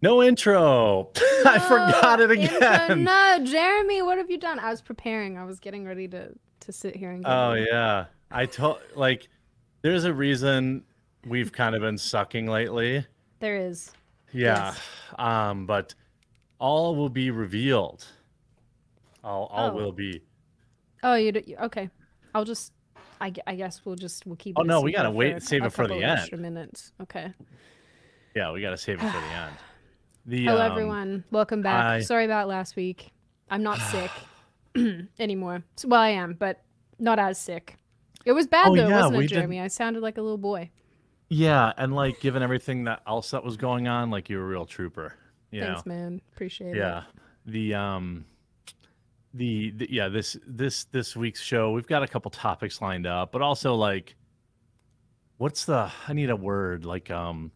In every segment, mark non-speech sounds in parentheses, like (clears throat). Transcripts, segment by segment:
No intro. (laughs) I forgot it Intro- again. no, Jeremy, what have you done? I was preparing. I was getting ready to to sit here and. Get Oh ready. yeah. I told like there's a reason we've kind of been sucking lately. There is. Yeah. Um, but all will be revealed. All all Oh. will be. Oh, you do, okay? I'll just. I, I guess we'll just we'll keep. Oh, no, we gotta wait and save it for the end. Extra minutes. Okay. Yeah, we gotta save it for the (sighs) end. The Hello, um, everyone. Welcome back. I- Sorry about last week. I'm not (sighs) sick (clears throat) anymore. Well, I am, but not as sick. It was bad Oh, though, yeah, wasn't it, did- Jeremy? I sounded like a little boy. Yeah, and like given everything that else that was going on, like you're a real trooper. You know? Thanks, man. Appreciate it. Yeah. The um the, the yeah, this this this week's show, we've got a couple topics lined up, but also like what's the I need a word like um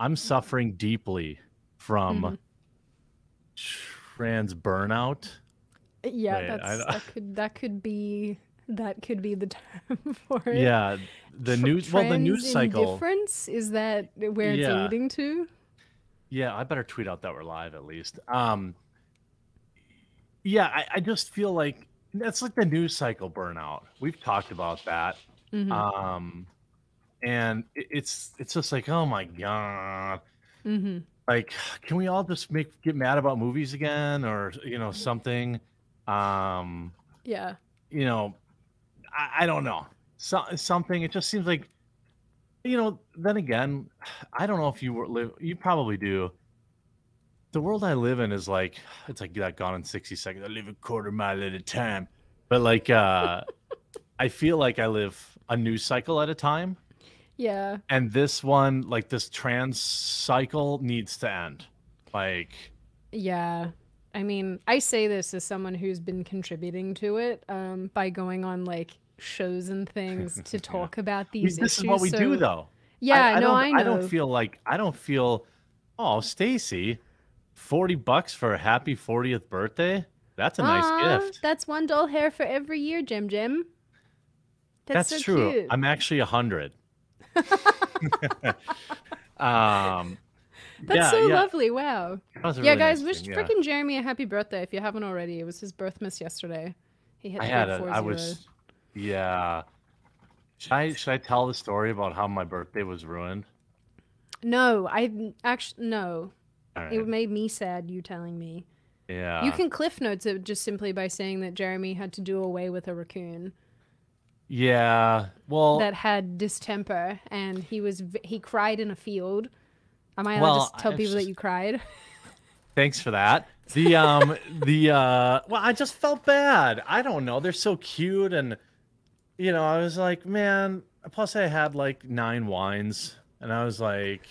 I'm suffering deeply from Mhm. trans burnout. Yeah, Wait, that could that could be that could be the (laughs) term for it. Yeah, the Tr- news well the news cycle. Indifference is that where it's Yeah. leading to? Yeah, I better tweet out that we're live at least. Um Yeah, I, I just feel like that's like the news cycle burnout. We've talked about that. Mhm, um and it, it's it's just like oh my god mhm. Like can we all just make get mad about movies again or you know something? Um Yeah. you know i, I don't know. So, something it just seems like you know then again i don't know if you were live you probably do. The world i live in is like it's like that gone in 60 seconds. I live a quarter mile at a time. But like uh (laughs) i feel like i live a news cycle at a time Yeah. and this one like this trans cycle needs to end like Yeah. I mean, I say this as someone who's been contributing to it um, by going on like shows and things to (laughs) Yeah. talk about we- these this issues. is what we do though Yeah, no, don't, I know. I don't feel like I don't feel. Oh, Stacy, forty bucks for a happy fortieth birthday. That's a nice Aw, gift. That's one doll hair for every year, Jim Jim. That's, That's, so true. Cute. I'm actually a hundred. (laughs) um, That's yeah, so yeah, lovely. Wow. yeah, really guys, nice wish thing, yeah. freaking Jeremy a happy birthday if you haven't already. It was his birthmas yesterday. He hit I had four I was. Yeah. Should I should I tell the story about how my birthday was ruined? No, I actually no. Right. It made me sad. You telling me. yeah. You can cliff notes it just simply by saying that Jeremy had to do away with a raccoon Yeah. Well. that had distemper, and he was he cried in a field. Am I allowed Well, to tell I- people that you cried? (laughs) Thanks for that. The um (laughs) the uh well I just felt bad. I don't know. They're so cute and you know, I was like, man, plus I had like nine wines and I was like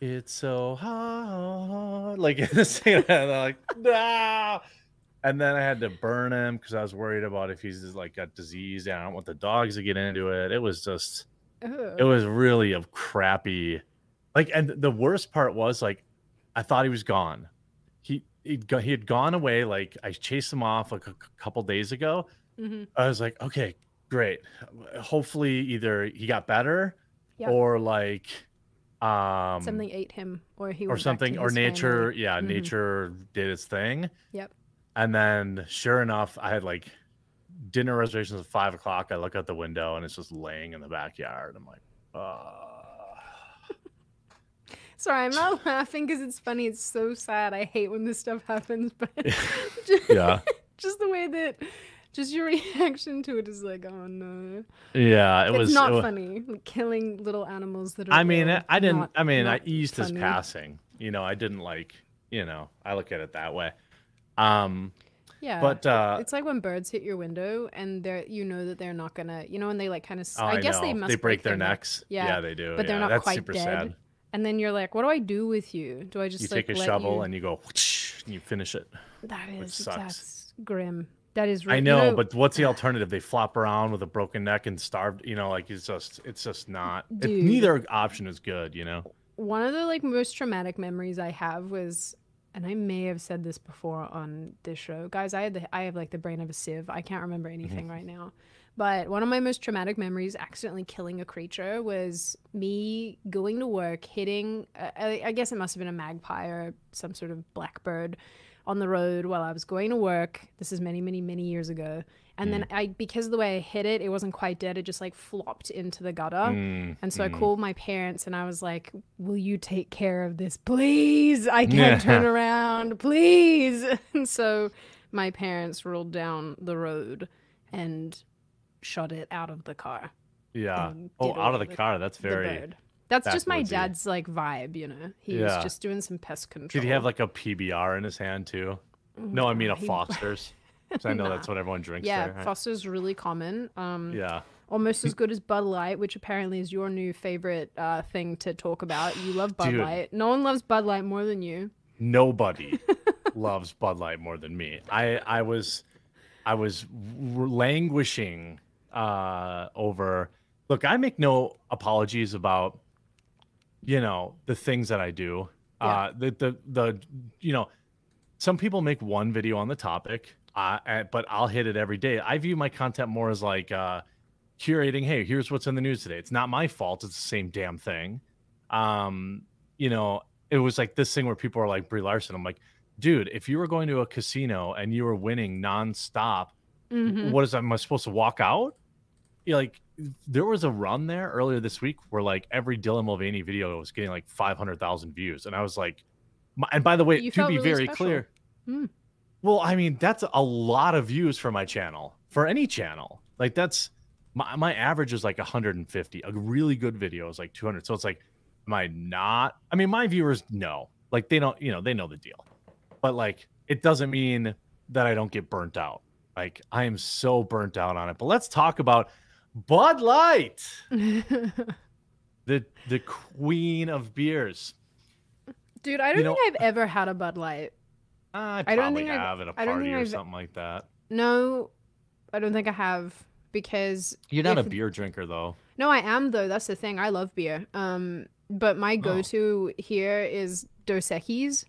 it's so hard (laughs) like and I'm like no and then I had to burn him because I was worried about if he's like got disease and I don't want the dogs to get into it. It was just Ugh. it was really a crappy like and the worst part was like i thought he was gone he he'd go, he had gone away like i chased him off like a c- couple days ago Mhm. i was like okay great hopefully either he got better Yep. or like um Something ate him, or he or went back to something or nature family. yeah Mhm. nature did its thing Yep. And then sure enough i had like dinner reservations at five o'clock i look out the window and it's just laying in the backyard i'm like uh Sorry, I'm not (laughs) laughing because it's funny. It's so sad. I hate when this stuff happens, but just, (laughs) yeah (laughs) just the way that, just your reaction to it is like, oh no. Yeah, it it's was. not it wa- funny. Like, killing little animals that are. I mean, I didn't. not- I mean, I eased his passing. You know, I didn't like. You know, I look at it that way. Um, Yeah, but uh, it's like when birds hit your window and they're you know that they're not gonna you know when they like kind of oh, I guess know. they must they break, their, necks. Yeah, Yeah, they do. but they're not That's quite super dead. sad. and then you're like, what do I do with you? Do I just You like take a shovel you... and you go, whoosh, (laughs) and you finish it. That is that's grim. That is. I re- you know, but what's the alternative? They flop around with a broken neck and starved. You know, like it's just, it's just not. It, neither option is good. You know. one of the like most traumatic memories I have was and I may have said this before on this show. Guys, I had the I have like the brain of a sieve. I can't remember anything right now. But one of my most traumatic memories, accidentally killing a creature, was me going to work, hitting, uh, I, I guess it must have been a magpie or some sort of blackbird on the road while I was going to work. This is many, many, many years ago. And then I, because of the way I hit it, it wasn't quite dead. It just like flopped into the gutter. Mm, And so I mm. called my parents and I was like, Will you take care of this, please? I can't turn (laughs) around, please. (laughs) And so my parents rolled down the road and shot it out of the car. Yeah. Oh, out of the car. That's very. That's just my dad's like vibe, you know. He Yeah. was just doing some pest control. Did he have like a PBR in his hand too? No, I mean a (laughs) Foster's. I know that's what everyone drinks Yeah, there. Foster's really common. Um, Yeah. almost as (laughs) good as Bud Light, which apparently is your new favorite uh, thing to talk about. You love Bud Dude. Light. No one loves Bud Light more than you. Nobody (laughs) loves Bud Light more than me. I I was I was languishing uh over look, I make no apologies about you know, the things that I do. Uh the the the you know, some people make one video on the topic, uh, but I'll hit it every day. I view my content more as like uh curating, hey, here's what's in the news today. It's not my fault, it's the same damn thing. Um, you know, it was like this thing where people are like Brie Larson. I'm like, dude, if you were going to a casino and you were winning nonstop, Mhm. what is that? Am I supposed to walk out? Yeah, like there was a run there earlier this week where like every Dylan Mulvaney video was getting like 500,000 views, and I was like, my, and by the way, You to be really very special. clear, Hmm. Well, I mean that's a lot of views for my channel for any channel. Like that's my my average is like 150. A really good video is like 200. So it's like, am I not? I mean, my viewers know, like they don't, you know, they know the deal, but like it doesn't mean that I don't get burnt out. Like I am so burnt out on it. But let's talk about Bud Light, (laughs) the the queen of beers. Dude, I don't You know- think I've ever had a Bud Light. I I don't think I've- have at a I don't party think or I've- something like that. No, I don't think I have because You're not a beer drinker though. No, I am though. That's the thing. I love beer. Um, but my Oh. go-to here is Dos Equis.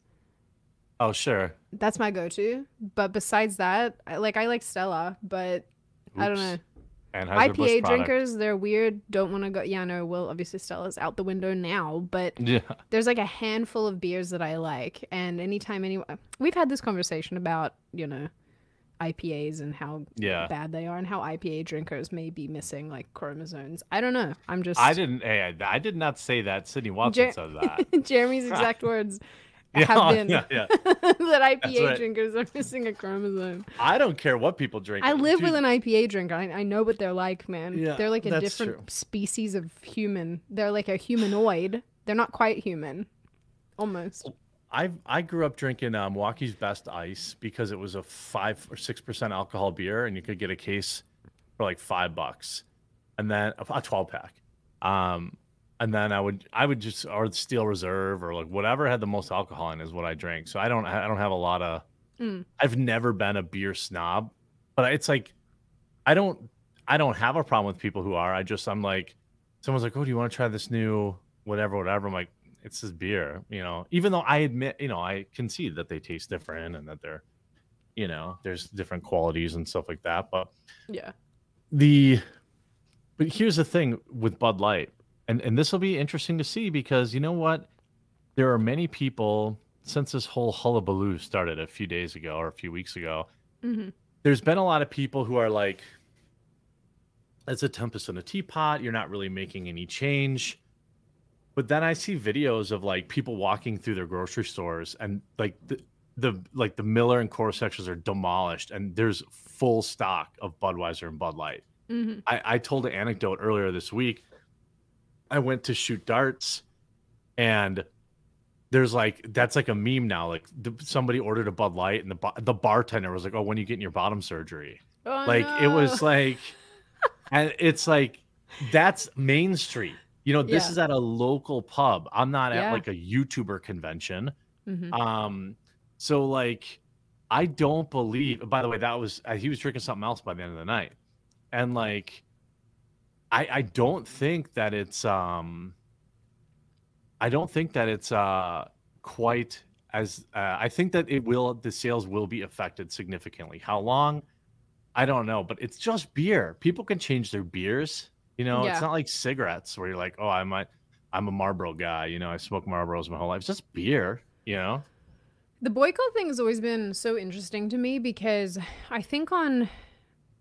Oh sure. That's my go-to. But besides that, I, like I like Stella, but I don't know. IPA drinkers, they're weird. Don't want to go. Yeah, no. Well, obviously Stella's out the window now, but (laughs) Yeah. there's like a handful of beers that I like, and anytime anyone, we've had this conversation about you know IPAs and how Yeah. bad they are, and how IPA drinkers may be missing like chromosomes. I don't know. I'm just I didn't. Hey, I, I did not say that. Sydney Watson Jer- said that. (laughs) Jeremy's exact (laughs) words Yeah, have (laughs) been yeah, yeah. (laughs) that IPA right. drinkers are missing (laughs) a chromosome. I don't care what people drink. I live Dude, with an IPA drinker. I, I know what they're like, man. Yeah, they're like a different true. species of human. They're like a humanoid. They're not quite human. Almost. I I grew up drinking Milwaukee's Best Ice because it was a five or six percent alcohol beer, and you could get a case for like five bucks, and then a twelve pack. Um, and then I would I would just or Steel Reserve or like whatever had the most alcohol in is what I drank. So I don't I don't have a lot of. Mm. I've never been a beer snob, but it's like I don't I don't have a problem with people who are. I just I'm like someone's like, oh, do you want to try this new whatever whatever? I'm like, it's this beer, you know. Even though I admit, you know, I concede that they taste different and that they're, you know, there's different qualities and stuff like that. But Yeah. the but here's the thing with Bud Light, and and this will be interesting to see because you know what, there are many people since this whole hullabaloo started a few days ago or a few weeks ago. hmm There's been a lot of people who are like, "It's a tempest in a teapot. You're not really making any change." But then I see videos of like people walking through their grocery stores and like the the like the Miller and Coors sections are demolished and there's full stock of Budweiser and Bud Light. hmm I, I told an anecdote earlier this week. I went to shoot darts, and there's like that's like a meme now. Like the, somebody ordered a Bud Light, and the the bartender was like, "Oh, when you getting your bottom surgery?" Oh, like it was like, and it's like that's Main Street. You know, this Yeah. is at a local pub. I'm not at like a YouTuber convention. hmm Um, so like, I don't believe. By the way, that was uh, he was drinking something else by the end of the night, and like, I I don't think that it's um. I don't think that it's uh quite as uh, I think that it will the sales will be affected significantly. How long? I don't know, but it's just beer. People can change their beers. You know, Yeah. it's not like cigarettes where you're like, oh, I might, I'm a Marlboro guy. You know, I smoke Marlboros my whole life. It's just beer. You know. The boycott thing has always been so interesting to me because I think on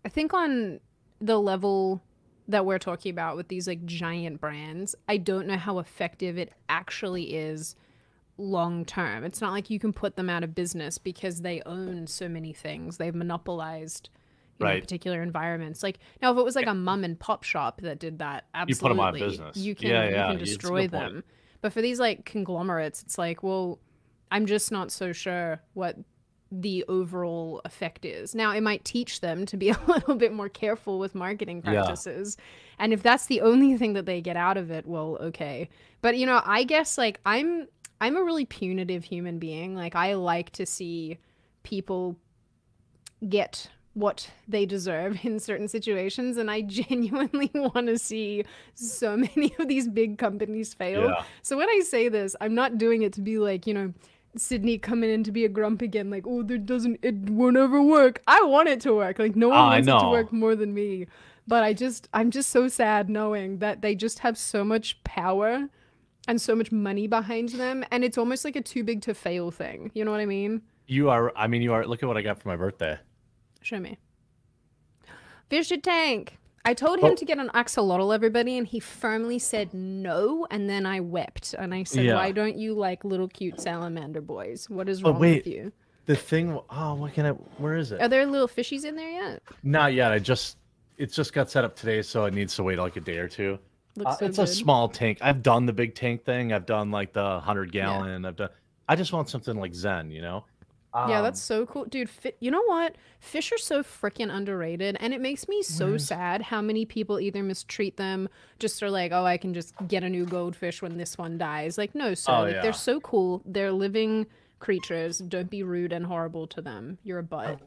I think on the level that we're talking about with these like giant brands, I don't know how effective it actually is long term. It's not like you can put them out of business because they own so many things. They've monopolized you know, particular environments. Like now if it was like a mum and pop shop that did that, You absolutely put 'em out of business. You can Yeah, you can it's a good destroy point. them. But for these like conglomerates, it's like, well, I'm just not so sure what the overall effect is. Now, it might teach them to be (laughs) a little bit more careful with marketing Yeah. practices. And if that's the only thing that they get out of it, well, okay. But you know, I guess like I'm I'm a really punitive human being. Like I like to see people get what they deserve (laughs) in certain situations and I genuinely (laughs) want to see so many of these big companies fail. Yeah. So when I say this, I'm not doing it to be like, you know, Sydney coming in to be a grump again, like, oh, there doesn't, it won't ever work. I want it to work. Like, no one I wants it to work more than me. But I just, I'm just so sad knowing that they just have so much power and so much money behind them. And it's almost like a too big to fail thing. You know what I mean? You are. I mean, you are. Look at what I got for my birthday. Show me. Fisher Tank. I told him Oh. to get an axolotl, everybody, and he firmly said no. And then I wept and I said, Yeah. "Why don't you like little cute salamander boys? What is But wrong wait. with you? The thing. Oh, what can I? Where is it? Are there little fishies in there yet? Not yet. I just. It's just got set up today, so it needs to wait like a day or two. Looks Uh, so it's good. a small tank. I've done the big tank thing. I've done like the hundred gallon. I've done. I just want something like Zen, you know. Yeah, Um, that's so cool, dude. Fi- you know what? Fish are so freaking underrated, and it makes me so Where's- sad how many people either mistreat them, just are like, "Oh, I can just get a new goldfish when this one dies." Like, no, sir. Oh, like, yeah. they're so cool. They're living creatures. Don't be rude and horrible to them. You're a butt.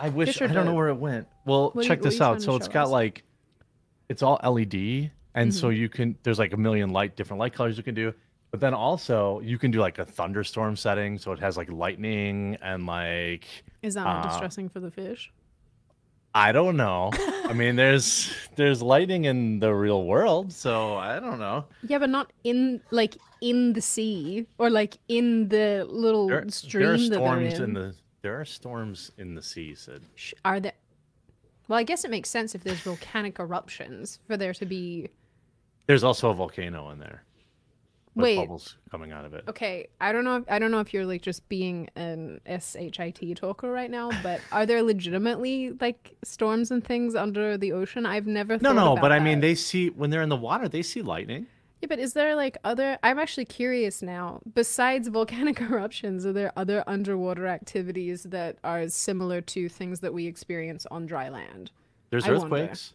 I wish. I don't know where it went. Well, What are you- check this out. So it's got us? like, it's all LED, and so Mm-hmm. you can. There's like a million light different light colors you can do. But then also you can do like a thunderstorm setting, so it has like lightning and like Is that not Uh, distressing for the fish? I don't know. I mean, (laughs) there's there's lightning in the real world, so I don't know. Yeah, but not in like in the sea or like in the little There, stream there are storms in. in the there are storms in the sea, Sid. Are there? Well, I guess it makes sense if there's volcanic eruptions for there to be. There's also a volcano in there. Wait. bubbles coming out of it. Okay, I don't know. If, I don't know if you're like just being an shit talker right now, (laughs) but are there legitimately like storms and things under the ocean? I've never. No, no, but I mean, they see when they're in the water, they see lightning. Yeah, but is there like other? I'm actually curious now. Besides volcanic (laughs) eruptions, are there other underwater activities that are similar to things that we experience on dry land? There's I wonder. earthquakes.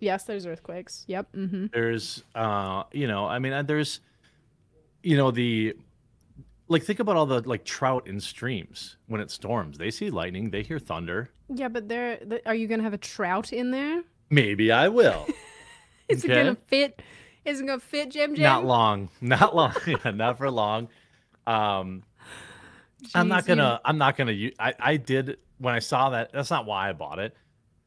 Yes, there's earthquakes. Yep. Mm-hmm. There's, uh, you know, I mean, uh, there's, you know, the, like, think about all the like trout in streams when it storms. They see lightning. They hear thunder. Yeah, but there. th- Are you gonna have a trout in there? Maybe I will. (laughs) Is it gonna fit? Is it gonna fit, Jim? Jim? Not long. (laughs) Not long. (laughs) yeah, not for long. Um, I'm not gonna. I'm not gonna. use i i did when I saw that. That's not why I bought it.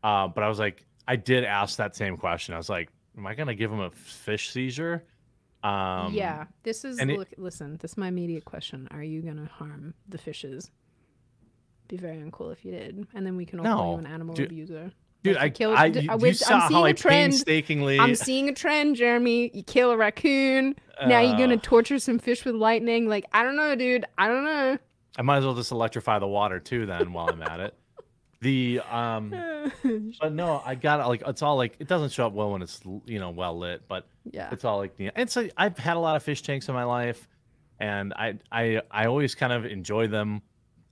Uh, but I was like, I did ask that same question. I was like, Am I gonna give him a fish seizure? Um, yeah, this is. it- look, listen, this is my immediate question. Are you gonna harm the fishes? Be very uncool if you did, and then we can all call you an animal dude, abuser. Dude, Like, I, killed- I, you, I you was- I'm saw seeing how a trend. painstakingly. I'm seeing a trend, Jeremy. You kill a raccoon. now you're gonna Uh. torture some fish with lightning. Like I don't know, dude. I don't know. I might as well just electrify the water too then while I'm at it. The um (laughs) but no, I got like it's all like it doesn't show up well when it's you know well lit, but yeah. it's all like the it's like I've had a lot of fish tanks in my life and I I I always kind of enjoy them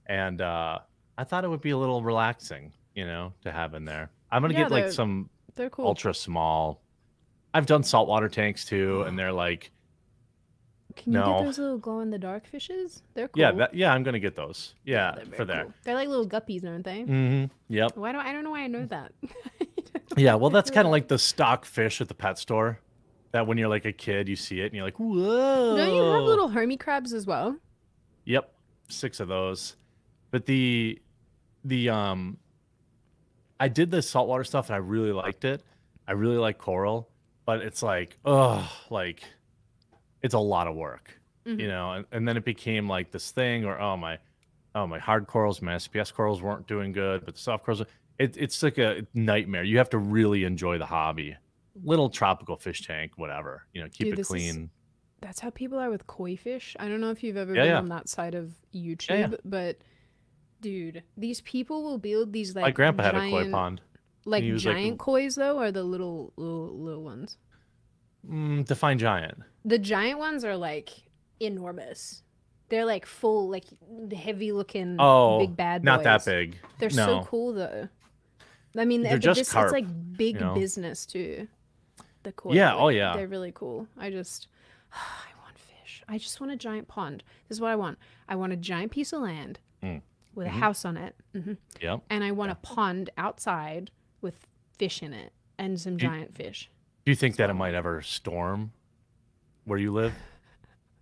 and uh I thought it would be a little relaxing, you know, to have in there. I'm to Yeah, get like some They're cool. ultra small. I've done saltwater tanks too and (gasps) they're like Can you no. get those little glow in the dark fishes? They're cool. yeah, that, yeah, I'm going to get those. Yeah, very for there. cool. They're like little guppies, aren't they? Mm-hmm. Yep. Why do I don't know why I know that. (laughs) Yeah, well, that's kind of like the stock fish at the pet store. That when you're like a kid, you see it and you're like, whoa. Don't you have little hermie crabs as well? Yep, six of those. But the the um I did the saltwater stuff and I really liked it. I really like coral, but it's like, oh, like it's a lot of work, Mhm. you know. And, and then it became like this thing, or oh my, oh my hard corals, my SPS corals weren't doing good, but the soft corals, it, it's like a nightmare. You have to really enjoy the hobby. Little tropical fish tank, whatever, you know, keep Dude, it this is- clean. That's how people are with koi fish. I don't know if you've ever Yeah, been yeah. on that side of YouTube, yeah. but dude, these people will build these like my grandpa had a koi pond. Like was, like, giant kois though, or the little little little ones. Mm, define giant. The giant ones are like enormous. They're like full, like heavy looking, Oh, big bad. boys. Not that big. They're no. so cool though. I mean, They're just just carp, it's like big you know? business too. The koi. Yeah, like, oh, yeah. They're really cool. I just, (sighs) I want fish. I just want a giant pond. This is what I want. I want a giant piece of land Mm. with Mhm. a house on it, hmm Yep. and I want a pond outside with fish in it and some Do giant fish. Do you think that it might ever storm where you live?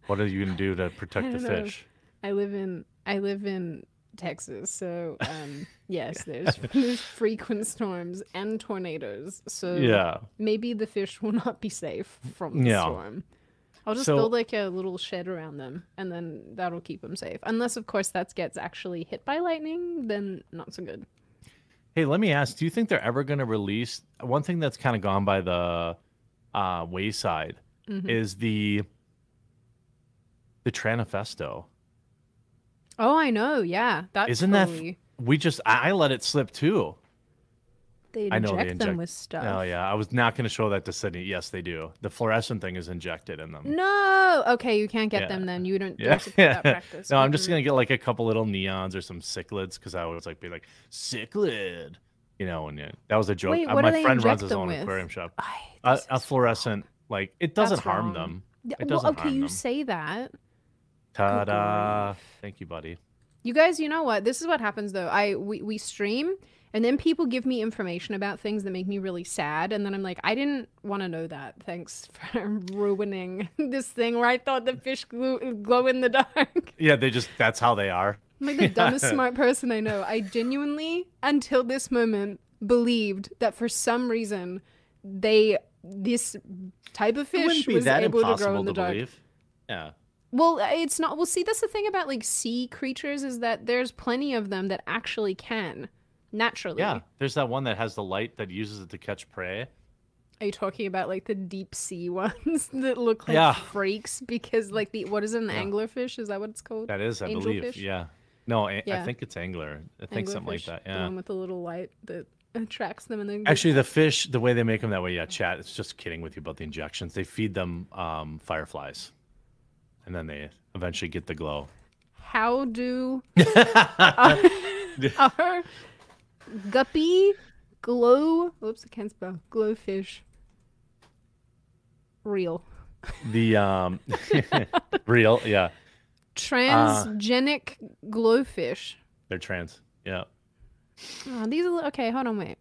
What are you gonna do to (laughs) protect the know. fish? I live in I live in Texas, so um, (laughs) yes, there's, there's frequent storms and tornadoes. So Yeah. maybe the fish will not be safe from the Yeah. storm. I'll just So- build like a little shed around them, and then that'll keep them safe. Unless, of course, that gets actually hit by lightning, then not so good. Hey, let me ask, do you think they're ever gonna release one thing that's kind of gone by the uh wayside Mhm. is the the Tranifesto. Oh, I know. Yeah, that's Isn't that. We just I, I let it slip too. They I know inject they them inject- with stuff. Oh yeah, I was not gonna show that to Sydney. Yes, they do. The fluorescent thing is injected in them. No. Okay, you can't get Yeah. them then. You don't, Yeah. don't support that (laughs) practice. no, I'm just gonna get like a couple little neons or some cichlids because I always like be like cichlid, you know. And yeah, that was a joke. Wait, Uh, what do my they friend runs his own with? aquarium shop. I hate A, this a is- fluorescent, like it doesn't That's harm wrong. them. It well, okay, you them. say that. Ta-da! Thank you, buddy. You guys, you know what? This is what happens though. I we, we stream and then people give me information about things that make me really sad and then I'm like, I didn't want to know that. Thanks (laughs) for ruining this thing where I thought the fish glow, glow in the dark. (laughs) Yeah, they just that's how they are. I'm like the (laughs) dumbest smart person I know. I genuinely until this moment believed that for some reason they this type of fish was that able to grow impossible in the to dark. believe. Yeah. Well, uh, it's not. Well, see, that's the thing about like sea creatures is that there's plenty of them that actually can naturally. Yeah, there's that one that has the light that uses it to catch prey. Are you talking about like the deep sea (laughs) ones that look like Yeah. freaks? Because like the what is it, an Yeah. anglerfish? Is that what it's called? That is, I Angelfish? believe. Yeah. No, I Yeah. think it's angler. I think something like Anglerfish, that. The Yeah. one with the little light that attracts them and then. Actually, the fish, the way they make them that way, yeah, chat. It's just kidding with you about the injections. They feed them um, fireflies, and then they eventually get the glow. how do (laughs) (laughs) our guppy glow? Whoops, I can't spell. GloFish. Real. the um, (laughs) real, yeah, Transgenic glowfish. they're trans. Yeah, Oh, these are okay. Hold on, wait.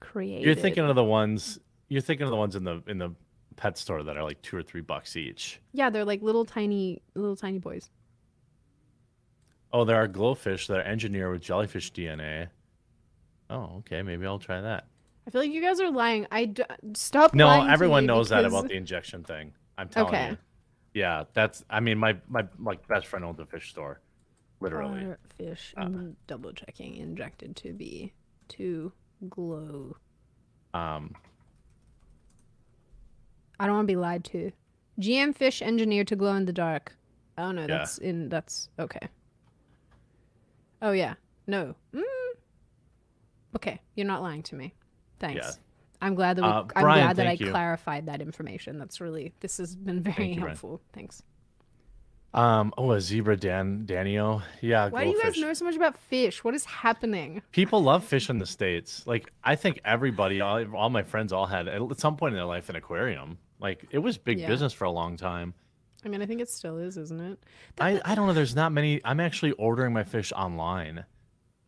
Created. you're thinking of the ones. You're thinking of the ones in the in the pet store that are like two or three bucks each. Yeah, they're like little tiny, little tiny boys. Oh, there are GloFish that are engineered with jellyfish DNA. Oh, okay. Maybe I'll try that. I feel like you guys are lying. I d- stop. No, everyone knows that about the injection thing. I'm (laughs) telling Okay. you. Yeah, that's. I mean, my my like best friend owns a fish store, literally. Are fish. Uh. I'm double checking. Injected to be to glow. Um, I don't want to be lied to. GM fish engineered to glow in the dark. Oh no, Yeah. that's in. That's okay. Oh yeah, no. Mm. Okay, you're not lying to me. Thanks. Yeah. I'm glad that we, Uh, I'm glad that I you. clarified that information. That's really this has been (laughs) very Thank you, helpful. Thanks. Um. Oh, a zebra Dan Danio. Yeah. Why do you guys know so much about fish? What is happening? People love fish in the states. Like I think everybody, all, all my friends, all had at some point in their life an aquarium. Like it was big Yeah. business for a long time. I mean, I think it still is, isn't it? I, I don't know. There's not many. I'm actually ordering my fish online,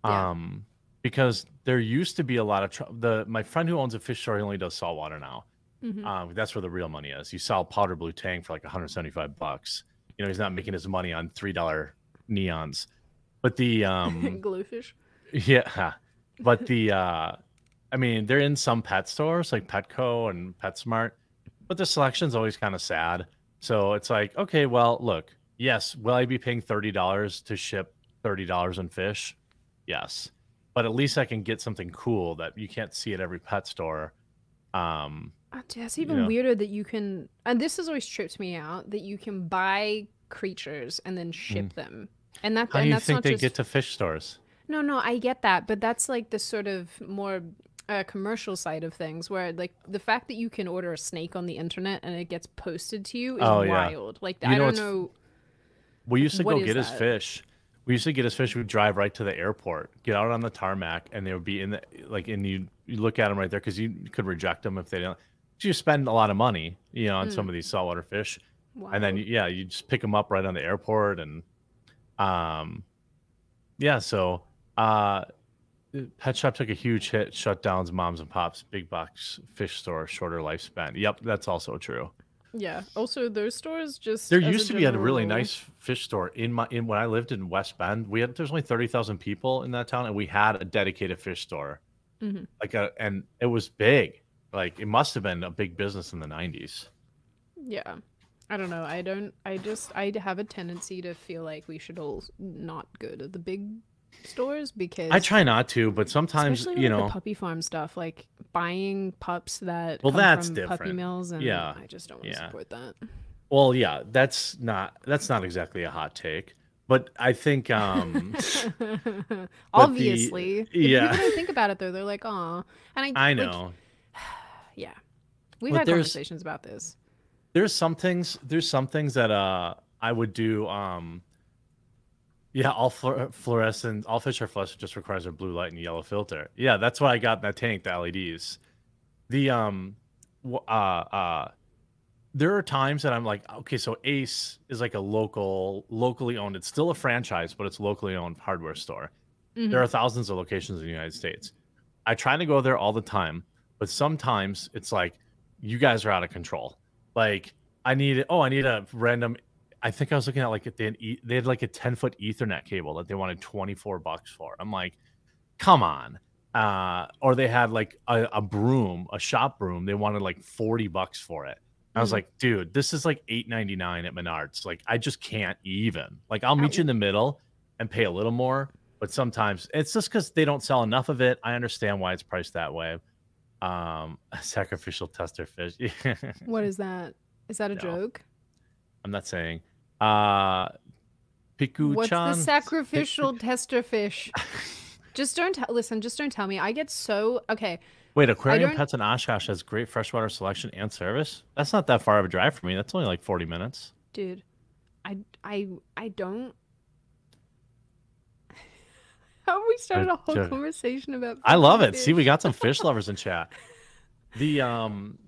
Yeah. um, because there used to be a lot of the. My friend who owns a fish store, he only does saltwater now. Mhm. Um, that's where the real money is. You sell powder blue tang for like 175 bucks. You know, he's not making his money on three dollar neons. But the um, (laughs) GloFish. yeah, but the uh I mean, they're in some pet stores like Petco and PetSmart, but the selection's always kind of sad. So it's like, okay, well, look, yes, will I be paying $30 to ship $30 in fish? Yes. But at least I can get something cool that you can't see at every pet store. Um, that's even know. weirder that you can, and this has always tripped me out that you can buy creatures and then ship them, and that Mm. how do you that's think they just get to fish stores? no, no, I get that, but that's like the sort of more uh, commercial side of things, where like the fact that you can order a snake on the internet and it gets posted to you is Oh, yeah. wild. Like You I know don't know. We used to go get his fish. We used to get his fish. We'd drive right to the airport, get out on the tarmac, and they would be in the like. And you you look at them right there because you could reject them if they don't. You spend a lot of money, you know, on some of these saltwater fish, and then yeah, you just pick them up right on the airport, and um, yeah. So uh, Pet Shop took a huge hit, shut down moms and pops, big box fish store, shorter lifespan. Yep, that's also true. yeah. Also, those stores just There used to be a really nice fish store in my in when I lived in West Bend. We had there's only thirty thousand people in that town, and we had a dedicated fish store. Mhm. Like a and it was big. Like it must have been a big business in the nineties. Yeah. I don't know. I don't. I just. I have a tendency to feel like we should all not go to the big stores because I try not to, but sometimes you know. the puppy farm stuff, like buying pups that Well, that's from puppy different. mills, and Yeah. I just don't want to support that. Well, yeah, that's not that's not exactly a hot take, but I think um (laughs) Obviously, If yeah. People don't think about it though. They're like, "Oh," and I. I like, know. Yeah, we've But had conversations about this. there's some things there's some things that uh I would do um yeah all fluor- fluorescent all fish are fluorescent just requires a blue light and yellow filter yeah that's why I got in that tank the LEDs the um uh uh there are times that I'm like okay so Ace is like a local locally owned it's still a franchise but it's locally owned hardware store Mhm. there are thousands of locations in the United States. I try to go there all the time, but sometimes it's like you guys are out of control. Like I need oh I need a random. I think I was looking at like they had, they had like a ten foot Ethernet cable that they wanted twenty four bucks for. I'm like, come on. Uh, or they had like a, a broom, a shop broom. They wanted like forty bucks for it. I was Mhm. like, dude, this is like eight ninety nine at Menards. Like I just can't even. Like I'll meet you in the middle and pay a little more, but sometimes it's just because they don't sell enough of it. I understand why it's priced that way. Um, (laughs) sacrificial tester fish. What (laughs) is that? Is that a No. joke? I'm not saying. Uh, Piku What's the sacrificial tester fish? (laughs) Just don't tell. Listen, just don't tell me. I get so okay. Wait, Aquarium Pets in Oshkosh has great freshwater selection and service. That's not that far of a drive for me. That's only like 40 minutes. dude i i i don't (laughs) how we started a whole conversation about I love it. See, we got some fish (laughs) lovers in chat. The um,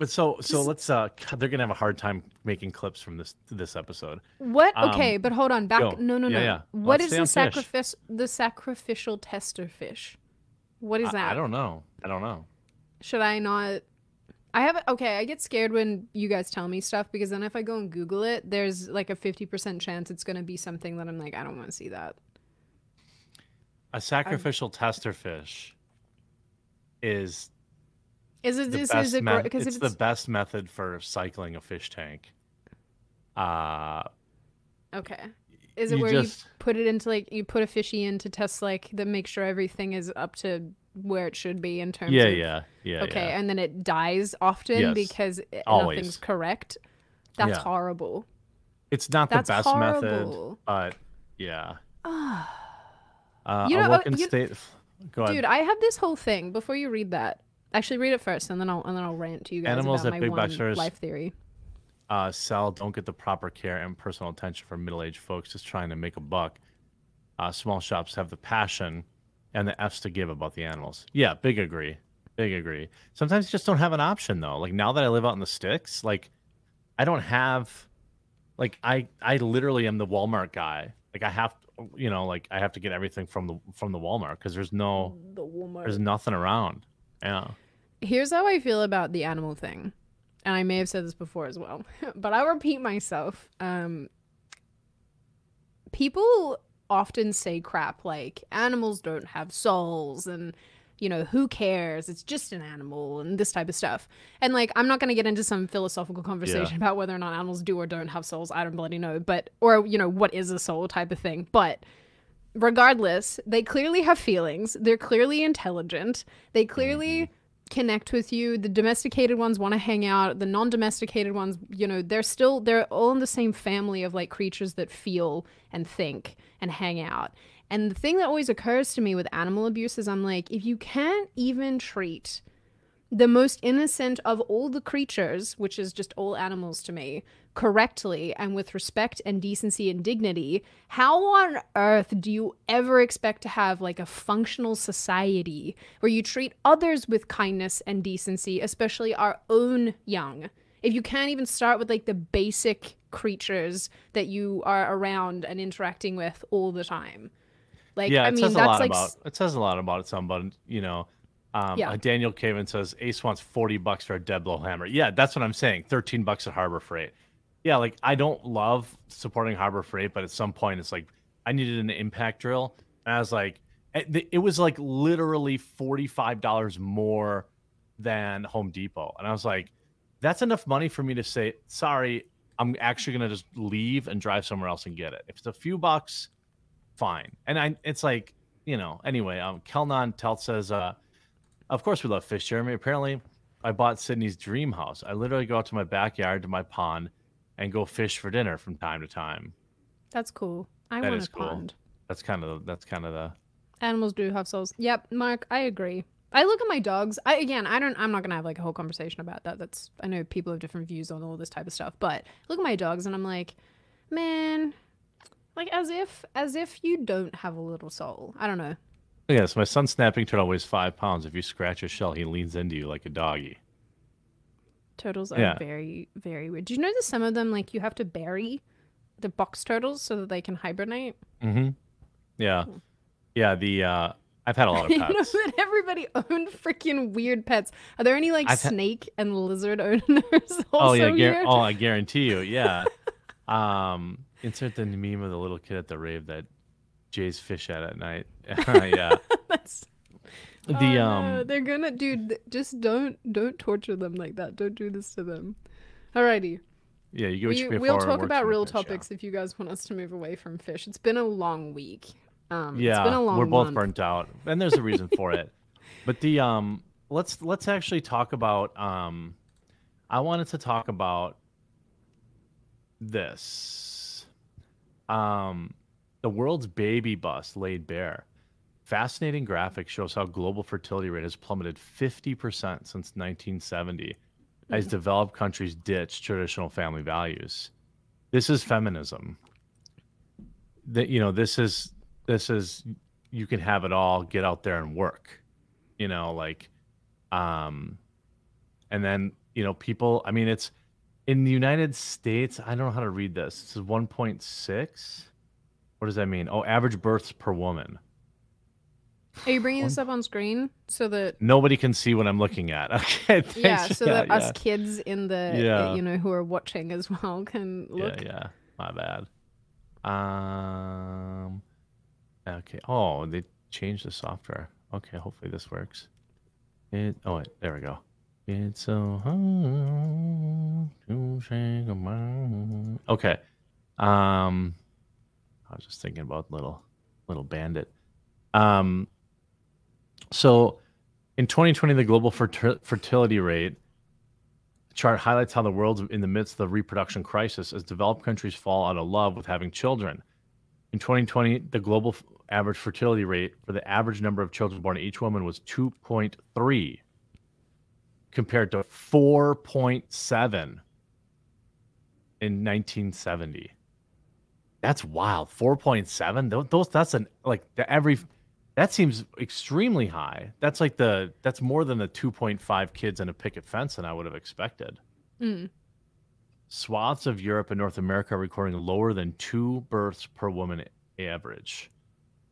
but so so let's uh, they're gonna have a hard time making clips from this this episode. what um, okay but hold on back go. no no no yeah. what Let's is the sacrifice the sacrificial tester fish what is I- that I, don't know. I don't know. should i not i have okay i get scared when you guys tell me stuff because then if i go and google it there's like a 50% chance it's going to be something that i'm like i don't want to see that A sacrificial tester fish is is it the is, best is it because it's if the best method for cycling a fish tank. Uh, okay is it you where just- you put it into like you put a fishy in to test like the make sure everything is up to where it should be in terms yeah, of yeah, yeah, okay yeah. and then it dies often Yes, because it- nothing's correct that's Yeah. horrible It's not that's the best method, but yeah. Uh, You know, uh, you- state. Go ahead. dude i have this whole thing before you read that actually read it first and then i'll and then i'll rant to you guys Animals about my big one life theory uh, sell don't get the proper care and personal attention from middle-aged folks just trying to make a buck. Uh, small shops have the passion and the f's to give about the animals. Yeah, big agree, big agree. Sometimes you just don't have an option though. Like now that I live out in the sticks, like I don't have, like I I literally am the Walmart guy. Like I have, you know, like I have to get everything from the from the Walmart because there's no the Walmart. there's nothing around. Yeah. Here's how I feel about the animal thing. And I may have said this before as well, (laughs) but I'll repeat myself. Um, people often say crap like animals don't have souls and you know, who cares? It's just an animal and this type of stuff. And like, I'm not going to get into some philosophical conversation Yeah. about whether or not animals do or don't have souls. I don't bloody know. But, or, you know, what is a soul type of thing. But regardless, they clearly have feelings. They're clearly intelligent. They clearly mm-hmm. connect with you. The domesticated ones want to hang out. The non-domesticated ones, you know, they're still they're all in the same family of like creatures that feel and think and hang out. And the thing that always occurs to me with animal abuse is I'm like, if you can't even treat the most innocent of all the creatures, which is just all animals to me, correctly and with respect and decency and dignity, how on earth do you ever expect to have like a functional society where you treat others with kindness and decency, especially our own young? If you can't even start with like the basic creatures that you are around and interacting with all the time. Like, yeah, I it mean, says a that's lot like about it says a lot about it, somebody. You know, um, Yeah. uh, Daniel Caven says Ace wants forty bucks for a dead blow hammer. Yeah, that's what I'm saying. Thirteen bucks at Harbor Freight. Yeah, like I don't love supporting Harbor Freight, but at some point it's like I needed an impact drill, and I was like, it, it was like literally forty five dollars more than Home Depot, and I was like, that's enough money for me to say sorry. I'm actually gonna just leave and drive somewhere else and get it. If it's a few bucks, fine. And I, it's like, you know, anyway, um, Kelnon Telt says, uh, of course we love fish, Jeremy. Apparently, I bought Sydney's dream house. I literally go out to my backyard to my pond and go fish for dinner from time to time. that's cool. I That want a cool. pond. That's kind of that's kind of the Animals do have souls. Yep, Mark, I agree. I look at my dogs. I again, I don't. I'm not gonna have like a whole conversation about that. That's. I know people have different views on all this type of stuff, but I look at my dogs and I'm like, man, like as if as if you don't have a little soul. I don't know. yes. My son's snapping turtle weighs five pounds. If you scratch his shell, he leans into you like a doggy. Turtles are Yeah. very very weird. Do you know that some of them like you have to bury the box turtles so that they can hibernate? Mm-hmm. Yeah, yeah. The uh, I've had a lot (laughs) of you know that everybody owned freaking weird pets. Are there any like I've snake and lizard owners (laughs) also oh yeah, here? oh I guarantee you, yeah. (laughs) um, insert the meme of the little kid at the rave that Jay's fish at at night. (laughs) (laughs) yeah. That's The Oh, no, um, they're gonna dude. Just don't don't torture them like that. Don't do this to them. Alrighty, yeah, you go. we, we'll talk about real fish, yeah. topics if you guys want us to move away from fish. It's been a long week. Um, Yeah, it's been a long we're both month. burnt out, and there's a reason for it. (laughs) But the um, let's let's actually talk about um, I wanted to talk about this. Um, the world's baby bust laid bare. Fascinating graphic shows how global fertility rate has plummeted 50% since 1970 as developed countries ditch traditional family values. This is feminism. That you know, this is this is you can have it all, get out there and work. You know, like um and then, you know, people, I mean it's in the United States, I don't know how to read this. This is 1.6. What does that mean? Oh, average births per woman. Are you bringing this up on screen so that Nobody can see what I'm looking at. (laughs) Okay. yeah, thanks. so that us kids in the Yeah. uh, you know who are watching as well (laughs) can look. Yeah, yeah. My bad. Um. Okay. Oh, they changed the software. Okay. Hopefully this works. It. Oh, wait, there we go. It's so hard to say goodbye. Okay. Um. I was just thinking about little little bandit. Um. So, in 2020, the global fertil- fertility rate chart highlights how the world's in the midst of the reproduction crisis as developed countries fall out of love with having children. In 2020, the global average fertility rate for the average number of children born to each woman was 2.3 compared to 4.7 in 1970. That's wild. 4.7. Those, that's an like the every that seems extremely high. That's like the that's more than the 2.5 kids in a picket fence than I would have expected. Mm. Swaths of Europe and North America are recording lower than two births per woman average.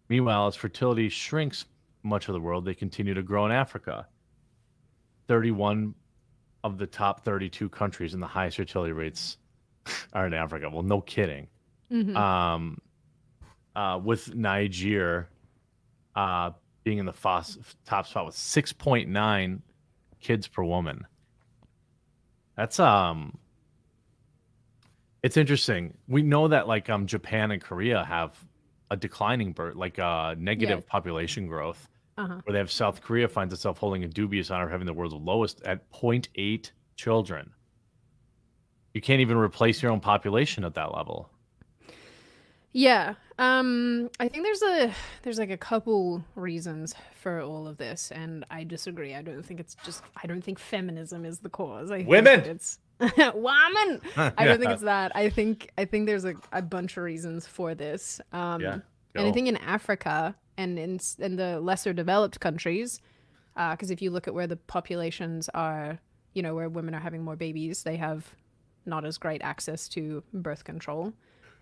Meanwhile, as fertility shrinks much of the world, they continue to grow in Africa. 31 of the top 32 countries in the highest fertility rates (laughs) are in Africa. Well, no kidding. Mhm. Um, uh, with Niger uh, being in the fos- top spot with 6.9 kids per woman. That's um it's interesting. We know that like um Japan and Korea have a declining birth like uh negative Yeah. population growth Uh-huh. where they have South Korea finds itself holding a dubious honor of having the world's lowest at 0.8 children. You can't even replace your own population at that level. Yeah. Um I think there's a there's like a couple reasons for all of this and I disagree. I don't think it's just I don't think feminism is the cause. I Women! think it's (laughs) woman. I don't think it's that. I think I think there's a, a bunch of reasons for this. Um Yeah, and I think in Africa and in in the lesser developed countries because if you look at where the populations are, you know, where women are having more babies, they have not as great access to birth control.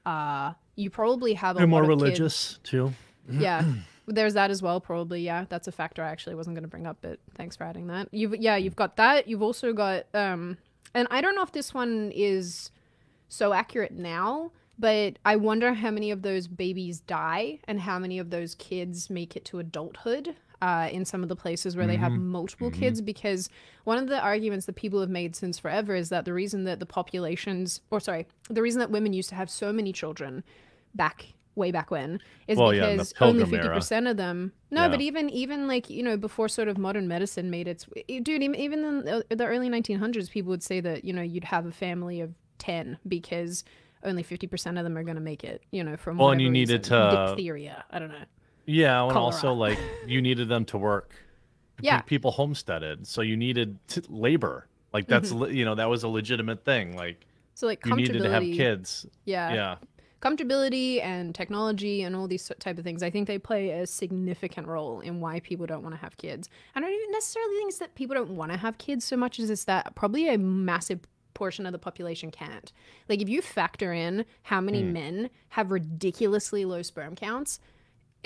Uh, you probably have a They're more of kids- religious too. (clears throat) yeah, there's that as well. Probably, yeah, that's a factor I actually wasn't going to bring up, but thanks for adding that. You've yeah, you've got that. You've also got um, and I don't know if this one is so accurate now, but I wonder how many of those babies die and how many of those kids make it to adulthood. Uh, in some of the places where they have multiple kids, because one of the arguments that people have made since forever is that the reason that the populations, or sorry, the reason that women used to have so many children back way back when is Well, yeah, because only Pilgrim fifty era. percent of them. No, Yeah. but even even like you know before sort of modern medicine made its dude. Even even in the, the early nineteen hundreds, people would say that you know you'd have a family of ten because only fifty percent of them are going to make it. You know, from Well, and you needed to- diphtheria. I don't know. Yeah, and also like you needed them to work. (laughs) Yeah. people homesteaded, so you needed t- labor. Like that's Mm-hmm. you know that was a legitimate thing. Like So like you needed to have kids. Yeah. Yeah, comfortability and technology and all these type of things i think they play a significant role in why people don't want to have kids i don't even necessarily think it's that people don't want to have kids so much as it's that probably a massive portion of the population can't like if you factor in how many men have ridiculously low sperm counts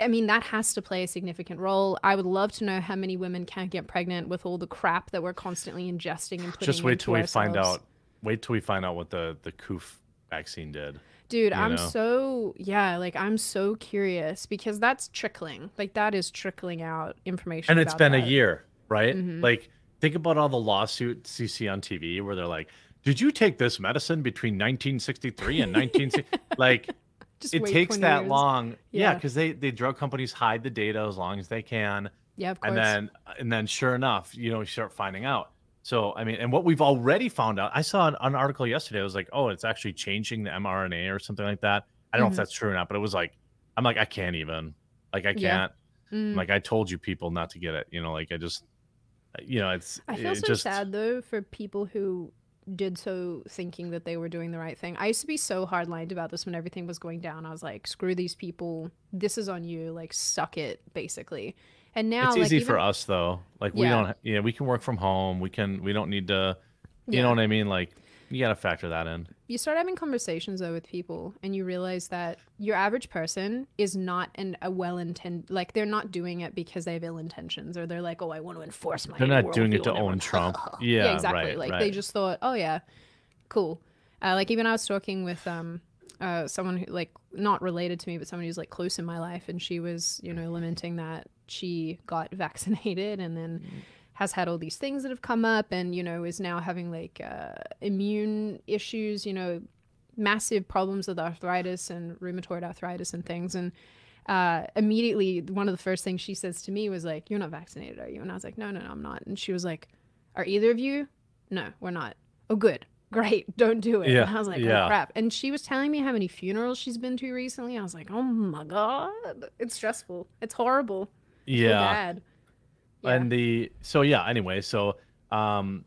I mean, that has to play a significant role. I would love to know how many women can't get pregnant with all the crap that we're constantly ingesting and putting just wait till we find out. Wait till we find out what the the coof vaccine did. Dude, you I'm know? so yeah, like I'm so curious because that's trickling. Like that is trickling out information. And it's been a year, right? Mhm. Like think about all the lawsuits you see on TV where they're like, "Did you take this medicine between 1963 and 1960?" (laughs) like Just it takes that years. long. Yeah, Yeah. because they the drug companies hide the data as long as they can. Yeah, of course. and then and then sure enough you know you start finding out so i mean and what we've already found out i saw an, an article yesterday it was like oh it's actually changing the mrna or something like that i don't know Mhm. if that's true or not but it was like i'm like i can't even like i can't Mm. like i told you people not to get it you know like i just you know it's I feel it so just sad though for people who did so thinking that they were doing the right thing. I used to be so hardlined about this when everything was going down. I was like, screw these people. This is on you. Like, suck it, basically. And now, it's like, easy even, for us though like we Yeah. don't yeah we can work from home we can we don't need to you Yeah. know what i mean like you gotta factor that in. You start having conversations though with people and you realize that your average person is not an a well intended like they're not doing it because they have ill intentions or they're like oh i want to enforce my They're not doing it to own. Trump. (laughs) Yeah, exactly. right, like they just thought oh yeah cool. Uh, like even i was talking with um uh, someone who like not related to me but someone who's like close in my life and she was you know lamenting that she got (laughs) vaccinated and then has had all these things that have come up and you know is now having like uh, immune issues you know massive problems with arthritis and rheumatoid arthritis and things. And uh, immediately one of the first things she says to me was like you're not vaccinated are you? And i was like no no no i'm not. And she was like are either of you? No we're not. Oh good. Great. (laughs) Don't do it. Yeah, and i was like yeah. oh crap. And she was telling me how many funerals she's been to recently. I was like oh my god. It's stressful. It's horrible. Yeah. bad. Yeah. and the so yeah anyway so um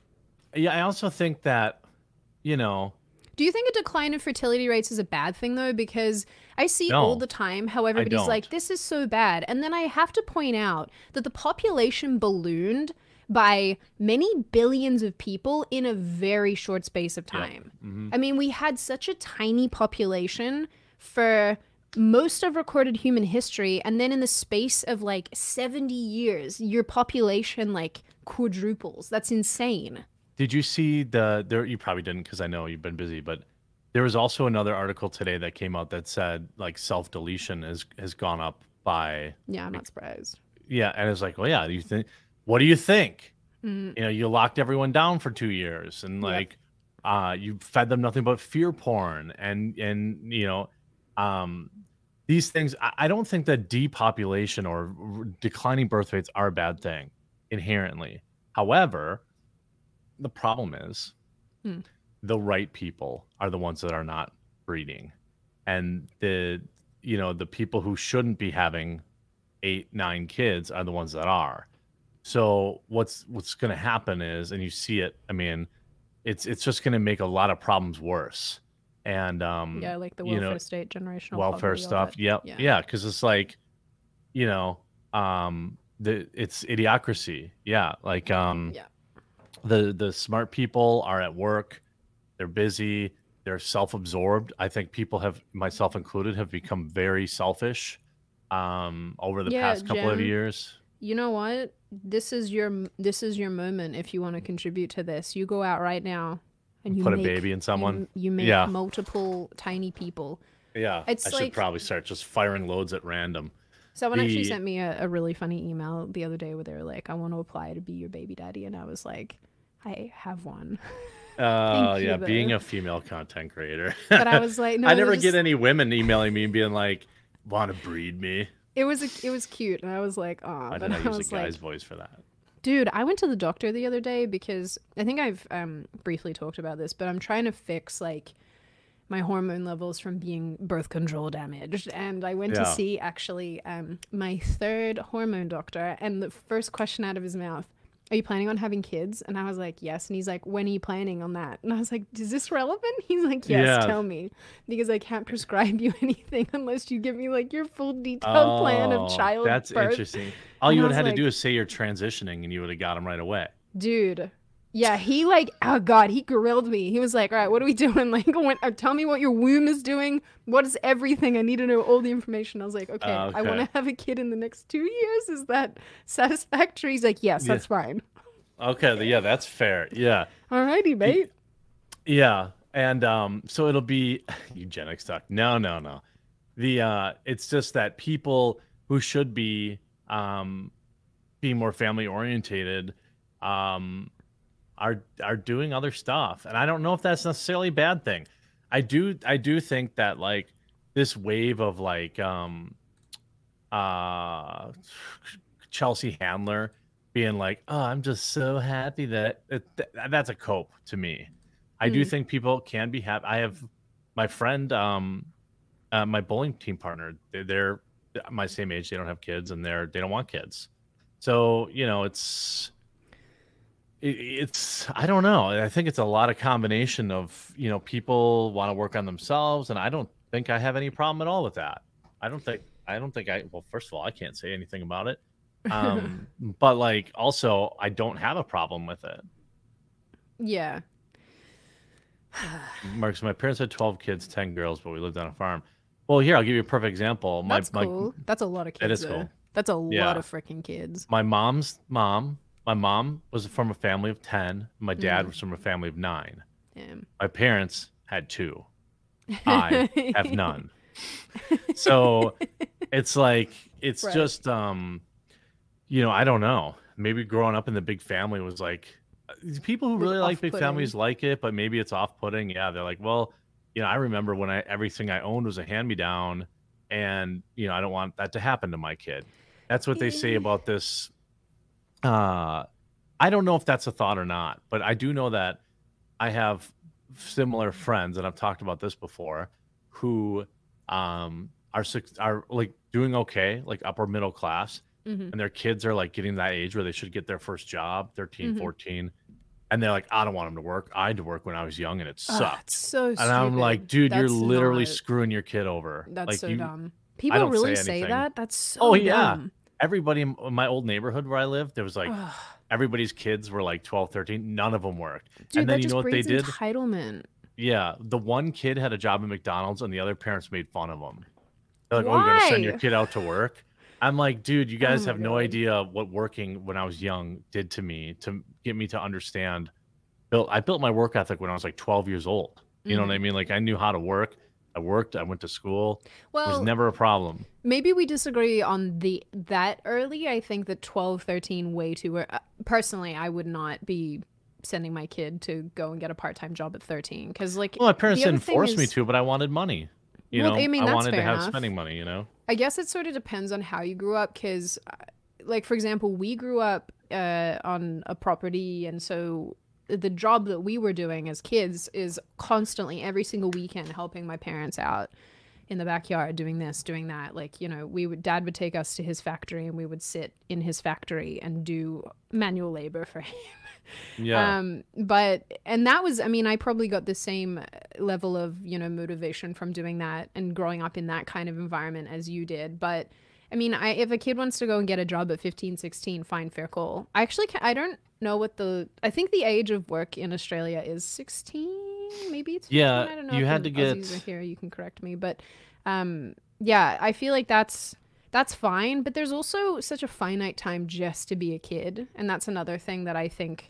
yeah i also think that you know Do you think a decline in fertility rates is a bad thing though? Because I see No, all the time how everybody's like, this is so bad. And then I have to point out that the population ballooned by many billions of people in a very short space of time. mhm. I mean, we had such a tiny population for most of recorded human history. And then in the space of like 70 years, your population like quadruples. That's insane. did you see the there you probably didn't because i know you've been busy but there was also another article today that came out that said like self deletion has has gone up by Yeah, I'm not surprised. yeah, and it's like, well, yeah, do you think? What do you think? Mm, You know, you locked everyone down for two years, and Yep. like, uh, you fed them nothing but fear porn, and and you know, um, these things. I, I don't think that depopulation or declining birth rates are a bad thing inherently. However, the problem is Hmm. the right people are the ones that are not breeding, and the you know the people who shouldn't be having eight nine kids are the ones that are so what's what's going to happen is and you see it i mean it's it's just going to make a lot of problems worse and um yeah, like the you know, welfare state, generational welfare stuff yep Yeah. yeah because it's like you know um the it's idiocracy yeah like um Yeah. the the smart people are at work they're busy they're self-absorbed i think people have myself included have become very selfish um over the Yeah, past couple of years You know what? This is your this is your moment if you want to contribute to this. You go out right now and you put a baby in someone You, you make Yeah. multiple tiny people. yeah It's i should probably start just firing loads at random Someone actually sent me a, a really funny email the other day where they were like, "I want to apply to be your baby daddy," and I was like, "I have one," (laughs) (laughs) uh you, yeah being a female content creator but I was (laughs) like, "No." i never was get any women emailing me and being like want to breed me It was a, it was cute, and I was like, "Oh," i but did I use a guy's like, voice for that Dude, I went to the doctor the other day because I think I've um, briefly talked about this, but I'm trying to fix like my hormone levels from being birth control damaged. And I went to see actually um, my third hormone doctor, and the first question out of his mouth, Are you planning on having kids? And I was like, Yes. And he's like, When are you planning on that? And I was like, Is this relevant? (laughs) He's like, Yes, Yeah. tell me. Because I can't prescribe you (laughs) anything unless you give me like your full detailed plan of Oh, child That's interesting. All And you would have had to do is say you're transitioning, and you would have got him right away. Dude. Yeah, he like oh god, he grilled me. He was like, "All right, what are we (laughs) doing? Like, when, uh, tell me what your womb is doing. What is everything? I need to know all the information." I was like, "Okay, I want to have a kid in the next two years. Is that satisfactory?" He's like, "Yes, Yeah. that's fine." Okay, yeah, that's fair. Yeah, Alrighty, mate. yeah, and um, so it'll be (laughs) eugenics talk. No, no, no. The uh, it's just that people who should be um, being more family orientated um, are are doing other stuff, and I don't know if that's necessarily a bad thing. I do I do think that like this wave of like um uh Chelsea Handler being like, "Oh, I'm just so happy that it, th- that's a cope to me." I do Hmm. think people can be happy. I have my friend, um, uh, my bowling team partner. They're, they're my same age. They don't have kids, and they're they don't want kids. So you know, it's it, it's I don't know. I think it's a lot of combination of you know people want to work on themselves, and I don't think I have any problem at all with that. I don't think I don't think I well first of all I can't say anything about it. Um, (laughs) but like also I don't have a problem with it. Yeah. (sighs) Marcus, my parents had 12 kids, 10 girls, but we lived on a farm. Well, here, I'll give you a perfect example. My, That's my, cool. That's a lot of kids. It is though. cool. That's a Yeah. lot of freaking kids. my mom's mom, my mom was from a family of 10. My dad Mhm. was from a family of nine. Damn. My parents had two. (laughs) I have none. So (laughs) it's like, it's Right. just, um, you know, I don't know. Maybe growing up in the big family was like, uh, people who really like big families like it, but maybe it's off putting. Yeah. They're like, well, you know, I remember when I everything I owned was a hand me down, and you know, I don't want that to happen to my kid. That's what they say about this. Uh, I don't know if that's a thought or not, but I do know that I have similar friends, and I've talked about this before, who um are suc- are like doing okay, like upper middle class, Mhm. and their kids are like getting that age where they should get their first job 13 Mhm. 14 and they're like i don't want them to work i had to work when i was young and it Ah, sucked so and i'm like stupid. dude you're literally not- screwing your kid over That's like so you dumb. People really say say, that? That's so dumb. Oh, yeah. Everybody in my old neighborhood where i lived there was like everybody's kids were like 12 13 none of them worked Dude, and then you just know what they did entitlement. yeah the one kid had a job at mcdonald's and the other parents made fun of him they're like oh you're gonna send your kid out to work i'm like dude you guys my have no idea what working when i was young did to me to get me to understand built i built my work ethic when i was like 12 years old You know what I Mhm. mean? Like I knew how to work. I worked. I went to school. Well, it was never a problem. maybe we disagree on the that early. I think that 12, 13 way too uh, personally, I would not be sending my kid to go and get a part-time job at 13 cuz like Well, my parents didn't force me to, but I wanted money. You Well, know, I mean, that's wanted to have enough. spending money. You know. I guess it sort of depends on how you grew up because, like, for example, we grew up uh, on a property, and so the job that we were doing as kids is constantly every single weekend helping my parents out in the backyard doing this doing that like you know we would dad would take us to his factory and we would sit in his factory and do manual labor for (laughs) him Yeah. um, but and that was, I mean, I probably got the same level of you know motivation from doing that and growing up in that kind of environment as you did. But I mean, I if a kid wants to go and get a job at 15, 16, fine, fair call. I actually I don't know what the I think the age of work in Australia is 16, maybe it's 15. Yeah, I don't know. you had to get- Aussies here. You can correct me, but um, yeah, I feel like that's that's fine. But there's also such a finite time just to be a kid, and that's another thing that I think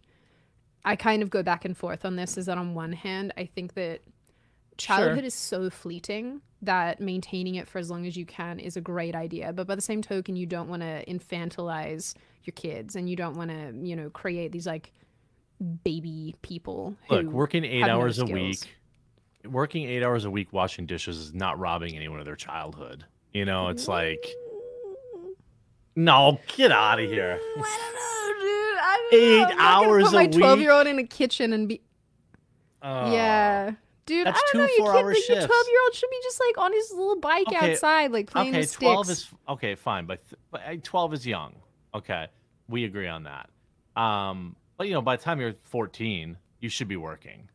I kind of go back and forth on this. Is that on one hand, I think that childhood is so fleeting that maintaining it for as long as you can is a great idea. But by the same token, you don't want to infantilize your kids, and you don't want to, you know, create these like baby people. Who Look, working eight have no hours a week, working eight hours a week washing dishes is not robbing anyone of their childhood. You know, it's like, no, get out of here. I don't know, dude. I don't Eight know. I'm not gonna hours put my a week? twelve-year-old in a kitchen and be Oh. yeah. Dude, That's I don't know. Your four-hour kid, like, shifts. twelve-year-old should be just like on his little bike Okay, outside, like playing Okay, with sticks. twelve is okay, fine, but, th- but twelve is young. Okay, we agree on that. Um, but you know, by the time you're fourteen, you should be working,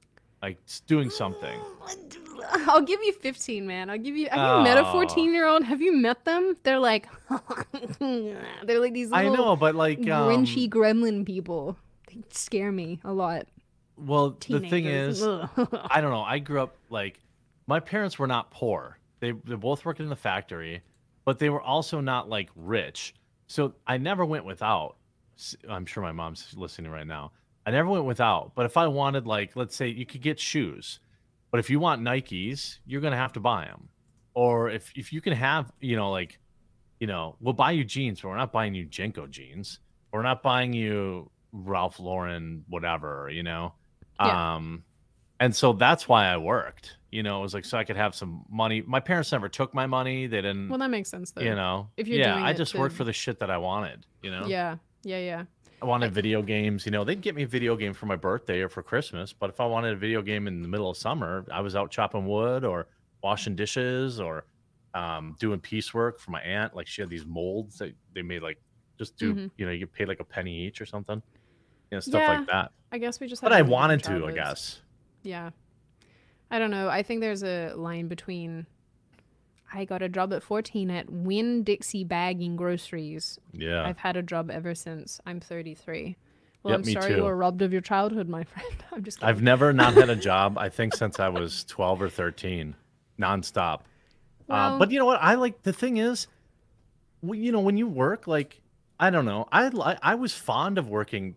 like doing something. (gasps) I'll give you 15, man. I'll give you. Have you met a Oh. 14 year old? Have you met them? They're like, (laughs) they're like these I know, but like, um, grinchy gremlin people. They scare me a lot. Well, the thing is, I don't know. I grew up like my parents were not poor. They they both worked in the factory, but they were also not like rich. So I never went without. I'm sure my mom's listening right now. I never went without. But if I wanted like let's say you could get shoes, but if you want Nikes, you're going to have to buy them. Or if if you can have, you know, like you know, we'll buy you jeans, but we're not buying you JNCO jeans. We're not buying you Ralph Lauren whatever, you know. Yeah. Um and so that's why I worked. You know, it was like so I could have some money. My parents never took my money. They didn't, well, that makes sense though. you know. if you're yeah, doing I just to- worked for the shit that I wanted, you know. Yeah, yeah, yeah. I wanted video games, you know. They'd get me a video game for my birthday or for Christmas, but if I wanted a video game in the middle of summer, I was out chopping wood or washing dishes or um, doing piecework for my aunt. Like she had these molds that they made like just do, Mhm. you know, you get paid like a penny each or something, you know, stuff Yeah, like that. I guess we just. Had, but I wanted to, I guess. Yeah. I don't know. I think there's a line between I got a job at 14 at Winn Dixie bagging groceries. Yeah. I've had a job ever since I'm 33. Well, Yep, I'm sorry you were robbed of your childhood, my (laughs) friend. I'm just kidding. I've never not had a (laughs) job. I think since I was 12 or 13, nonstop. uh, but you know what? I like the thing is, well, you know, when you work, like I don't know, I I was fond of working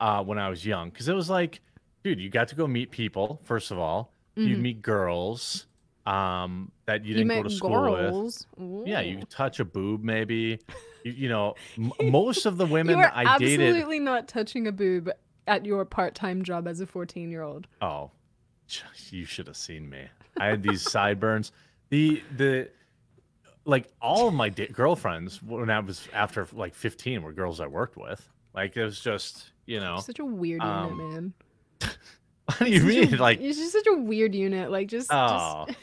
uh, when I was young because it was like, dude, you got to go meet people. First of all, you'd Mhm. meet girls um, that you You didn't go to school with. girls. Yeah, you touch a boob, maybe. (laughs) You, you know, m- most of the You women were I dated. absolutely not touching a boob at your part-time job as a 14-year-old. Oh, you should have seen me. I had these sideburns. The the like all of my da- girlfriends when I was after like 15 were girls I worked with. Like it was just, you know. Such a weird unit, Um, man. (laughs) What do you Such a- mean? Like it's just such a weird unit. Like just, oh. just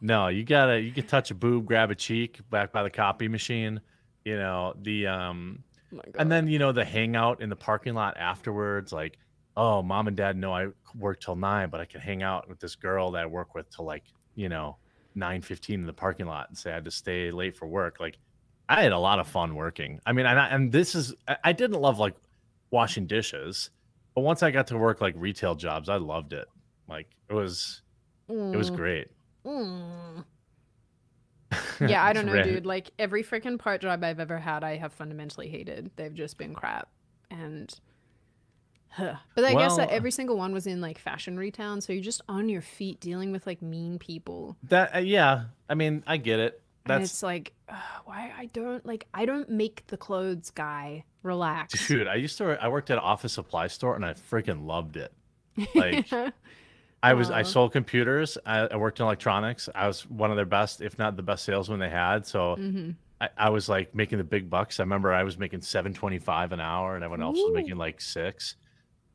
No, you got to you can touch a boob, grab a cheek back by the copy machine, you know, the um oh and then you know the hangout in the parking lot afterwards like oh mom and dad know i work till nine but i can hang out with this girl that i work with till like you know 9 15 in the parking lot and say i had to stay late for work like i had a lot of fun working i mean and, I, and this is I didn't love like washing dishes but once i got to work like retail jobs i loved it like it was it was Mm, great mm. (laughs) Yeah, I don't know, dude. Like every freaking part job I've ever had, I have fundamentally hated. They've just been crap. And Huh. But I guess that every single one was in like fashion retail, so you're just on your feet dealing with like mean people. That uh, yeah, I mean, I get it. And it's like, ugh, why I don't like I don't make the clothes guy relax. dude. I used to. I worked at an office supply store, and I freaking loved it. (laughs) Like I was. I sold computers. I, I worked in electronics. I was one of their best, if not the best salesman they had. So hmm I, I was like making the big bucks. I remember I was making seven twenty five an hour, and everyone else was making like six.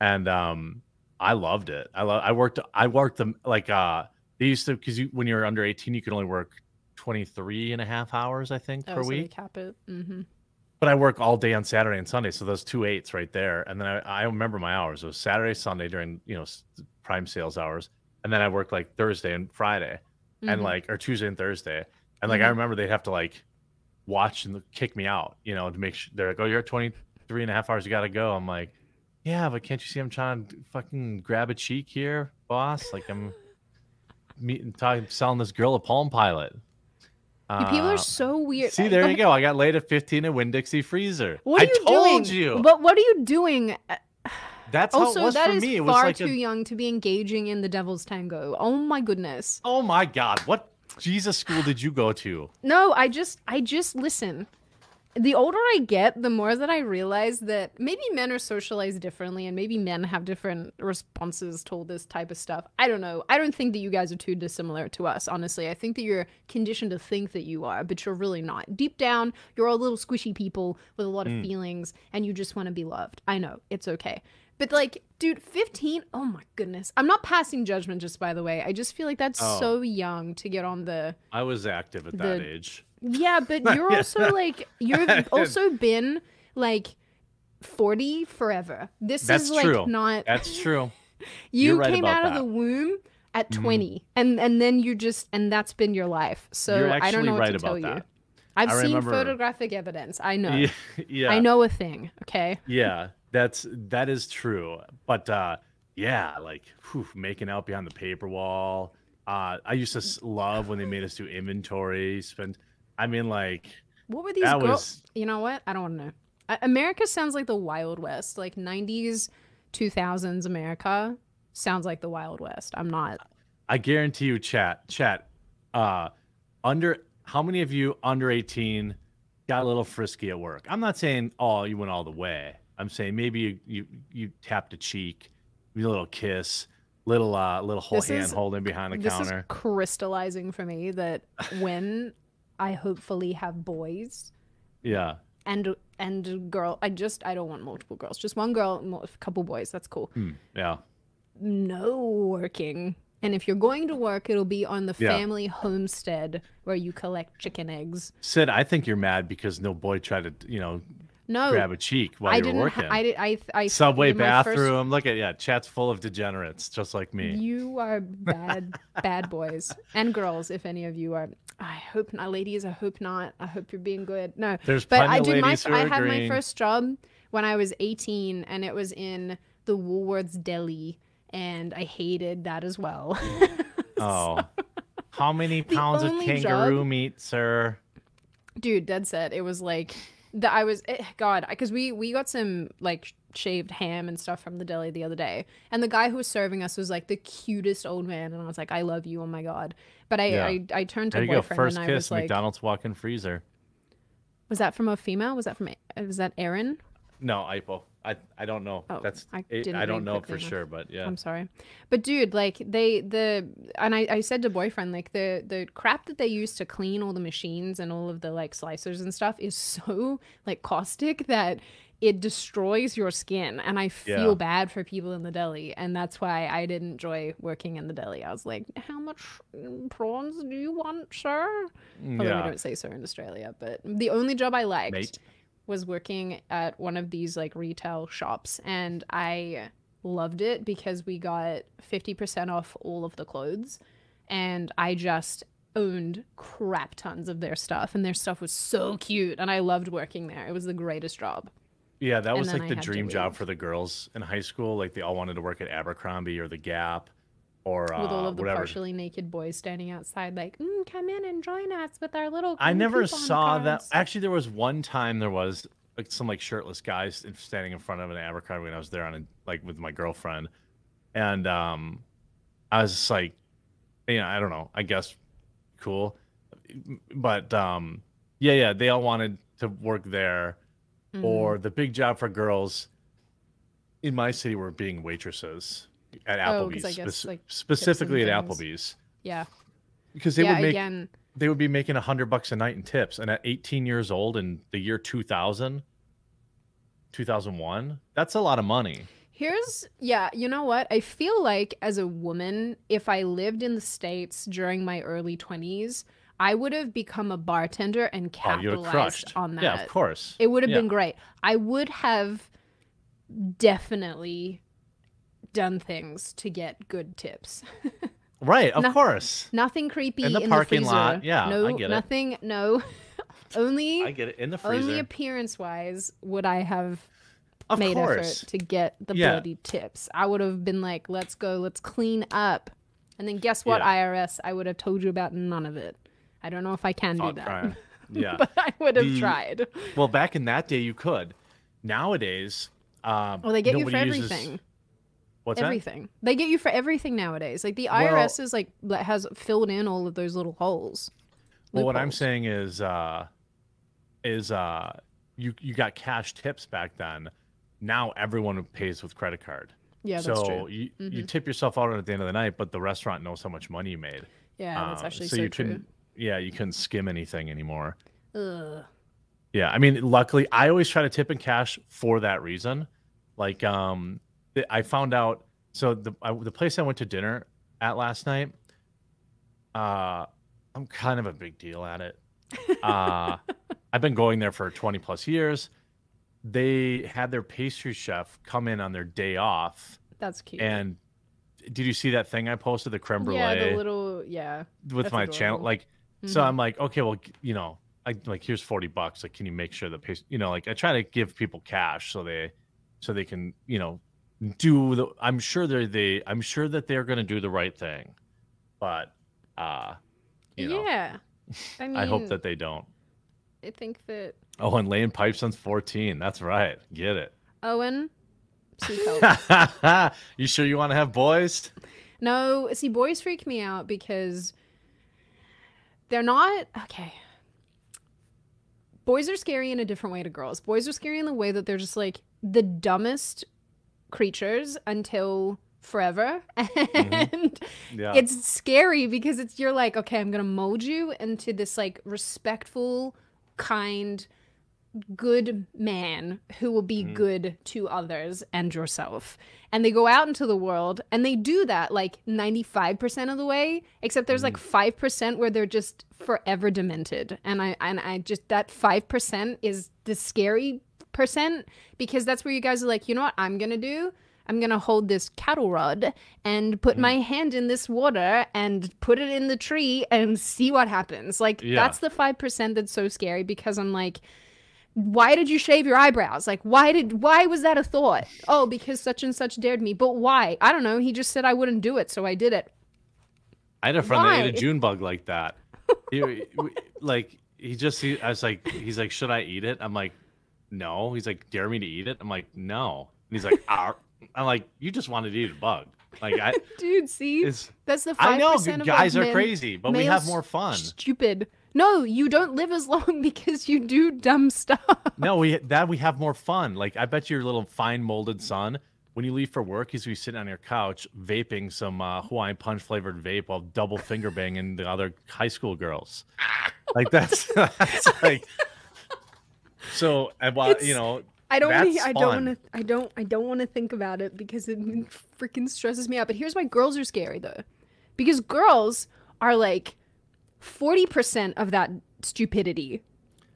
And um, I loved it. I love. I worked. I worked them like uh. They used to because you when you're under eighteen, you could only work 23 and a half hours, I think, Oh, per so week. cap it. hmm But I work all day on Saturday and Sunday, so those two eights right there. And then I, I remember my hours. It was Saturday, Sunday during you know prime sales hours, and then I worked like Thursday and Friday, and Mm-hmm. like or Tuesday and Thursday. And like I Mhm. remember they'd have to like watch and kick me out, you know, to make sure they're like, oh, you're at 23 and a half hours, you got to go. I'm like, yeah, but can't you see I'm trying to fucking grab a cheek here, boss? Like I'm (laughs) meeting, talking, selling this girl a Palm Pilot. People are um, so weird. See, there you go. I got laid at 15 at Winn Dixie Freezer. What are I you told doing? you. But what are you doing? (sighs) That's how it Also, was that for is me. It was far like too a, young to be engaging in the devil's tango. Oh my goodness. oh my god, what Jesus school did you go to? No, I just I just listen. The older I get, the more that I realize that maybe men are socialized differently and maybe men have different responses to all this type of stuff. I don't know. I don't think that you guys are too dissimilar to us, honestly. I think that you're conditioned to think that you are, but you're really not. Deep down, you're all little squishy people with a lot of hmm. feelings and you just want to be loved. I know. It's okay. But like, dude, 15? Oh my goodness. I'm not passing judgment just by the way. I just feel like that's Oh. so young to get on the I was active at that age. Yeah, but (laughs) you're also like you've (laughs) also been like 40 forever. This That's is like true. not That's true. (laughs) you right came out of that. the womb at Mhm. 20 and and then you just and that's been your life. So I don't know what right to tell you. that. I've I seen remember- photographic evidence. I know. Yeah, yeah. I know a thing, okay? Yeah, that's that is true. But uh yeah, like whew, making out behind the paper wall. Uh I used to love when they made us do inventory, spend I mean like What were these that girls? was You know what? I don't want to know. America sounds like the Wild West, like 90s, 2000s America sounds like the Wild West. I'm not. I guarantee you chat chat uh under how many of you under 18 got a little frisky at work? I'm not saying oh you went all the way. I'm saying maybe you you, you tapped a cheek, a little kiss, little uh little whole This hand is- holding behind the this counter. is crystallizing for me that when I hopefully have boys Yeah. and and girl, I just I don't want multiple girls, just one girl, a couple boys. That's cool. Hmm, yeah. No working. And if you're going to work, it'll be on the Yeah. family homestead where you collect chicken eggs. Sid, I think you're mad because no boy tried to, you know, No, grab a cheek while I you're working. I did. I. I Subway my first- bathroom. Look at yeah, chat's full of degenerates, just like me. You are bad, (laughs) bad boys and girls. If any of you are, I hope not, ladies. I hope not. I hope you're being good. No, There's but I did my. I had my first job when I was 18, and it was in the Woolworths deli, and I hated that as well. (laughs) Oh, how many pounds of kangaroo job- meat, sir? Dude, dead set. It was like that. I was eh, God because we we got some like shaved ham and stuff from the deli the other day, and the guy who was serving us was like the cutest old man, and I was like, I love you, oh my god. But I Yeah. I, I turned to There you go. boyfriend First and I kiss, was like, McDonald's walk-in freezer. was that from a female? Was that from was that Aaron? No, Ipo. I I don't know. Oh, That's I it- I don't know for enough. sure, but yeah. I'm sorry, but dude, like they the and I, I said to boyfriend like the the crap that they use to clean all the machines and all of the like slicers and stuff is so like caustic that it destroys your skin and I feel Yeah. bad for people in the deli and that's why I didn't enjoy working in the deli. I was like, how much mm, prawns do you want, sir? Although we yeah. don't say sir in Australia, but the only job I liked Mate. was working at one of these like retail shops and I loved it because we got 50% off all of the clothes and I just owned crap tons of their stuff and their stuff was so cute and I loved working there. It was the greatest job. Yeah, that and was like I the dream job for the girls in high school. Like they all wanted to work at Abercrombie or the Gap or uh, with all of the whatever. partially naked boys standing outside like, mm, come in and join us with our little I never saw that. Actually, there was one time there was like some like shirtless guys standing in front of an Abercrombie when I was there on a, like with my girlfriend, and um, I was just like, you know, I don't know, I guess cool, but um, yeah, yeah, they all wanted to work there, Mm. or the big job for girls in my city were being waitresses at Oh, Applebee's, I guess, speci- like, specifically at. Applebee's, yeah, because they yeah. would make again, they would be making a hundred bucks a night in tips and at 18 years old in the year 2000 2001 that's a lot of money Here's yeah, you know what? I feel like as a woman, if I lived in the states during my early 20s, I would have become a bartender and oh capitalized crushed on that. yeah of course It would have Yeah. been great. I would have definitely done things to get good tips. (laughs) right of course Nothing creepy In the in parking the lot, yeah, no, I get it. nothing. No, (laughs) only i get it in the freezer. only appearance wise would I have of made course effort to get the Yeah. bloody tips. I would have been like, let's go, let's clean up. And then guess what, Yeah. IRS? I would have told you about none of it. I don't know if I can do that. crime. (laughs) yeah but I would have The- tried. well back in that day you could nowadays um Well, they get you for uses- everything. what's that everything. They get you for everything nowadays. Like the Well- IRS is like has filled in all of those little holes. Well, what I'm saying is, uh, is uh, you you got cash tips back then. Now everyone pays with credit card. Yeah, that's so true. you you Mhm. tip yourself out at the end of the night, but the restaurant knows how much money you made. Yeah, that's Uh, actually so so, you true. couldn't. Yeah, you couldn't skim anything anymore. Ugh. Yeah, I mean, luckily, I always try to tip in cash for that reason. Like, um, I found out. So the I, the place I went to dinner at last night, uh, I'm kind of a big deal at it. (laughs) Uh, I've been going there for 20 plus years. They had their pastry chef come in on their day off, That's cute. and did you see that thing I posted, the creme brulee? yeah, the little yeah. with my channel adorable. So Mhm. i'm like okay well you know i like here's 40 bucks. Like can you make sure the pace you know like i try to give people cash so they so they can you know do the i'm sure they're they i'm sure that they're going to do the right thing but uh you know yeah. I mean, (laughs) i hope that they don't. I think that oh and laying pipes since 14 that's right. Get it. Owen, (laughs) you sure you want to have boys? No, see, boys freak me out because they're not okay. Boys are scary in a different way to girls. Boys are scary in the way that they're just like the dumbest creatures until forever, (laughs) and yeah it's scary because it's you're like okay i'm gonna mold you into this like respectful kind good man who will be Mhm. good to others and yourself and they go out into the world and they do that like 95% of the way except there's like 5% where they're just forever demented and i and i just that 5% is the scary percent because that's where you guys are like you know what i'm gonna do I'm gonna hold this cattle rod and put Mm. my hand in this water and put it in the tree and see what happens. Like Yeah. that's the five percent that's so scary because I'm like, why did you shave your eyebrows? Like why did why was that a thought? Oh, because such and such dared me. But why? I don't know. He just said I wouldn't do it, so I did it. I had a friend that ate a June bug like that. He, (laughs) like he just, he, I was like, he's like, should I eat it? I'm like, no. He's like, dare me to eat it? I'm like, no. And he's like. I'm like, you just wanted to eat a bug. Like I, (laughs) Dude, see? That's the I five know percent of guys are crazy, but we have more fun. Stupid. No, you don't live as long (laughs) because you do dumb stuff. No, we that we have more fun. Like I bet your little fine molded son, when you leave for work, he's gonna be sitting on your couch vaping some uh, Hawaiian punch flavored vape while double finger banging the other high school girls. Like that's (laughs) that's like. So and while you know, I don't wanna, I don't want to I don't I don't want to think about it because it (laughs) freaking stresses me out. But here's why girls are scary though. Because girls are like 40% of that stupidity.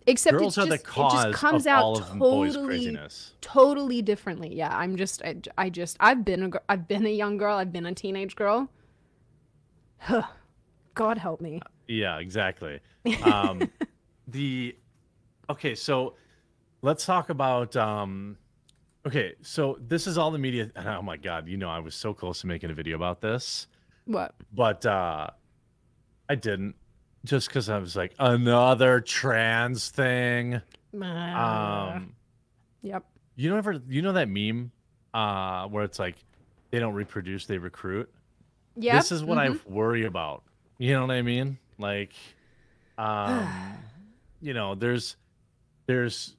Except girls it's are just, the it just comes out totally totally differently. Yeah, I'm just I, I just I've been a I've been a young girl, I've been a teenage girl. God help me. Yeah, exactly. (laughs) Um, the okay, so let's talk about. Um, okay, so this is all the media. (laughs) Oh my god, you know, I was so close to making a video about this. What? but uh I didn't just because I was like another trans thing. Ah. Um Yep. You know ever you know that meme uh where it's like they don't reproduce, they recruit? Yep. This is what mhm. I worry about. You know what I mean? Like um (sighs) you know, there's there's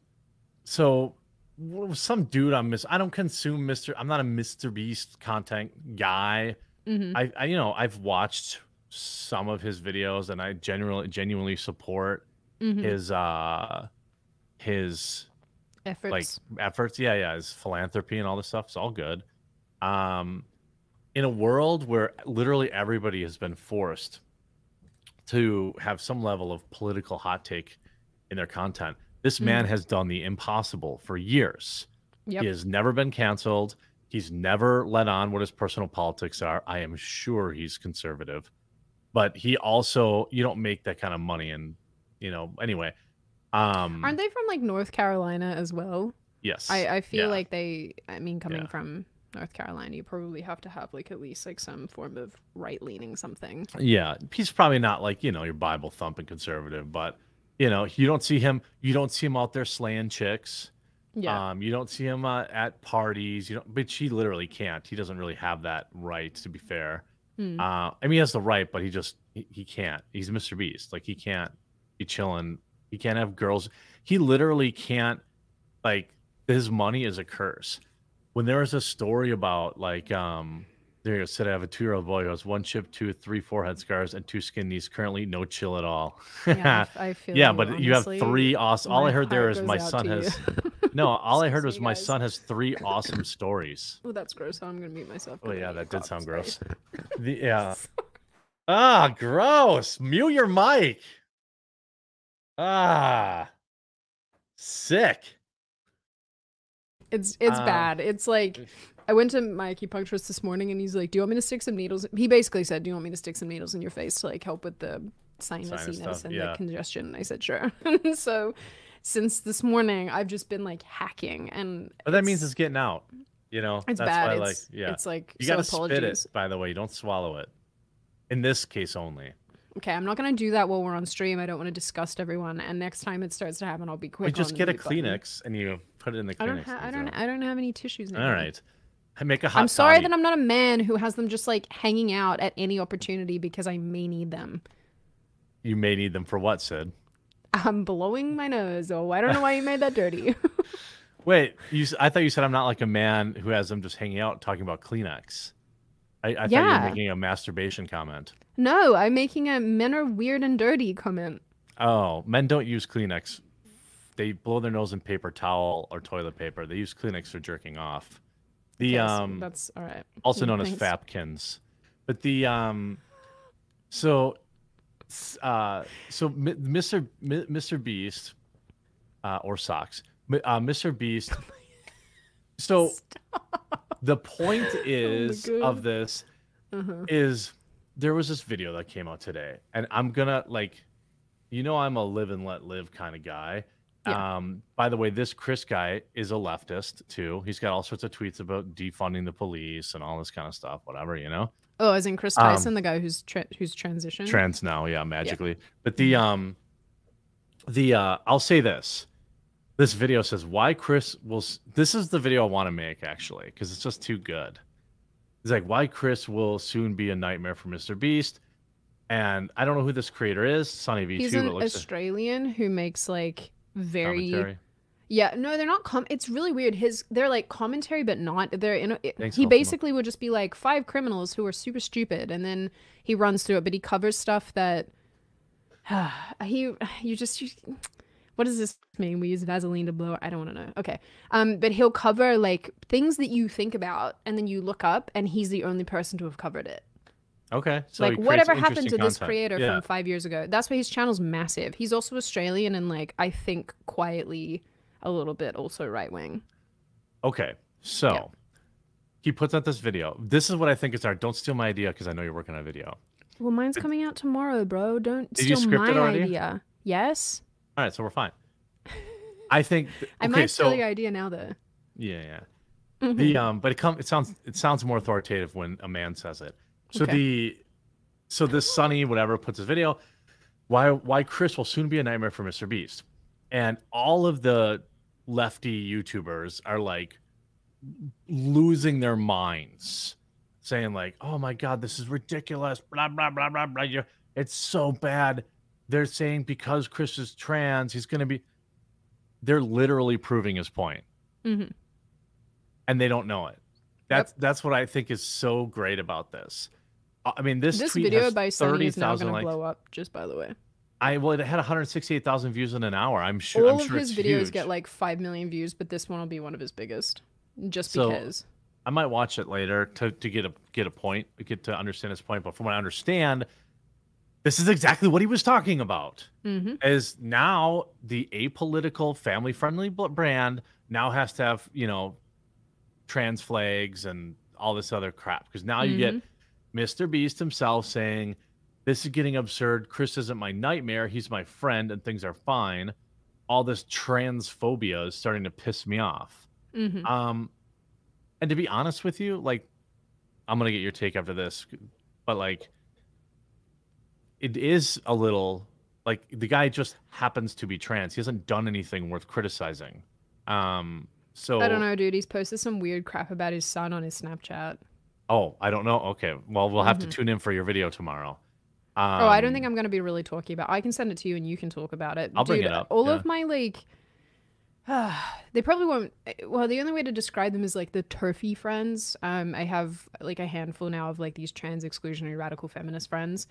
so some dude on Miss I don't consume Mr. I'm not a Mr. Beast content guy. Mhm. I, I you know, I've watched some of his videos and I genuinely genuinely support Mhm. his uh his efforts. like efforts yeah yeah his philanthropy and all this stuff it's all good um in a world where literally everybody has been forced to have some level of political hot take in their content this man has done the impossible for years yep. he has never been canceled he's never let on what his personal politics are i am sure he's conservative but he also you don't make that kind of money and you know anyway um Aren't they from like North Carolina as well? yes I, I feel yeah. like they I mean coming Yeah. from North Carolina, you probably have to have like at least like some form of right leaning something. Yeah, he's probably not like you know your Bible thumping conservative, but you know you don't see him. You don't see him out there slaying chicks. Yeah. Um, you don't see him uh, at parties. You don't, but he literally can't. He doesn't really have that right. To be fair, Hmm. uh, I mean he has the right, but he just he, he can't. He's Mr. Beast. Like he can't be chilling. He can't have girls. He literally can't. Like his money is a curse. When there was a story about like um there you go. said I have a two year old boy who has one chip tooth, three forehead scars, and two skin knees. Currently, no chill at all. yeah, I, (laughs) feel yeah, you, but you have three awesome. All I heard there is my son has. (laughs) (laughs) No, all I heard was my guys. son has three awesome stories. Oh, that's gross. I'm gonna mute myself. Oh yeah, that did sound sorry. gross. The, yeah. Ah, gross. Mute your mic. Ah, sick. It's it's Um, bad. It's like I went to my acupuncturist this morning and he's like, "Do you want me to stick some needles?" He basically said, "Do you want me to stick some needles in your face to like help with the sinusiness stuff, and yeah. the congestion?" And I said, "Sure." (laughs) so since this morning, I've just been like hacking, and But that means it's getting out. You know, it's that's bad. why, like, it's, yeah, it's like you so gotta apologies. spit it. By the way, you don't swallow it. In this case only. Okay, I'm not gonna do that while we're on stream. I don't want to disgust everyone. And next time it starts to happen, I'll be quick. We just get a button. Kleenex and you put it in the Kleenex. I don't. Ha- I don't. I don't have any tissues. All anymore. right. I make a hot. I'm sorry toddy. that I'm not a man who has them just like hanging out at any opportunity because I may need them. You may need them for what, Sid? I'm blowing my nose. Oh, I don't know why you made that dirty. (laughs) Wait, you. I thought you said I'm not like a man who has them just hanging out talking about Kleenex. I, I thought you were making a masturbation comment. no, I'm making a men are weird and dirty comment. Oh, men don't use Kleenex. They blow their nose in paper towel or toilet paper. They use Kleenex for jerking off. The so um, that's all right. also (laughs) known as thanks. Fapkins. But the um, so, uh, so Mr. Mr. Beast, uh, or socks, uh, Mr. Beast. (laughs) So the point (laughs) is God. of this Uh-huh. is there was this video that came out today, and I'm gonna like, you know, I'm a live and let live kind of guy. Yeah. Um, by the way, this Chris guy is a leftist too. He's got all sorts of tweets about defunding the police and all this kind of stuff, whatever, you know. Oh, as in Chris Um, Tyson, the guy who's tra- who's transitioned. Trends now, yeah, magically. But the um the uh I'll say this. This video says why Chris will s- this is the video I want to make actually because it's just too good. It's like why Chris will soon be a nightmare for Mr. Beast. And I don't know who this creator is, SunnyV2, He's but an it looks like Australian who makes like very commentary. Yeah, no, they're not. Com- it's really weird. His they're like commentary, but not. They're in. A, Thanks, he Ultima. basically would just be like five criminals who are super stupid, and then he runs through it. But he covers stuff that (sighs) he you just you, what does this mean? We use Vaseline to blow. I don't want to know. Okay, um, but he'll cover like things that you think about, and then you look up, and he's the only person to have covered it. Okay. So like whatever happened to interesting this creator Yeah. from five years ago? That's why his channel's massive. He's also Australian and like I think quietly a little bit also right wing. Okay. So Yeah. he puts out this video. This is what I think is our don't steal my idea because I know you're working on a video. Well, mine's coming out tomorrow, bro. Don't steal my it idea. Yes, All right, so we're fine. I think (laughs) th- I okay, might so steal your idea now, though. yeah, yeah. (laughs) The um, but it come it sounds it sounds more authoritative when a man says it. So Okay. the so this Sunny whatever puts his video. Why why Chris will soon be a nightmare for Mr. Beast, and all of the lefty YouTubers are like losing their minds, saying like, "Oh my god, this is ridiculous." Blah blah blah blah blah. It's so bad. They're saying because Chris is trans, he's going to be. They're literally proving his point, Mhm. and they don't know it. That's that's what I think is so great about this. I mean, this This tweet video by Sunny is now 30,000 going to blow up, just by the way. I well, it had 168,000 views in an hour. I'm sure. All I'm sure of his videos huge. get like 5 million views, but this one will be one of his biggest. Just So- because. I might watch it later to, to get a get a point, get to understand his point. But from what I understand, this is exactly what he was talking about. hmm Is now the apolitical, family friendly brand now has to have you know trans flags and all this other crap because now you get Mr. Beast himself saying, "This is getting absurd. Chris isn't my nightmare. He's my friend, and things are fine." All this transphobia is starting to piss me off. hmm Um, and to be honest with you, like, I'm gonna get your take after this, but like, it is a little like the guy just happens to be trans. He hasn't done anything worth criticizing. Um, so I don't know, dude. He's posted some weird crap about his son on his Snapchat. Oh, I don't know. Okay, well, we'll have Mhm. to tune in for your video tomorrow. Um, oh, I don't think I'm going to be really talking about. I can send it to you and you can talk about it. I'll bring it up, All yeah. of my like (sighs) they probably won't well, the only way to describe them is like the turfy friends. Um I have like a handful now of like these trans exclusionary radical feminist friends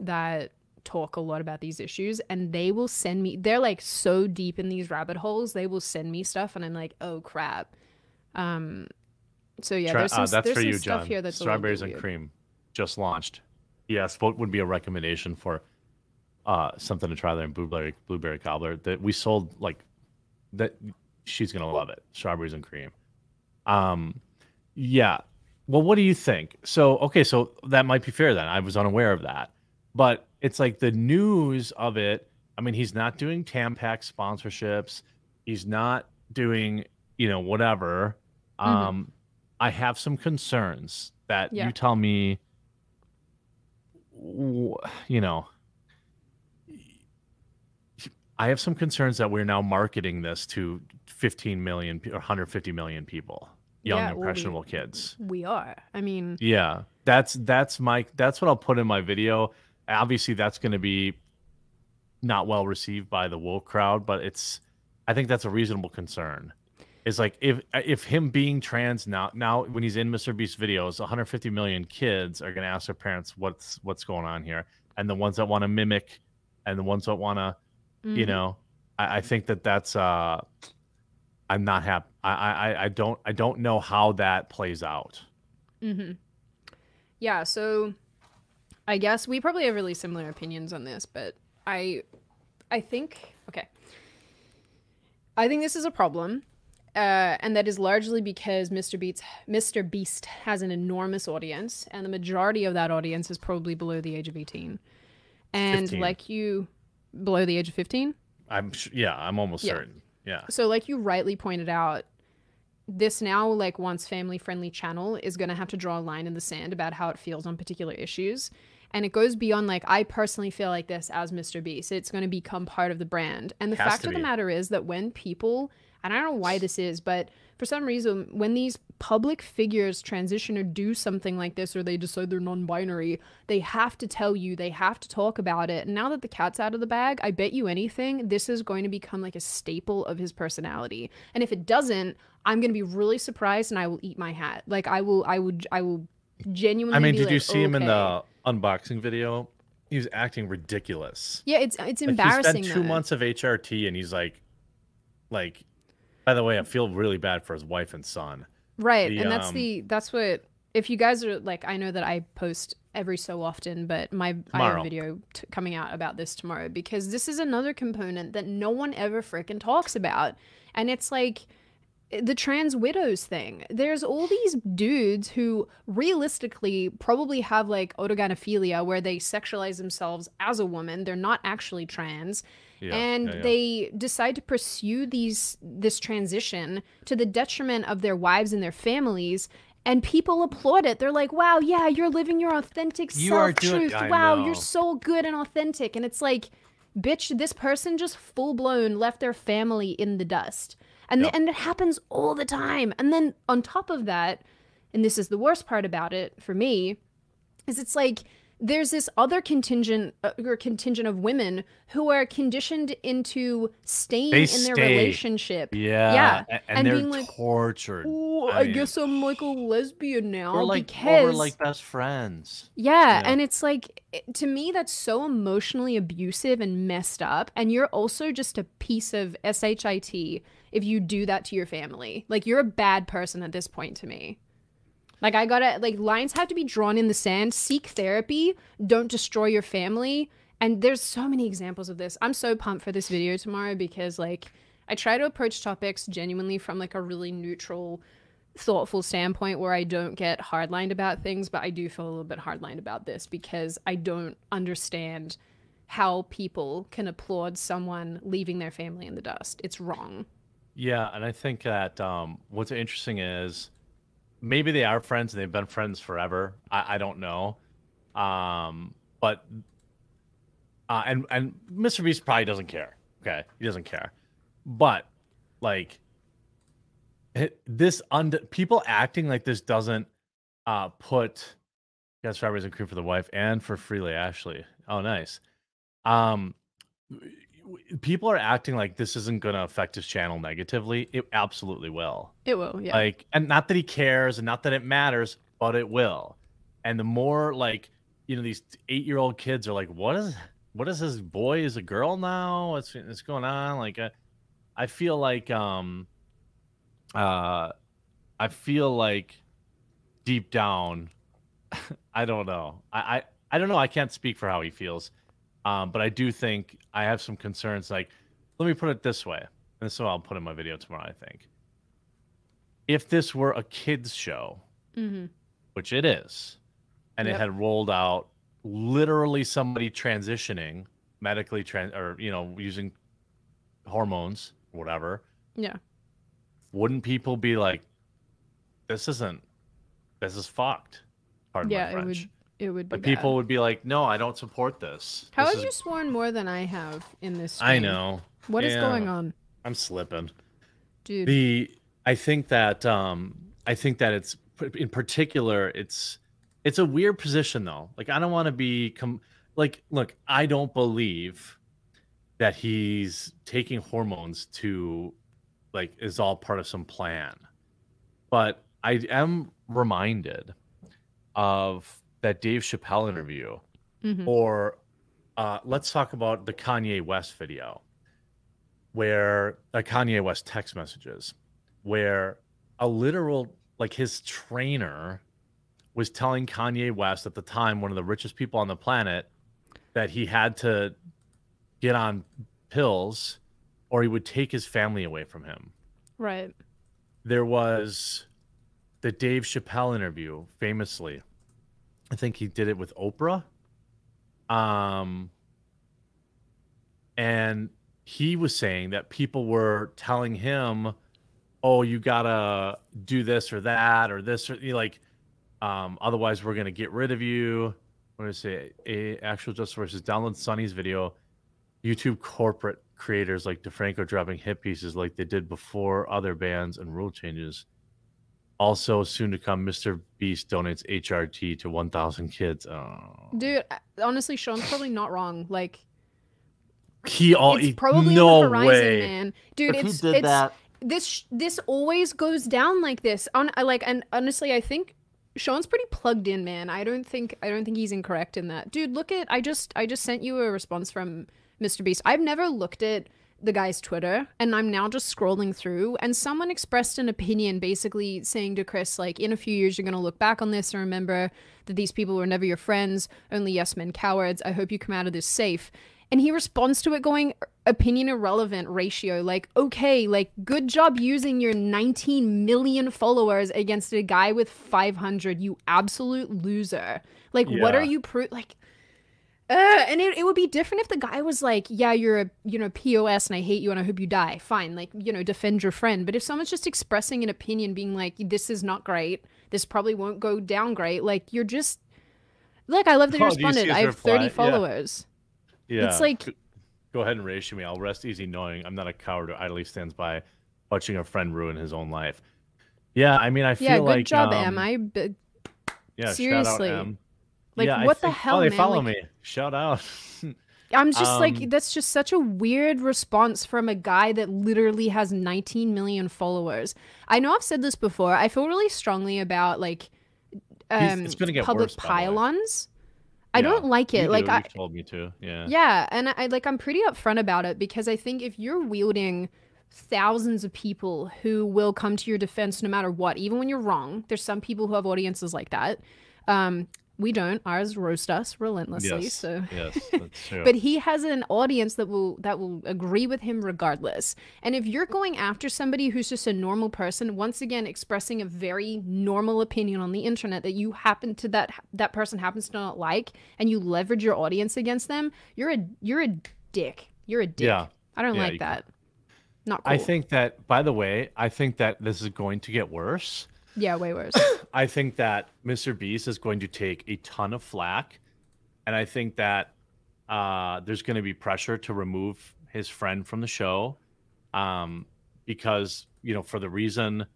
that talk a lot about these issues and they will send me they're like so deep in these rabbit holes, they will send me stuff and I'm like, "Oh crap." Um so yeah, there's some, uh, that's there's for some you, stuff John. here that's Strawberries and cream just launched. Yes, what would be a recommendation for uh something to try there in blueberry blueberry cobbler that we sold like that she's gonna love it. Strawberries and cream. Um yeah. Well, what do you think? So okay, so that might be fair then. I was unaware of that. But it's like the news of it. I mean, he's not doing Tampax sponsorships. He's not doing, you know, whatever. Mhm. Um, I have some concerns that Yeah. you tell me, you know, I have some concerns that we're now marketing this to 15 million or 150 million people, young Yeah, well, we- impressionable kids. We are. I mean, Yeah, that's that's my that's what I'll put in my video. Obviously, that's going to be not well received by the woke crowd, but it's I think that's a reasonable concern. Is like if if him being trans now now when he's in Mr. Beast videos, 150 million kids are going to ask their parents what's what's going on here, and the ones that want to mimic, and the ones that want to you mhm. know, I, I think that that's uh, I'm not happy. I, I I don't I don't know how that plays out. Mm-hmm. Yeah, so I guess we probably have really similar opinions on this, but I I think okay. I think this is a problem. Uh, and that is largely because Mr. Beast Mr. Beast has an enormous audience, and the majority of that audience is probably below the age of eighteen. And 15. like you, below the age of fifteen. I'm sh- yeah, I'm almost Yeah. certain. Yeah. So, like you rightly pointed out, this now like once family friendly channel is going to have to draw a line in the sand about how it feels on particular issues. And it goes beyond like I personally feel like this as Mr. Beast. It's going to become part of the brand. And the Has fact of the matter is that when people and I don't know why this is, but for some reason, when these public figures transition or do something like this, or they decide they're non binary, they have to tell you, they have to talk about it. And now that the cat's out of the bag, I bet you anything, this is going to become like a staple of his personality. And if it doesn't, I'm going to be really surprised and I will eat my hat. Like, I will, I would, I will genuinely I mean, did you like, see him in the unboxing video? He was acting ridiculous. Yeah, it's, it's Like, embarrassing. he spent two though. months of HRT, and he's like, like. By the way, I feel really bad for his wife and son. right The, and that's um, the that's what if you guys are like i know that i post every so often but my i have a video t- coming out about this tomorrow because this is another component that no one ever freaking talks about and it's like the trans widows thing. There's all these dudes who realistically probably have like autogynephilia where they sexualize themselves as a woman. They're not actually trans. Yeah, and yeah, yeah. they decide to pursue these this transition to the detriment of their wives and their families. And people applaud it. They're like, "Wow, yeah, you're living your authentic You self truth. Wow, know. you're so good and authentic." And it's like, bitch, this person just full blown left their family in the dust. And, Yep. and it happens all the time. And then on top of that, and this is the worst part about it for me, is it's like there's this other contingent uh, or contingent of women who are conditioned into staying They in their stay. relationship. Yeah. Yeah, a- And, and they're being like, tortured. Oh, I I, mean, guess I'm like a lesbian (sighs) now We're like, because or we're like best friends. yeah, Yeah. and it's like to me that's so emotionally abusive and messed up and you're also just a piece of shit if you do that to your family. Like you're a bad person at this point to me. Like I got to like lines have to be drawn in the sand. Seek therapy, don't destroy your family. And there's so many examples of this. I'm so pumped for this video tomorrow because like I try to approach topics genuinely from like a really neutral thoughtful standpoint where I don't get hardlined about things, but I do feel a little bit hardlined about this because I don't understand how people can applaud someone leaving their family in the dust. It's wrong. Yeah, and I think that um, what's interesting is maybe they are friends and they've been friends forever. I, I don't know, um, but uh, and and Mr. Beast probably doesn't care. Okay, he doesn't care, but like this und- people acting like this doesn't uh, put got strawberries and cream for the wife and for Freely Ashley. Oh, nice. Um, people are acting like this isn't going to affect his channel negatively. It absolutely will. It will, yeah. Like, and not that he cares and not that it matters, but it will. And the more like, you know, these eight year old kids are like, what is, what is this boy is a girl now? What's, what's going on? Like, uh, I feel like, um, uh, I feel like deep down, (laughs) I don't know. I, I, I don't know. I can't speak for how he feels. Um, but I do think I have some concerns. Like, let me put it this way. And this is what I'll put in my video tomorrow, I think. If this were a kids show, mm-hmm. which it is, and Yep. it had rolled out literally somebody transitioning medically trans or you know using hormones whatever Yeah. wouldn't people be like this isn't this is fucked pardon yeah, my it would it would be like people would be like no i don't support this. How This have is- you sworn more than I have in this i know. What is Yeah, going on? i'm slipping. Dude. the i think that um i think that it's in particular it's it's a weird position though. Like i don't want to be com- like look i don't believe that he's taking hormones to like is all part of some plan. But i am reminded of that dave chappelle interview Mhm. or uh, let's talk about the Kanye West video, where uh, Kanye West text messages, where a literal like his trainer was telling Kanye West at the time, one of the richest people on the planet, that he had to get on pills or he would take his family away from him Right. there was the Dave Chappelle interview, famously. I think he did it with Oprah. Um, and he was saying that people were telling him, "Oh, you gotta do this or that or this or like, um, otherwise we're gonna get rid of you." What did I say? A actual justice versus download Sonny's video. YouTube corporate creators like DeFranco dropping hit pieces like they did before other bans and rule changes. Also, soon to come, Mr. Beast donates HRT to 1,000 kids. Oh. Dude, honestly, Sean's probably not wrong. Like, He all it's he- probably no on the horizon, way. man. Dude, if it's he did it's that, this this always goes down like this. On I like and honestly, I think Sean's pretty plugged in, man. I don't think I don't think he's incorrect in that. Dude, look at I just I just sent you a response from Mr. Beast. I've never looked at the guy's Twitter and I'm now just scrolling through and someone expressed an opinion basically saying to Chris like in a few years you're going to look back on this and remember that these people were never your friends, only yes men cowards. I hope you come out of this safe. And he responds to it going opinion irrelevant ratio. Like, okay, like good job using your 19 million followers against a guy with 500, you absolute loser. Like, what are you pro like uh, and it, it would be different if the guy was like, yeah, you're a, you know, POS and I hate you and I hope you die. Fine. Like, you know, defend your friend. But if someone's just expressing an opinion being like, this is not great, this probably won't go down great, like, you're just, look, I love that you Oh, responded. I have 30 reply? Yeah. followers. yeah. It's like, go ahead and ratio me. I'll rest easy knowing I'm not a coward who idly stands by watching a friend ruin his own life. Yeah, I mean, I feel Yeah, good like job, um, Em. I Yeah, Seriously. Shout out. Like, yeah, I what the think- hell, Oh, they man? follow Like- me. Shout out. (laughs) I'm just Um, like that's just such a weird response from a guy that literally has 19 million followers. I know I've said this before. I feel really strongly about like um it's gonna get public worse, by the way. pylons. I Yeah, don't like it. Like do, I you've told me to. Yeah. Yeah, and I like I'm pretty upfront about it because I think if you're wielding thousands of people who will come to your defense no matter what, even when you're wrong. There's some people who have audiences like that. Um, we don't. Ours roast us relentlessly. Yes. So Yes, (laughs) that's true. but he has an audience that will that will agree with him regardless. And if you're going after somebody who's just a normal person, once again expressing a very normal opinion on the internet that you happen to that that person happens to not like, and you leverage your audience against them, you're a you're a dick. You're a dick. Yeah. I don't Yeah, like that. Not cool. I think that, by the way, I think that this is going to get worse. Yeah, way worse. (coughs) I think that Mr. Beast is going to take a ton of flack, and I think that uh, there's going to be pressure to remove his friend from the show, um, because you know for the reason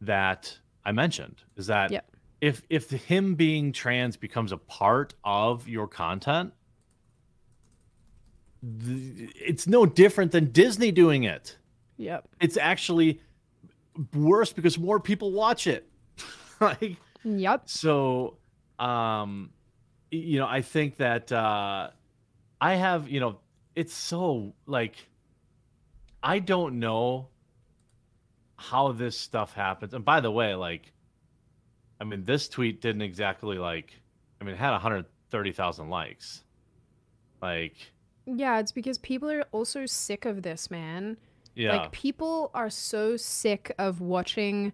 that I mentioned is that Yep. if if him being trans becomes a part of your content, th- it's no different than Disney doing it yep. it's actually worse because more people watch it. (laughs) like Yep. so um you know, I think that uh I have, you know, it's so like I don't know how this stuff happens. And by the way, like I mean, this tweet didn't exactly like I mean, it had 130,000 likes. Like Yeah, it's because people are also sick of this, man. Yeah. Like people are so sick of watching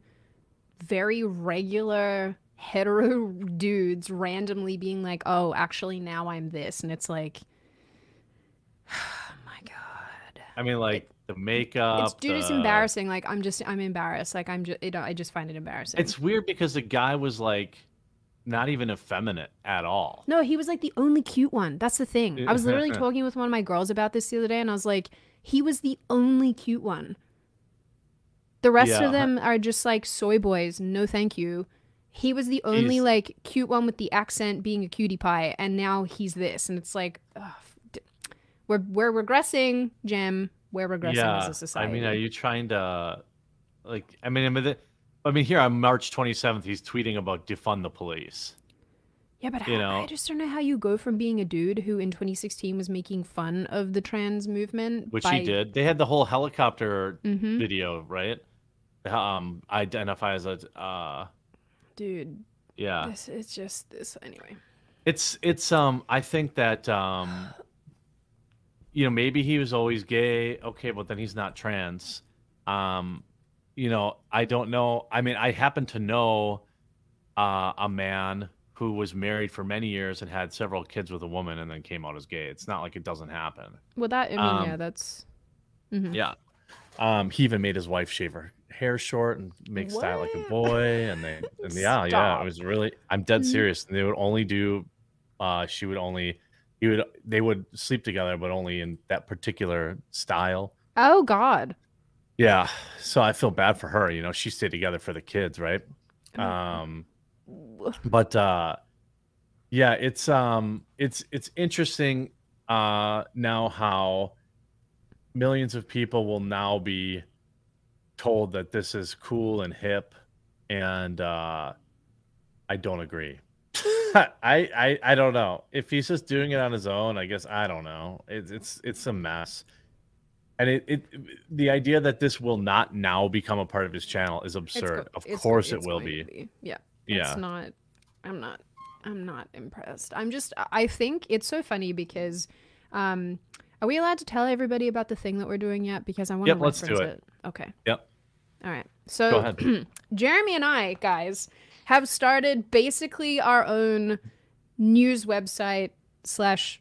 very regular hetero (laughs) dudes randomly being like, "Oh, actually now I'm this." And it's like (sighs) oh my god. I mean like the makeup It's dude, it's embarrassing. Like I'm just I'm embarrassed. Like I'm just it, I just find it embarrassing. It's weird because the guy was like not even effeminate at all. No, he was like the only cute one. That's the thing. I was literally (laughs) talking with one of my girls about this the other day, and I was like, he was the only cute one. The rest Yeah. of them are just like soy boys. No, thank you. He was the only He's- like cute one with the accent being a cutie pie, and now he's this, and it's like, ugh, we're we're regressing, Jim. We're regressing yeah, as a society. I mean, are you trying to like? I mean, I mean, the, I mean, here on March 27th, he's tweeting about defund the police. Yeah, but you how, I just don't know how you go from being a dude who in 2016 was making fun of the trans movement, Which by, he did. They had the whole helicopter hmm video, right? Um, identify as a uh, dude. yeah. This it's just this anyway. It's it's um I think that um you know maybe he was always gay okay but then he's not trans um you know I don't know I mean I happen to know uh a man who was married for many years and had several kids with a woman and then came out as gay it's not like it doesn't happen Well, that I mean, yeah, Um, that's. mhm. yeah um he even made his wife shave her hair short and make style like a boy and they and (laughs) yeah yeah it was really i'm dead Mhm. serious and they would only do uh she would only he would they would sleep together but only in that particular style Oh God. yeah so i feel bad for her you know she stayed together for the kids right Mm. um but uh yeah it's um it's it's interesting uh now how millions of people will now be told that this is cool and hip and uh i don't agree. (laughs) I, I i don't know. If he's just doing it on his own i guess i don't know. It's it's it's a mess. And it, it the idea that this will not now become a part of his channel is absurd. of it's- course it will going be Yeah. Yeah It's not. I'm not. I'm not impressed. I'm just. I think it's so funny because. Um, are we allowed to tell everybody about the thing that we're doing yet? Because I want Yep, to let's do reference it. it. Okay. Yep. All right. So (clears throat) Jeremy and I, guys, have started basically our own news website slash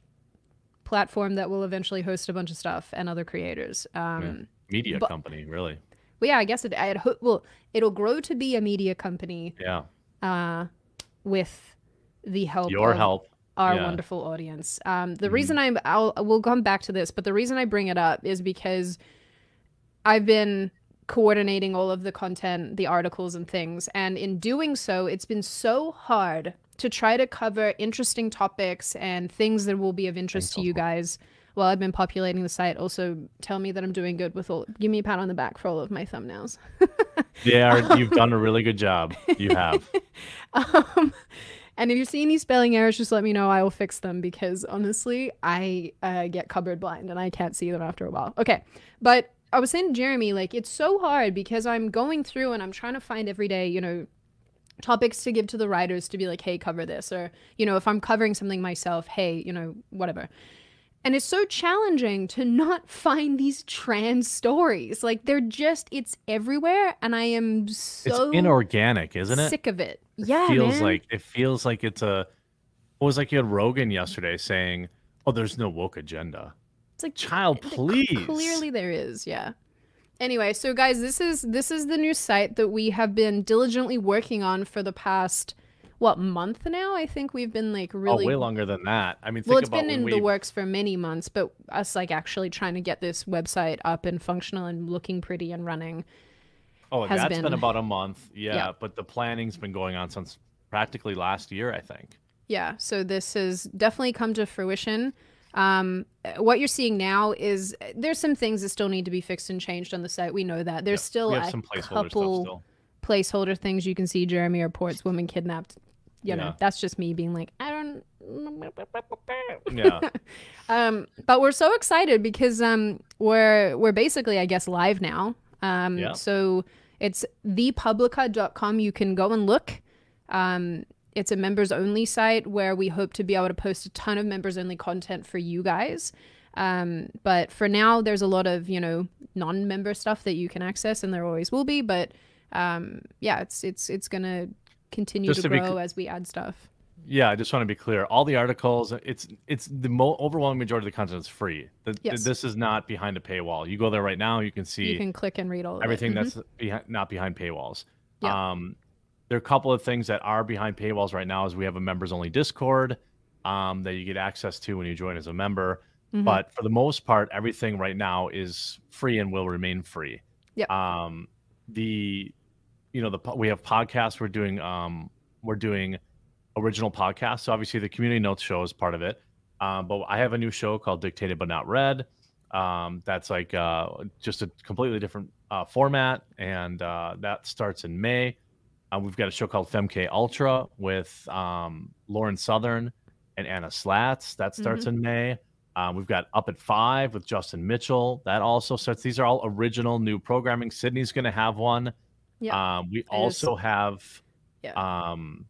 platform that will eventually host a bunch of stuff and other creators. Um, media but- company really Well, yeah, I guess it. I had ho- well, it'll grow to be a media company yeah uh, with the help your of help our Yeah. wonderful audience. Um, the Mhm. reason I'm, I'll, we'll come back to this, but the reason I bring it up is because I've been coordinating all of the content, the articles and things, and in doing so, it's been so hard to try to cover interesting topics and things that will be of interest Thanks, to you guys while I've been populating the site. Also, tell me that I'm doing good with all. Give me a pat on the back for all of my thumbnails. (laughs) Yeah, (laughs) you've done a really good job. You have. (laughs) Um, and if you see any spelling errors, just let me know. I will fix them because honestly, I uh, get cupboard blind and I can't see them after a while. Okay, but I was saying to Jeremy, like it's so hard because I'm going through and I'm trying to find every day, you know, topics to give to the writers to be like, hey, cover this, or you know, if I'm covering something myself, hey, you know, whatever. And it's so challenging to not (laughs) find these trans stories. Like they're just, it's everywhere, and I am so it's inorganic, isn't it? sick of it. Yeah. It yeah, feels man. like it feels like it's a. It was like you had Rogan yesterday saying, "Oh, there's no woke agenda." It's like Child, please. Clearly there is, yeah. Anyway, so guys, this is this is the new site that we have been diligently working on for the past what month now? I think we've been like really Oh, way longer than that. I mean, think well, it's been in we. the works for many months, but us like actually trying to get this website up and functional and looking pretty and running. oh, has that's been... been- about a month. Yeah, Yeah. but the planning's been going on since practically last year, I think. Yeah, so this has definitely come to fruition. Um, what you're seeing now is there's some things that still need to be fixed and changed on the site. We know that. There's Yeah, still a some placeholder couple stuff still. Placeholder things you can see Jeremy reports woman kidnapped. You know, Yeah. that's just me being like, I don't. Yeah, (laughs) um, but we're so excited because um, we're we're basically, I guess, live now. Um, Yeah. so it's thepublica.com. You can go and look. Um, it's a members only site where we hope to be able to post a ton of members only content for you guys. Um, but for now, there's a lot of you know non-member stuff that you can access, and there always will be. But um, yeah, it's it's it's gonna continue Just to to grow as we add stuff. yeah. I just want to be clear. All the articles, it's it's the mo- overwhelming majority of the content is free. The, Yes. This is not behind a paywall. You go there right now, you can see You can click and read all of everything it. Mhm. that's behind, not behind paywalls. Yeah. Um, there are a couple of things that are behind paywalls right now. Is we have a members only Discord um, that you get access to when you join as a member. Mhm. But for the most part, everything right now is free and will remain free. Yeah. Um, the, you know, the we have podcasts. We're doing um, we're doing original podcasts. So obviously the community notes show is part of it. Um, but I have a new show called Dictated but Not Read. Um, that's like uh, just a completely different uh, format, and uh, that starts in May. Uh, we've got a show called FemK Ultra with um, Lauren Southern and Anna Slatz. That starts in May. Um, we've got Up at Five with Justin Mitchell. That also starts. These are all original new programming. Sydney's going to have one. Yeah. Um, we also have. Yeah. Um,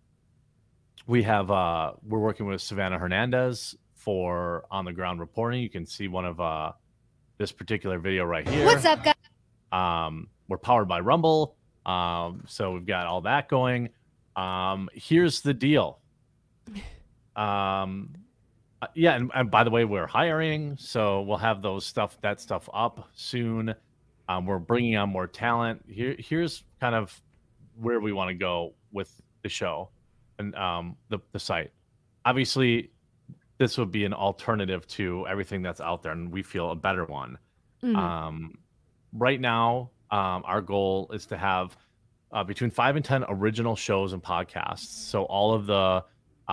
we have. Uh, we're working with Savannah Hernandez for on the ground reporting. You can see one of uh, this particular video right here. What's up, guys? Um, we're powered by Rumble. Um, so we've got all that going. Um, here's the deal. (laughs) Um, uh, yeah, and, and by the way, we're hiring, so we'll have those stuff, that stuff up soon. Um, we're bringing on more talent. Here, here's kind of where we want to go with the show and um, the the site. Obviously, this would be an alternative to everything that's out there, and we feel a better one. Mhm. Um, right now, um, our goal is to have uh, between five and ten original shows and podcasts. So all of the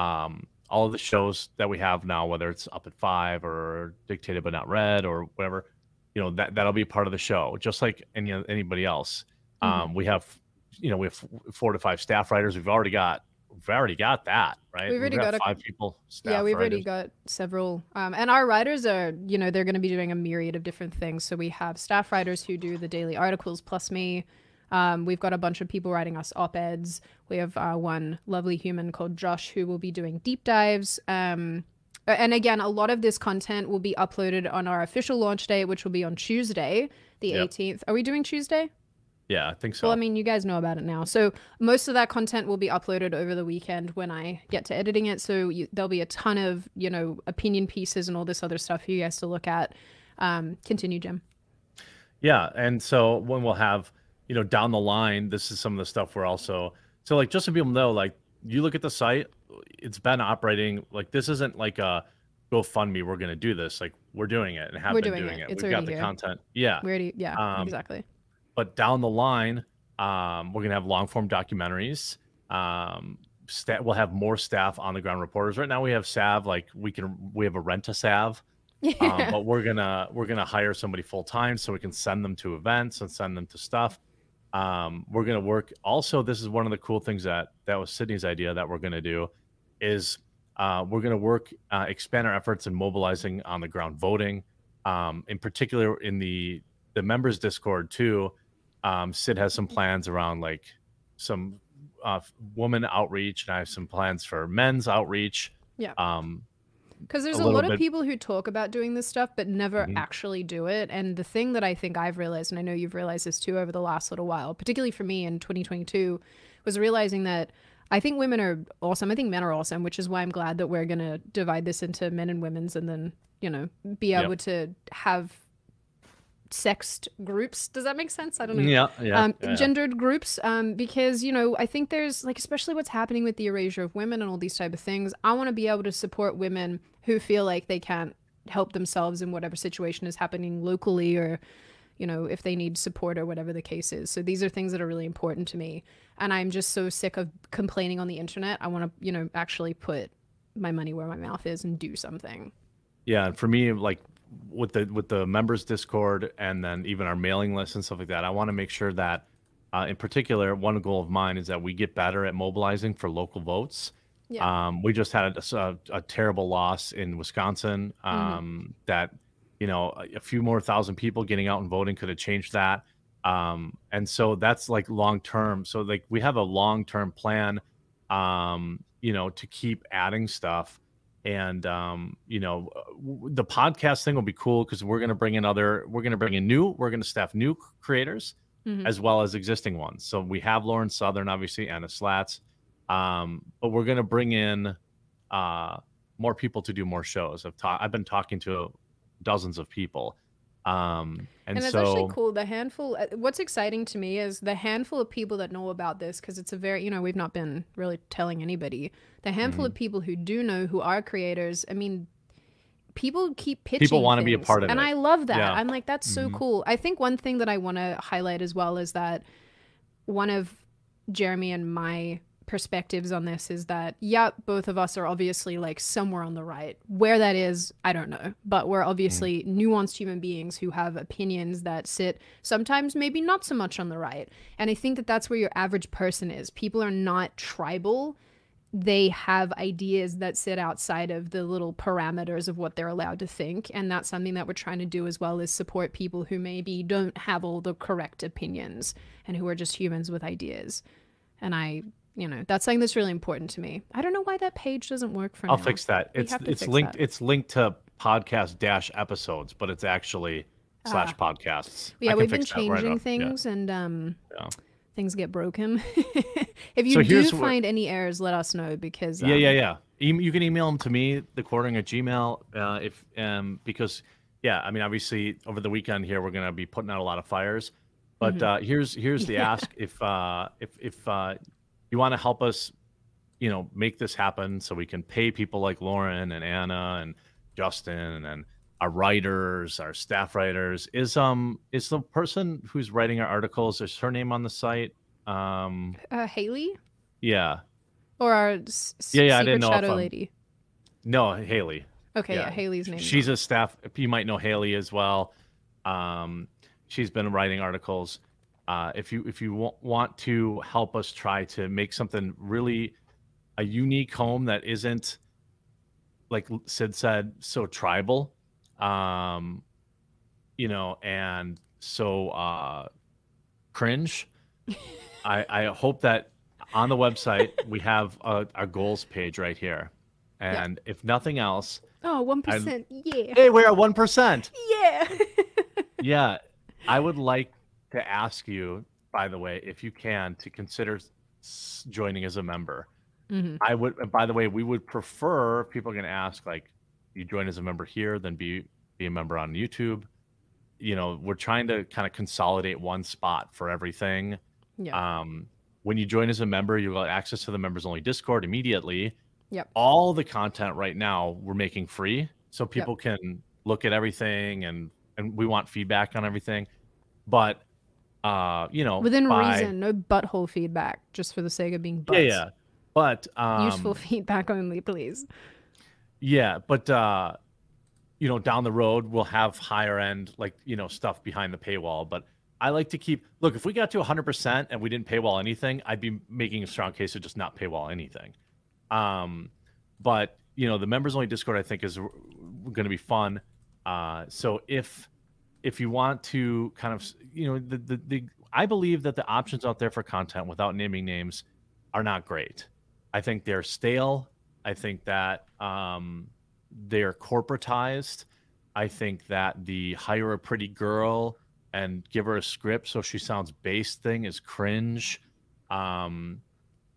um, all of the shows that we have now, whether it's up at five or dictated but not read or whatever, you know that that'll be part of the show, just like any anybody else. Mhm. Um, we have, you know, we have four to five staff writers. We've already got, we've already got that, right? We've already got a- five people. Staff yeah, we've already got several, um, and our writers are, you know, they're going to be doing a myriad of different things. So we have staff writers who do the daily articles plus me. Um, we've got a bunch of people writing us op eds. We have uh, one lovely human called Josh who will be doing deep dives. Um, and again, a lot of this content will be uploaded on our official launch date, which will be on Tuesday, the Yep. 18th. Are we doing Tuesday? Yeah, I think so. Well, I mean, you guys know about it now. So most of that content will be uploaded over the weekend when I get to editing it. So you, there'll be a ton of you know opinion pieces and all this other stuff for you guys to look at. Um, continue, Jim. Yeah, and so when we'll have, you know, down the line, this is some of the stuff we're also so like just so people know, like you look at the site, it's been operating like this isn't like a GoFundMe. We're gonna do this. Like we're doing it and have We're been doing doing, it. it. It's We've got the here. content. Yeah. We already, yeah, Um, exactly. But down the line, um, we're gonna have long form documentaries. Um, we'll have more staff on the ground reporters. Right now, we have Sav. Like we can, we have a rent a Sav, (laughs) um, but we're gonna we're gonna hire somebody full time so we can send them to events and send them to stuff. Um, we're gonna work. Also, this is one of the cool things that that was Sydney's idea that we're gonna do is uh, we're gonna work uh, expand our efforts in mobilizing on the ground voting, um, in particular in the the members Discord too. Um, Sid has some plans around like some uh, woman outreach, and I have some plans for men's outreach. Yeah. Um, Because there's a a, lot little of bit- people who talk about doing this stuff but never Mhm. actually do it. And the thing that I think I've realized, and I know you've realized this too over the last little while, particularly for me in 2022, was realizing that I think women are awesome. I think men are awesome, which is why I'm glad that we're going to divide this into men and women's and then, you know, be Yep. able to have sexed groups. Does that make sense? I don't know yeah, yeah, um, yeah, yeah. gendered groups um, because you know i think there's like especially what's happening with the erasure of women and all these type of things i want to be able to support women who feel like they can't help themselves in whatever situation is happening locally or you know if they need support or whatever the case is so these are things that are really important to me and i'm just so sick of complaining on the internet i want to you know actually put my money where my mouth is and do something yeah and for me like with the with the members discord and then even our mailing list and stuff like that i want to make sure that uh, in particular one goal of mine is that we get better at mobilizing for local votes. Yeah. Um, we just had a, a, a terrible loss in wisconsin Mm-hmm. um, that you know a, a few more thousand people getting out and voting could have changed that. Um, and so that's like long term so like we have a long term plan um, you know to keep adding stuff and um, you know w- the podcast thing will be cool because we're going to bring in other we're going to bring in new we're going to staff new creators Mhm. as well as existing ones. So we have lauren southern obviously anna slatz um, but we're going to bring in uh, more people to do more shows. I've ta- i've been talking to dozens of people um, and, and, it's so actually cool the handful uh, what's exciting to me is the handful of people that know about this because it's a very you know we've not been really telling anybody the handful Mm-hmm. of people who do know who are creators i mean people keep pitching People wanna be a part of and it. And I love that Yeah. i'm like that's so Mhm. cool i think one thing that i want to highlight as well is that one of jeremy and my perspectives on this is that yeah both of us are obviously like somewhere on the right. Where that is i don't know. But we're obviously mm. nuanced human beings who have opinions that sit sometimes maybe not so much on the right. And i think that that's where your average person is. People are not tribal. They have ideas that sit outside of the little parameters of what they're allowed to think. And that's something that we're trying to do as well is support people who maybe don't have all the correct opinions and who are just humans with ideas. And i you know that's something that's really important to me i don't know why that page doesn't work for now i'll now. fix that We it's it's linked that. it's linked to podcast dash episodes but it's actually slash Ah. podcasts yeah we've been that right changing. Yeah. things and um Yeah. things get broken (laughs) if you So do here's what- find any errors let us know because yeah um, yeah yeah E- you can email them to me the quartering at gmail uh, if um because yeah i mean obviously over the weekend here we're gonna be putting out a lot of fires but Mhm. uh here's here's the (laughs) Yeah. ask if uh if if uh you want to help us you know make this happen so we can pay people like lauren and anna and justin and our writers our staff writers. Is um is the person who's writing our articles is her name on the site? Um uh, haley? Yeah. Or our s- Yeah, yeah, I didn't know shadow lady? No haley. Okay yeah, yeah, haley's name she's a staff you might know haley as well. Um, she's been writing articles uh, if you if you wa- want to help us try to make something really a unique home that isn't like sid said so tribal um, you know and so uh, cringe i i hope that on the website we have a, our goals page right here. And if nothing else oh one percent. Yeah. Hey we're at 1% yeah. (laughs) Yeah. I would like to ask you by the way if you can to consider joining as a member hmm i would and by the way we would prefer if people are going to ask like you join as a member here then be be a member on youtube you know we're trying to kind of consolidate one spot for everything yeah um when you join as a member, you'll get access to the members only Discord immediately. Yep. All the content right now we're making free, so people yep. can look at everything and and we want feedback on everything. But uh, you know, within by... reason, no butthole feedback, just for the sake of being butts. Yeah, yeah. But um, useful feedback only, please. Yeah, but uh, you know, down the road we'll have higher end like you know stuff behind the paywall. But I like to keep look. If we got to 100% and we didn't paywall anything, I'd be making a strong case to just not paywall anything. Um, but you know, the members only Discord I think is going to be fun. Uh, so if if you want to kind of you know the, the the I believe that the options out there for content without naming names are not great. I think they're stale. I think that um, they're corporatized. I think that the hire a pretty girl and give her a script so she sounds base thing is cringe. Um,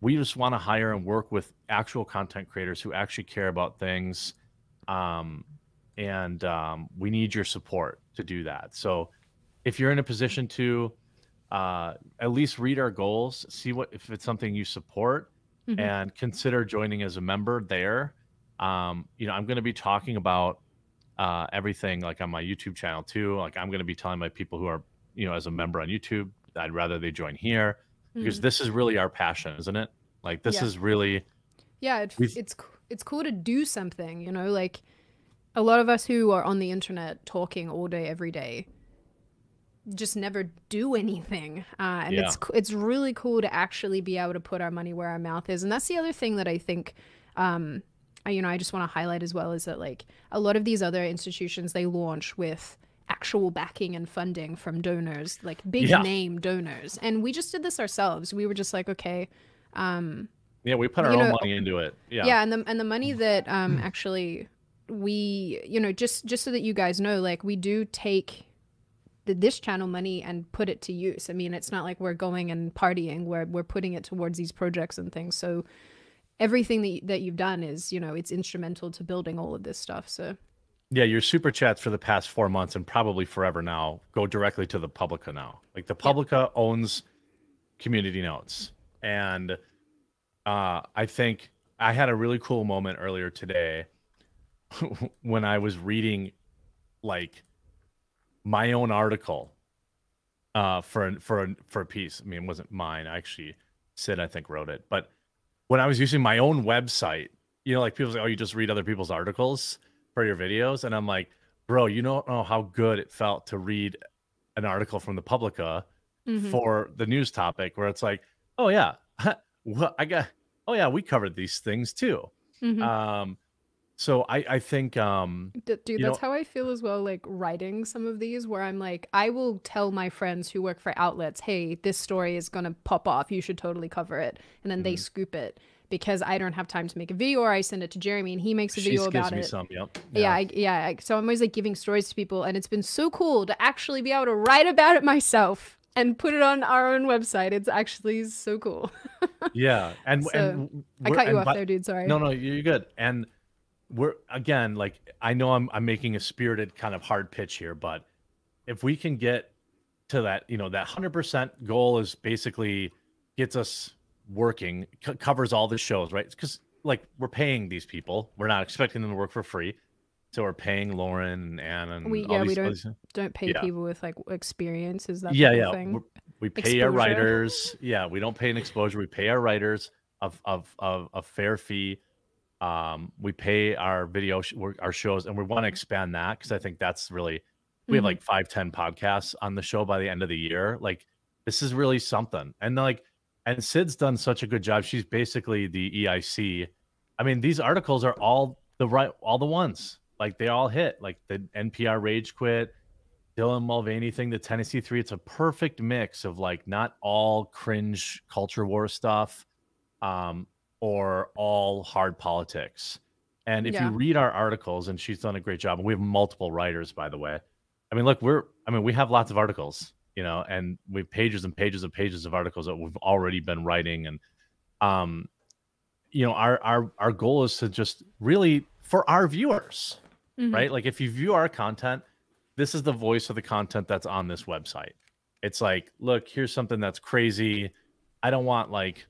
we just want to hire and work with actual content creators who actually care about things. Um, and um, we need your support to do that. So if you're in a position to uh, at least read our goals, see what if it's something you support, mm-hmm. and consider joining as a member there. Um, you know, I'm going to be talking about uh, everything like on my YouTube channel too. Like I'm going to be telling my people who are, you know, as a member on YouTube, I'd rather they join here because mm-hmm. this is really our passion, isn't it? Like this yeah. is really. Yeah, it, it's it's cool to do something. You know, like a lot of us who are on the internet talking all day every day just never do anything. Uh, and yeah. it's it's really cool to actually be able to put our money where our mouth is. And that's the other thing that i think um, I, you know i just want to highlight as well is that like a lot of these other institutions they launch with actual backing and funding from donors like big yeah. name donors. And we just did this ourselves. We were just like okay um, yeah we put our own know, money into it. Yeah. yeah and the and the money that um, actually we you know just just so that you guys know like we do take the this channel money and put it to use. I mean, it's not like we're going and partying. We're we're putting it towards these projects and things. So everything that that you've done is, you know, it's instrumental to building all of this stuff. So yeah, your super chats for the past four months and probably forever now go directly to the Publica now. Like the Publica yeah. owns community notes. And uh, I think I had a really cool moment earlier today (laughs) when I was reading like my own article uh, for for a, for a piece. I mean, it wasn't mine. I actually Sid, I think, wrote it. But when I was using my own website, you know, like people say, "Oh, you just read other people's articles for your videos," and I'm like, "Bro, you don't know how good it felt to read an article from the Publica mm-hmm. for the news topic, where it's like, oh yeah, (laughs) well, I got, oh yeah, we covered these things too." Mm-hmm. Um, so I I think um D- dude, that's know, how I feel as well like writing some of these where I'm like I will tell my friends who work for outlets, "Hey, this story is going to pop off. You should totally cover it." And then mm-hmm. they scoop it because I don't have time to make a video or I send it to Jeremy and he makes a video about it. Some, yep. Yeah, yeah, I, yeah. I, so I'm always like giving stories to people and it's been so cool to actually be able to write about it myself and put it on our own website. It's actually so cool. yeah, and (laughs) so, and I cut you off there, dude. Sorry. No, no, you're good. And we're again like I know I'm I'm making a spirited kind of hard pitch here, but if we can get to that, you know, that hundred percent goal is basically gets us working, c- covers all the shows, right? Because like we're paying these people, we're not expecting them to work for free. So we're paying Lauren and Anne and we yeah we don't don't pay yeah. people with like experience. Is that yeah yeah we pay exposure. our writers. Yeah, we don't pay an exposure. We pay our writers of of of a fair fee um, we pay our video sh- our shows and we want to expand that because i think that's really we mm-hmm. have like five ten podcasts on the show by the end of the year. Like this is really something. And like and sid's done such a good job. She's basically the eic i mean these articles are all the right all the ones. Like they all hit. Like the npr rage quit dylan mulvaney thing the tennessee three. It's a perfect mix of like not all cringe culture war stuff um or all hard politics. And if yeah. you read our articles, and she's done a great job, and we have multiple writers, by the way. I mean, look, we're, I mean, we have lots of articles, you know, and we have pages and pages and pages of articles that we've already been writing. And, um, you know, our, our, our goal is to just really for our viewers, mm-hmm. right? Like if you view our content, this is the voice of the content that's on this website. It's like, look, here's something that's crazy I don't want like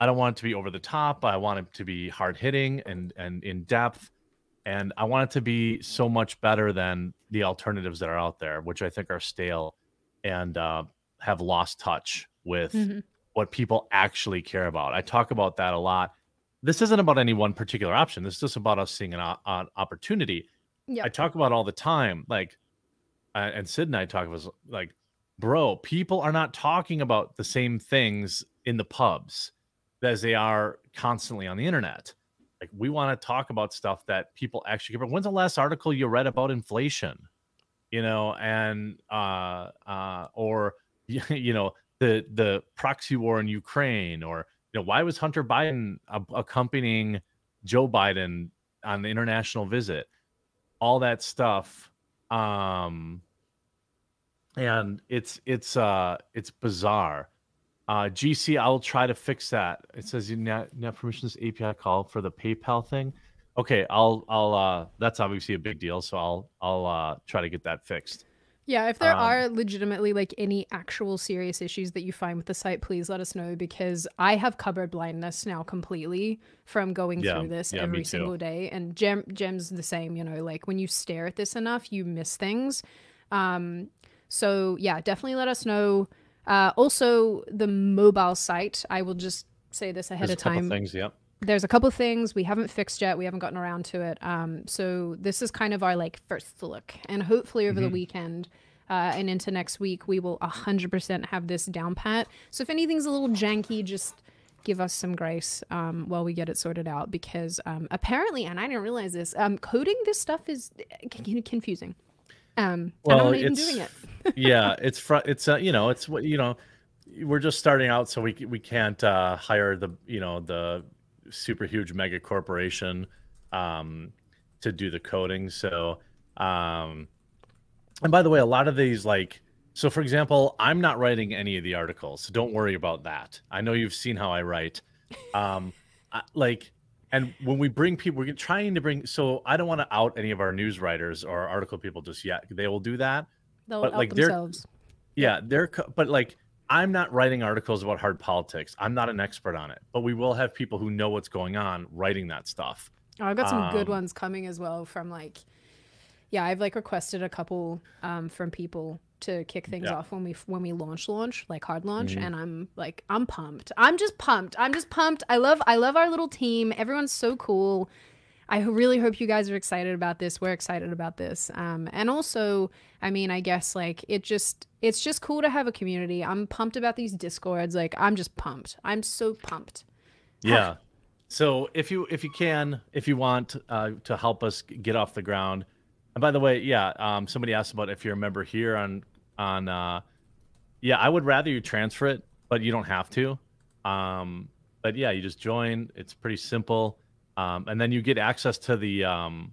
I don't want it to be over the top. I want it to be hard hitting and and in depth. And I want it to be so much better than the alternatives that are out there, which I think are stale and uh, have lost touch with Mhm. what people actually care about. I talk about that a lot. This isn't about any one particular option. This is just about us seeing an, o- an opportunity. Yeah. I talk about all the time, like, uh, and Sid and I talk about like, bro, people are not talking about the same things in the pubs as they are constantly on the internet. Like, we want to talk about stuff that people actually care. When's the last article you read about inflation? You know, and uh, uh, or (laughs) you know the the proxy war in Ukraine, or you know why was Hunter Biden accompanying Joe Biden on the international visit? All that stuff. Um, and it's it's uh it's bizarre. Uh, GC, I'll try to fix that. It says you net, net permissions API call for the PayPal thing. Okay, I'll I'll uh that's obviously a big deal, so I'll I'll uh try to get that fixed. Yeah, if there Um, are legitimately like any actual serious issues that you find with the site, please let us know because I have cupboard blindness now completely from going Yeah, through this yeah, every single day. And Gem Gem's the same, you know, like when you stare at this enough, you miss things. Um, so yeah, definitely let us know. Uh, also, the mobile site, I will just say this ahead There's of time things, yep. there's a couple things we haven't fixed yet. We haven't gotten around to it. Um, so this is kind of our like first look, and hopefully over the weekend uh, and into next week, we will hundred percent have this down pat. So if anything's a little janky, just give us some grace um, while we get it sorted out. Because um, apparently, and I didn't realize this, um, coding this stuff is uh, confusing. Um, and I'm Well, not even doing it. (laughs) yeah, it's fr- it's uh, you know, it's what you know, we're just starting out, so we we can't uh, hire the you know the super huge mega corporation um, to do the coding. So, um, and by the way, a lot of these like so, for example, I'm not writing any of the articles, so don't worry about that. I know you've seen how I write, um, I, like. And when we bring people, we're trying to bring. So I don't want to out any of our news writers or article people just yet. They will do that. They'll but, out like, they're- themselves. Yeah, they're but like I'm not writing articles about hard politics. I'm not an expert on it, but we will have people who know what's going on writing that stuff. Oh, I've got some good Um, ones coming as well from like, yeah, I've like requested a couple um, from people to kick things Yeah. off when we when we launch launch like hard launch, Mhm. and I'm like I'm pumped. I'm just pumped. I'm just pumped. I love I love our little team. Everyone's so cool. I really hope you guys are excited about this. We're excited about this. Um, and also, I mean, I guess like it just it's just cool to have a community. I'm pumped about these discords. Like I'm just pumped. I'm so pumped. Yeah. So if you if you can if you want uh, to help us get off the ground, and by the way, yeah, um, somebody asked about if you're a member here on on. Uh, yeah, I would rather you transfer it, but you don't have to. Um, but yeah, you just join. It's pretty simple, um, and then you get access to the um,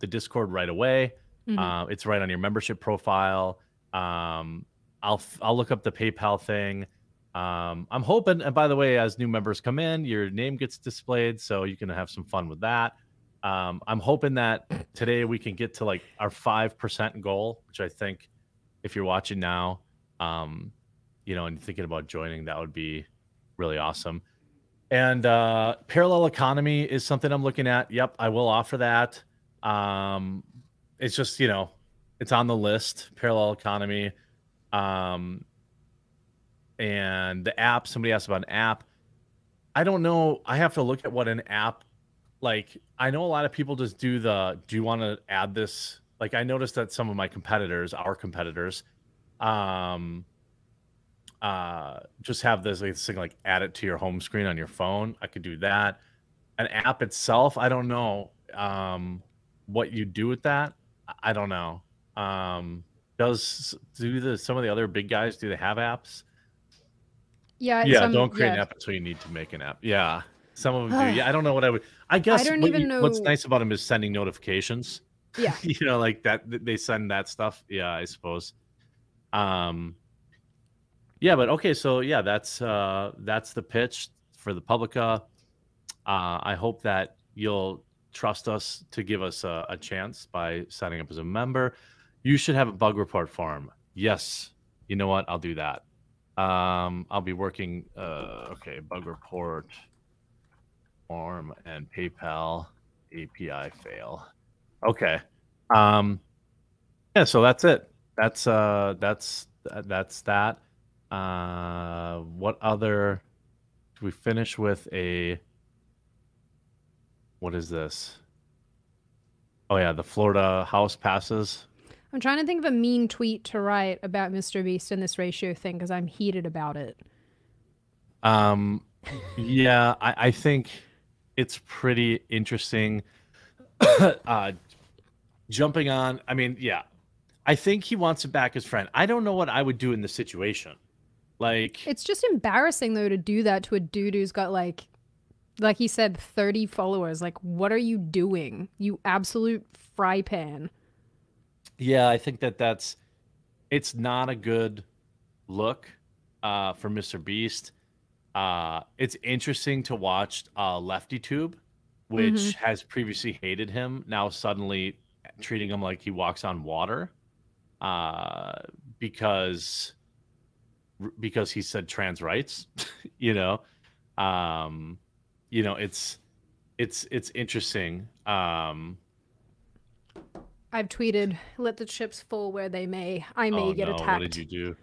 the Discord right away. Mhm. Uh, it's right on your membership profile. Um, I'll I'll look up the PayPal thing. Um, I'm hoping, and by the way, as new members come in, your name gets displayed, so you can have some fun with that. Um, I'm hoping that today we can get to like our five percent goal, which I think, if you're watching now, um, you know, and thinking about joining, that would be really awesome. And uh, parallel economy is something I'm looking at. Yep, I will offer that. Um, it's just you know, it's on the list. Parallel economy. Um, and the app somebody asked about an app i don't know i have to look at what an app like i know a lot of people just do the do you want to add this like i noticed that some of my competitors our competitors um uh just have this like, thing like add it to your home screen on your phone i could do that an app itself i don't know um what you do with that I- i don't know um does do the some of the other big guys do they have apps Yeah. yeah, some- don't create yeah. an app until you need to make an app. Yeah, some of them do. Yeah, I don't know what I would. I guess don't what even you- what's nice about them is sending notifications. Yeah. (laughs) you know, like that. They send that stuff. Yeah, I suppose. Um. Yeah, but okay. So yeah, that's uh that's the pitch for the Publica. Uh, I hope that you'll trust us to give us a, a chance by signing up as a member. You should have a bug report form. Yes, you know what? I'll do that. Um, I'll be working. Uh, okay, bug report, form, and PayPal API fail. Okay. Um, yeah. So that's it. That's uh, that's that's that. Uh, what other? Do we finish with a? What is this? Oh yeah, the Florida House passes. I'm trying to think of a mean tweet to write about Mr. Beast and this ratio thing because I'm heated about it. Um, yeah, I, I think it's pretty interesting. (coughs) uh, jumping on, I mean, yeah, I think he wants to back his friend. I don't know what I would do in this situation. Like, It's just embarrassing though to do that to a dude who's got like like he said 30 followers. Like what are you doing? You absolute fry pan. yeah, I think that that's it's not a good look uh, for Mr. Beast. Uh, it's interesting to watch uh, Lefty Tube, which has previously hated him, now suddenly treating him like he walks on water, uh, because because he said trans rights. (laughs) you know, um, you know, it's it's it's interesting. Um, I've tweeted, let the chips fall where they may. I may oh get no, attacked. what did you do?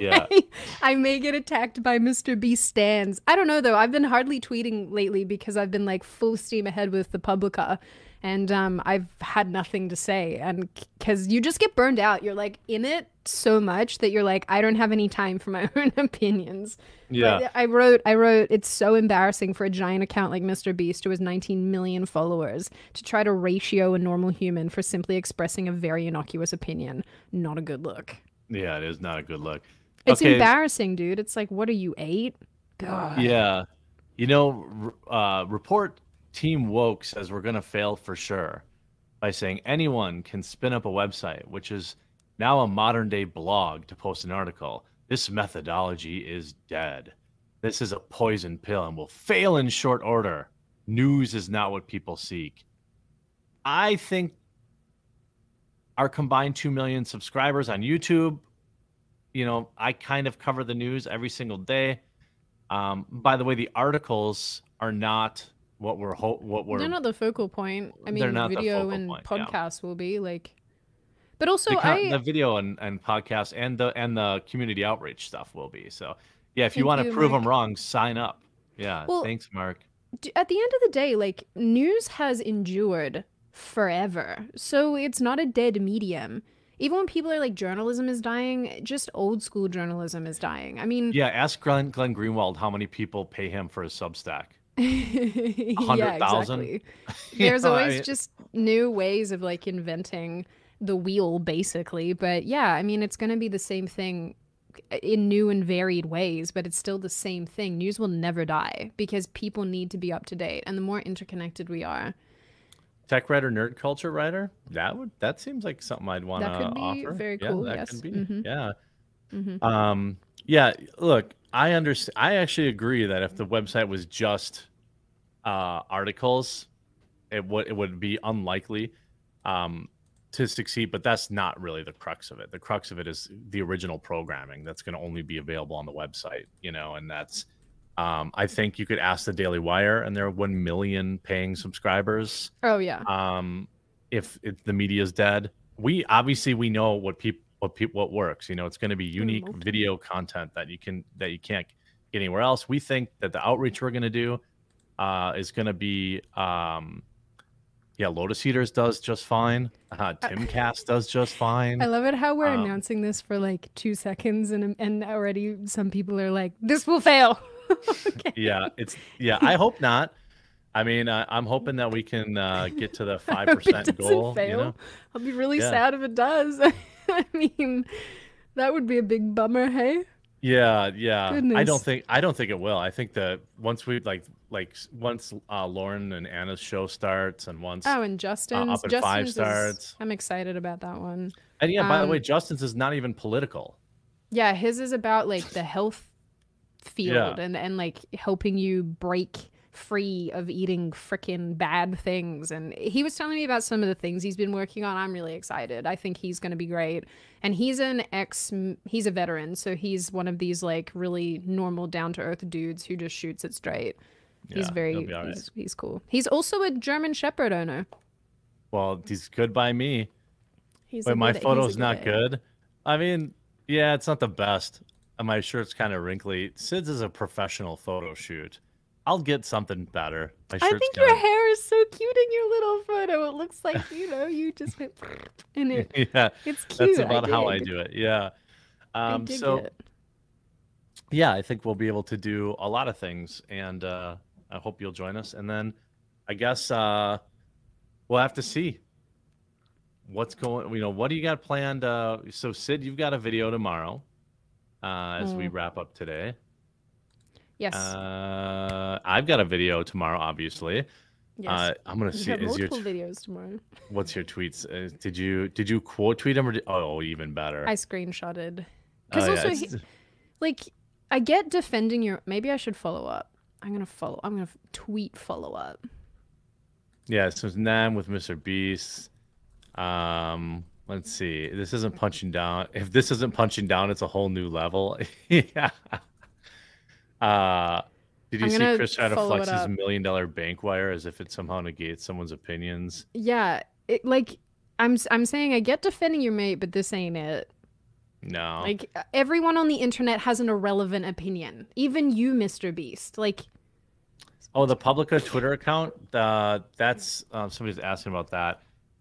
Yeah. (laughs) I may get attacked by Mr. Beast stands. I don't know though. I've been hardly tweeting lately because I've been like full steam ahead with the Publica and um, I've had nothing to say. And because you just get burned out, you're like in it so much that you're like, I don't have any time for my (laughs) own opinions. Yeah. But I wrote, I wrote, it's so embarrassing for a giant account like Mr. Beast, who has 19 million followers, to try to ratio a normal human for simply expressing a very innocuous opinion. Not a good look. Yeah, it is not a good look. It's Okay. embarrassing, dude. It's like, what are you, eight? God. Yeah. You know, uh, report Team Woke says we're to fail for sure by saying anyone can spin up a website, which is now a modern day blog, to post an article. This methodology is dead. This is a poison pill and will fail in short order. News is not what people seek. I think our combined 2 million subscribers on YouTube, you know, I kind of cover the news every single day. Um, by the way, the articles are not what we're ho- what we're They're not the focal point. I mean, video and point, yeah. will be like. But also, the, I the video and, and podcast and the and the community outreach stuff will be. So yeah, if you want to prove Mark. them wrong, sign up. Yeah, Well, thanks, Mark. at the end of the day, like news has endured forever, so it's not a dead medium. Even when people are like journalism is dying, just old school journalism is dying. I mean, Yeah, ask Glenn Glenn Greenwald how many people pay him for his Substack. (laughs) yeah, exactly. (laughs) There's know, I always mean- just new ways of like inventing the wheel, basically. But yeah, I mean, it's going to be the same thing in new and varied ways, but it's still the same thing. News will never die because people need to be up to date. And the more interconnected we are, Tech writer, nerd culture writer. That would that seems like something I'd want to That could be offer. very yeah, cool, That yes. be. Mhm. Yeah. Mhm. Um. Yeah. Look, I understand. I actually agree that if the website was just uh, articles, it would it would be unlikely um, to succeed. But that's not really the crux of it. The crux of it is the original programming that's going to only be available on the website. You know, and that's. Um, I think you could ask the Daily Wire, and there are one million paying subscribers. Oh yeah, um if, if the media is dead we obviously we know what people what people what works you know it's going to be unique multiple. video content that you can that you can't get anywhere else. We think that the outreach we're going to do uh is going to be um yeah lotus Eaters does just fine. Uh timcast (laughs) does just fine. I love it how we're Um, announcing this for like two seconds, and and already some people are like, "This will fail." (laughs) okay. yeah it's yeah i hope not i mean uh, i'm hoping that we can uh get to the (laughs) I hope it 5% doesn't goal you know I'll be really Yeah. sad if it does. (laughs) I mean, that would be a big bummer, hey? Yeah, yeah. I don't think I don't think it will. I think that once we like like once uh, Lauren and Anna's show starts and once Oh, and Justin's. at five Justin's is- starts. I'm excited about that one. and yeah, by the way, um, Justin's is not even political. Yeah, his is about like the health field Yeah. and and like helping you break free of eating freaking bad things. And he was telling me about some of the things he's been working on. I'm really excited. I think he's going to be great. And he's an ex, he's a veteran. So he's one of these like really normal, down to earth dudes who just shoots it straight. he's very, he'll be all right. he's, he's cool. He's also a German Shepherd owner. Well, he's good by me. He's a my good- he's a photo's not good. I mean, yeah, it's not the best. And my shirt's kind of wrinkly. Sid's is a professional photo shoot. I'll get something better. My I think kinda- your hair is so cute in your little photo. It looks like you know you just went (laughs) in it. (laughs) yeah, It's cute. that's about how I do it. Yeah. I Um, so it. yeah, I think we'll be able to do a lot of things, and uh, I hope you'll join us. And then I guess uh, we'll have to see what's going. You know, what do you got planned? Uh, so Sid, you've got a video tomorrow uh, as we Mm. wrap up today. Yes. Uh, I've got a video tomorrow, obviously. yes. Uh, I'm gonna you see. Is your videos tomorrow. what's your (laughs) tweets? Uh, did you did you quote tweet them or did, oh even better? I screenshotted. Oh, Because yeah, also, it's- he- like, I get defending your. Maybe I should follow up. I'm gonna follow. I'm gonna tweet follow up. Yeah, so it's Nam with Mr. Beast. Um, let's see. This isn't punching down. If this isn't punching down, it's a whole new level. (laughs) yeah. Uh, did you see Chris try to flex his million dollar bank wire as if it somehow negates someone's opinions? Yeah. It, like, I'm. I'm saying I get defending your mate, but this ain't it. No. Like uh, everyone on the internet has an irrelevant opinion. Even you, Mr. Beast. Like, Oh, the Publica Twitter account. Uh, that's um, somebody's asking about that.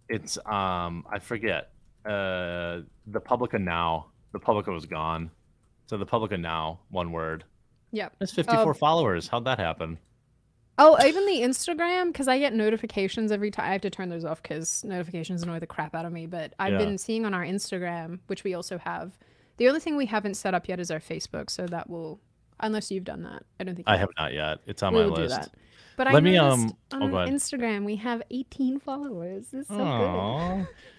It's um, I forget. Uh, the Publica now. The Publica was gone. So the Publica now, one word. Yep. It's 54 Uh, followers. How'd that happen? Oh, even the Instagram, because I get notifications every time. I have to turn those off because notifications annoy the crap out of me. But I've Yeah. been seeing on our Instagram, which we also have. The only thing we haven't set up yet is our Facebook, so that will, unless you've done that. I don't think I you have not yet. It's on we my will do list. that. But I Let me, um, oh, on go ahead. Instagram we have 18 followers. It's so good. (laughs)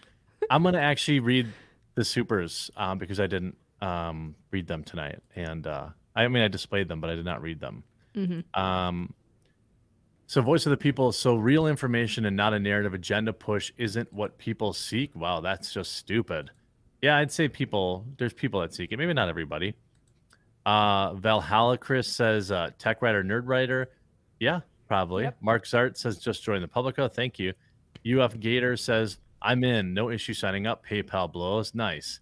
I'm gonna actually read the supers um, because I didn't um, read them tonight, and uh, I mean I displayed them, but I did not read them. Mhm. Um, so voice of the people. So real information and not a narrative agenda push isn't what people seek. Wow, that's just stupid. Yeah, I'd say people. There's people that seek it. Maybe not everybody. Uh, Valhalla Chris says uh, tech writer, nerd writer. Yeah, probably. Yep. Mark Zart says just join the Publica. Thank you. UF Gator says I'm in. No issue signing up. PayPal blows. Nice.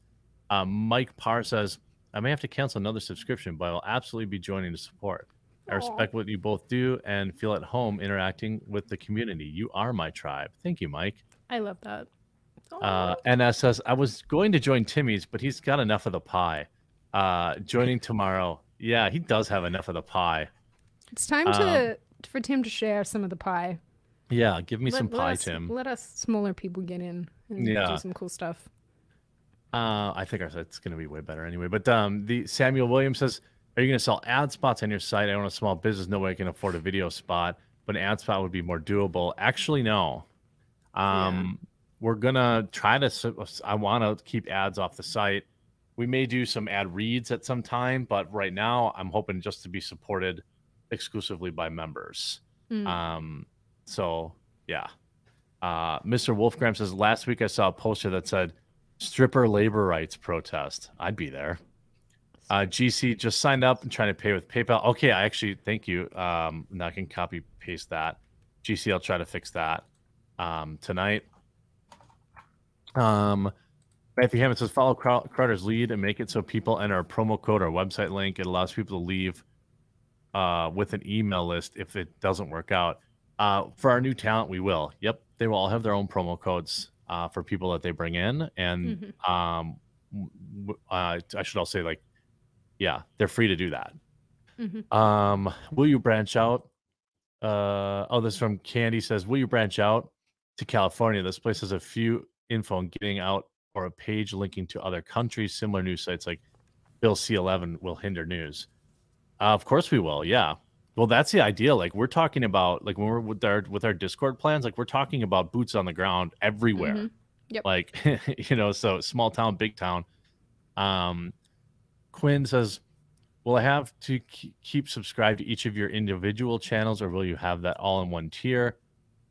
Um, Mike Parr says I may have to cancel another subscription, but I'll absolutely be joining to support. I respect what you both do and feel at home interacting with the community. You are my tribe. Thank you, Mike. I love that. Uh, Aw. NS says I was going to join Timmy's, but he's got enough of the pie. Uh, joining tomorrow. Yeah, he does have enough of the pie. it's time um, to for Tim to share some of the pie. Yeah, give me some let pie, us, Tim. Let us smaller people get in and Yeah. do some cool stuff. Uh, I think our site's going to be way better anyway. But um, the Samuel Williams says, "Are you going to sell ad spots on your site? I own a small business. No way I can afford a video spot, but an ad spot would be more doable." Actually, no. Um, we're gonna try to. I want to keep ads off the site. We may do some ad reads at some time, but right now I'm hoping just to be supported exclusively by members. Mm. Um, so yeah. Uh, Mr. Wolfgram says last week I saw a poster that said stripper labor rights protest. I'd be there. Uh, GC just signed up and trying to pay with PayPal. Okay, I actually thank you. Um, now I can copy paste that. GC, I'll try to fix that um, tonight. Um, Matthew Hammond says follow Crow- Crowder's lead and make it so people enter a promo code or website link. It allows people to leave uh, with an email list if it doesn't work out. Uh, for our new talent, we will. Yep, they will all have their own promo codes uh, for people that they bring in, and um, w- w- uh, I should also say like, yeah, they're free to do that. Mhm. Um, will you branch out? Uh, oh, this is from Candy says, will you branch out to California? This place has a few info on getting out or a page linking to other countries. Similar news sites like Bill C11 will hinder news. Uh, of course we will. Yeah. Well, that's the idea. Like we're talking about, like when we're with our with our Discord plans, like we're talking about boots on the ground everywhere. Mhm. Yep. Like (laughs) you know, so small town, big town. Um, Quinn says, Will I have to keep subscribed to each of your individual channels, or will you have that all in one tier?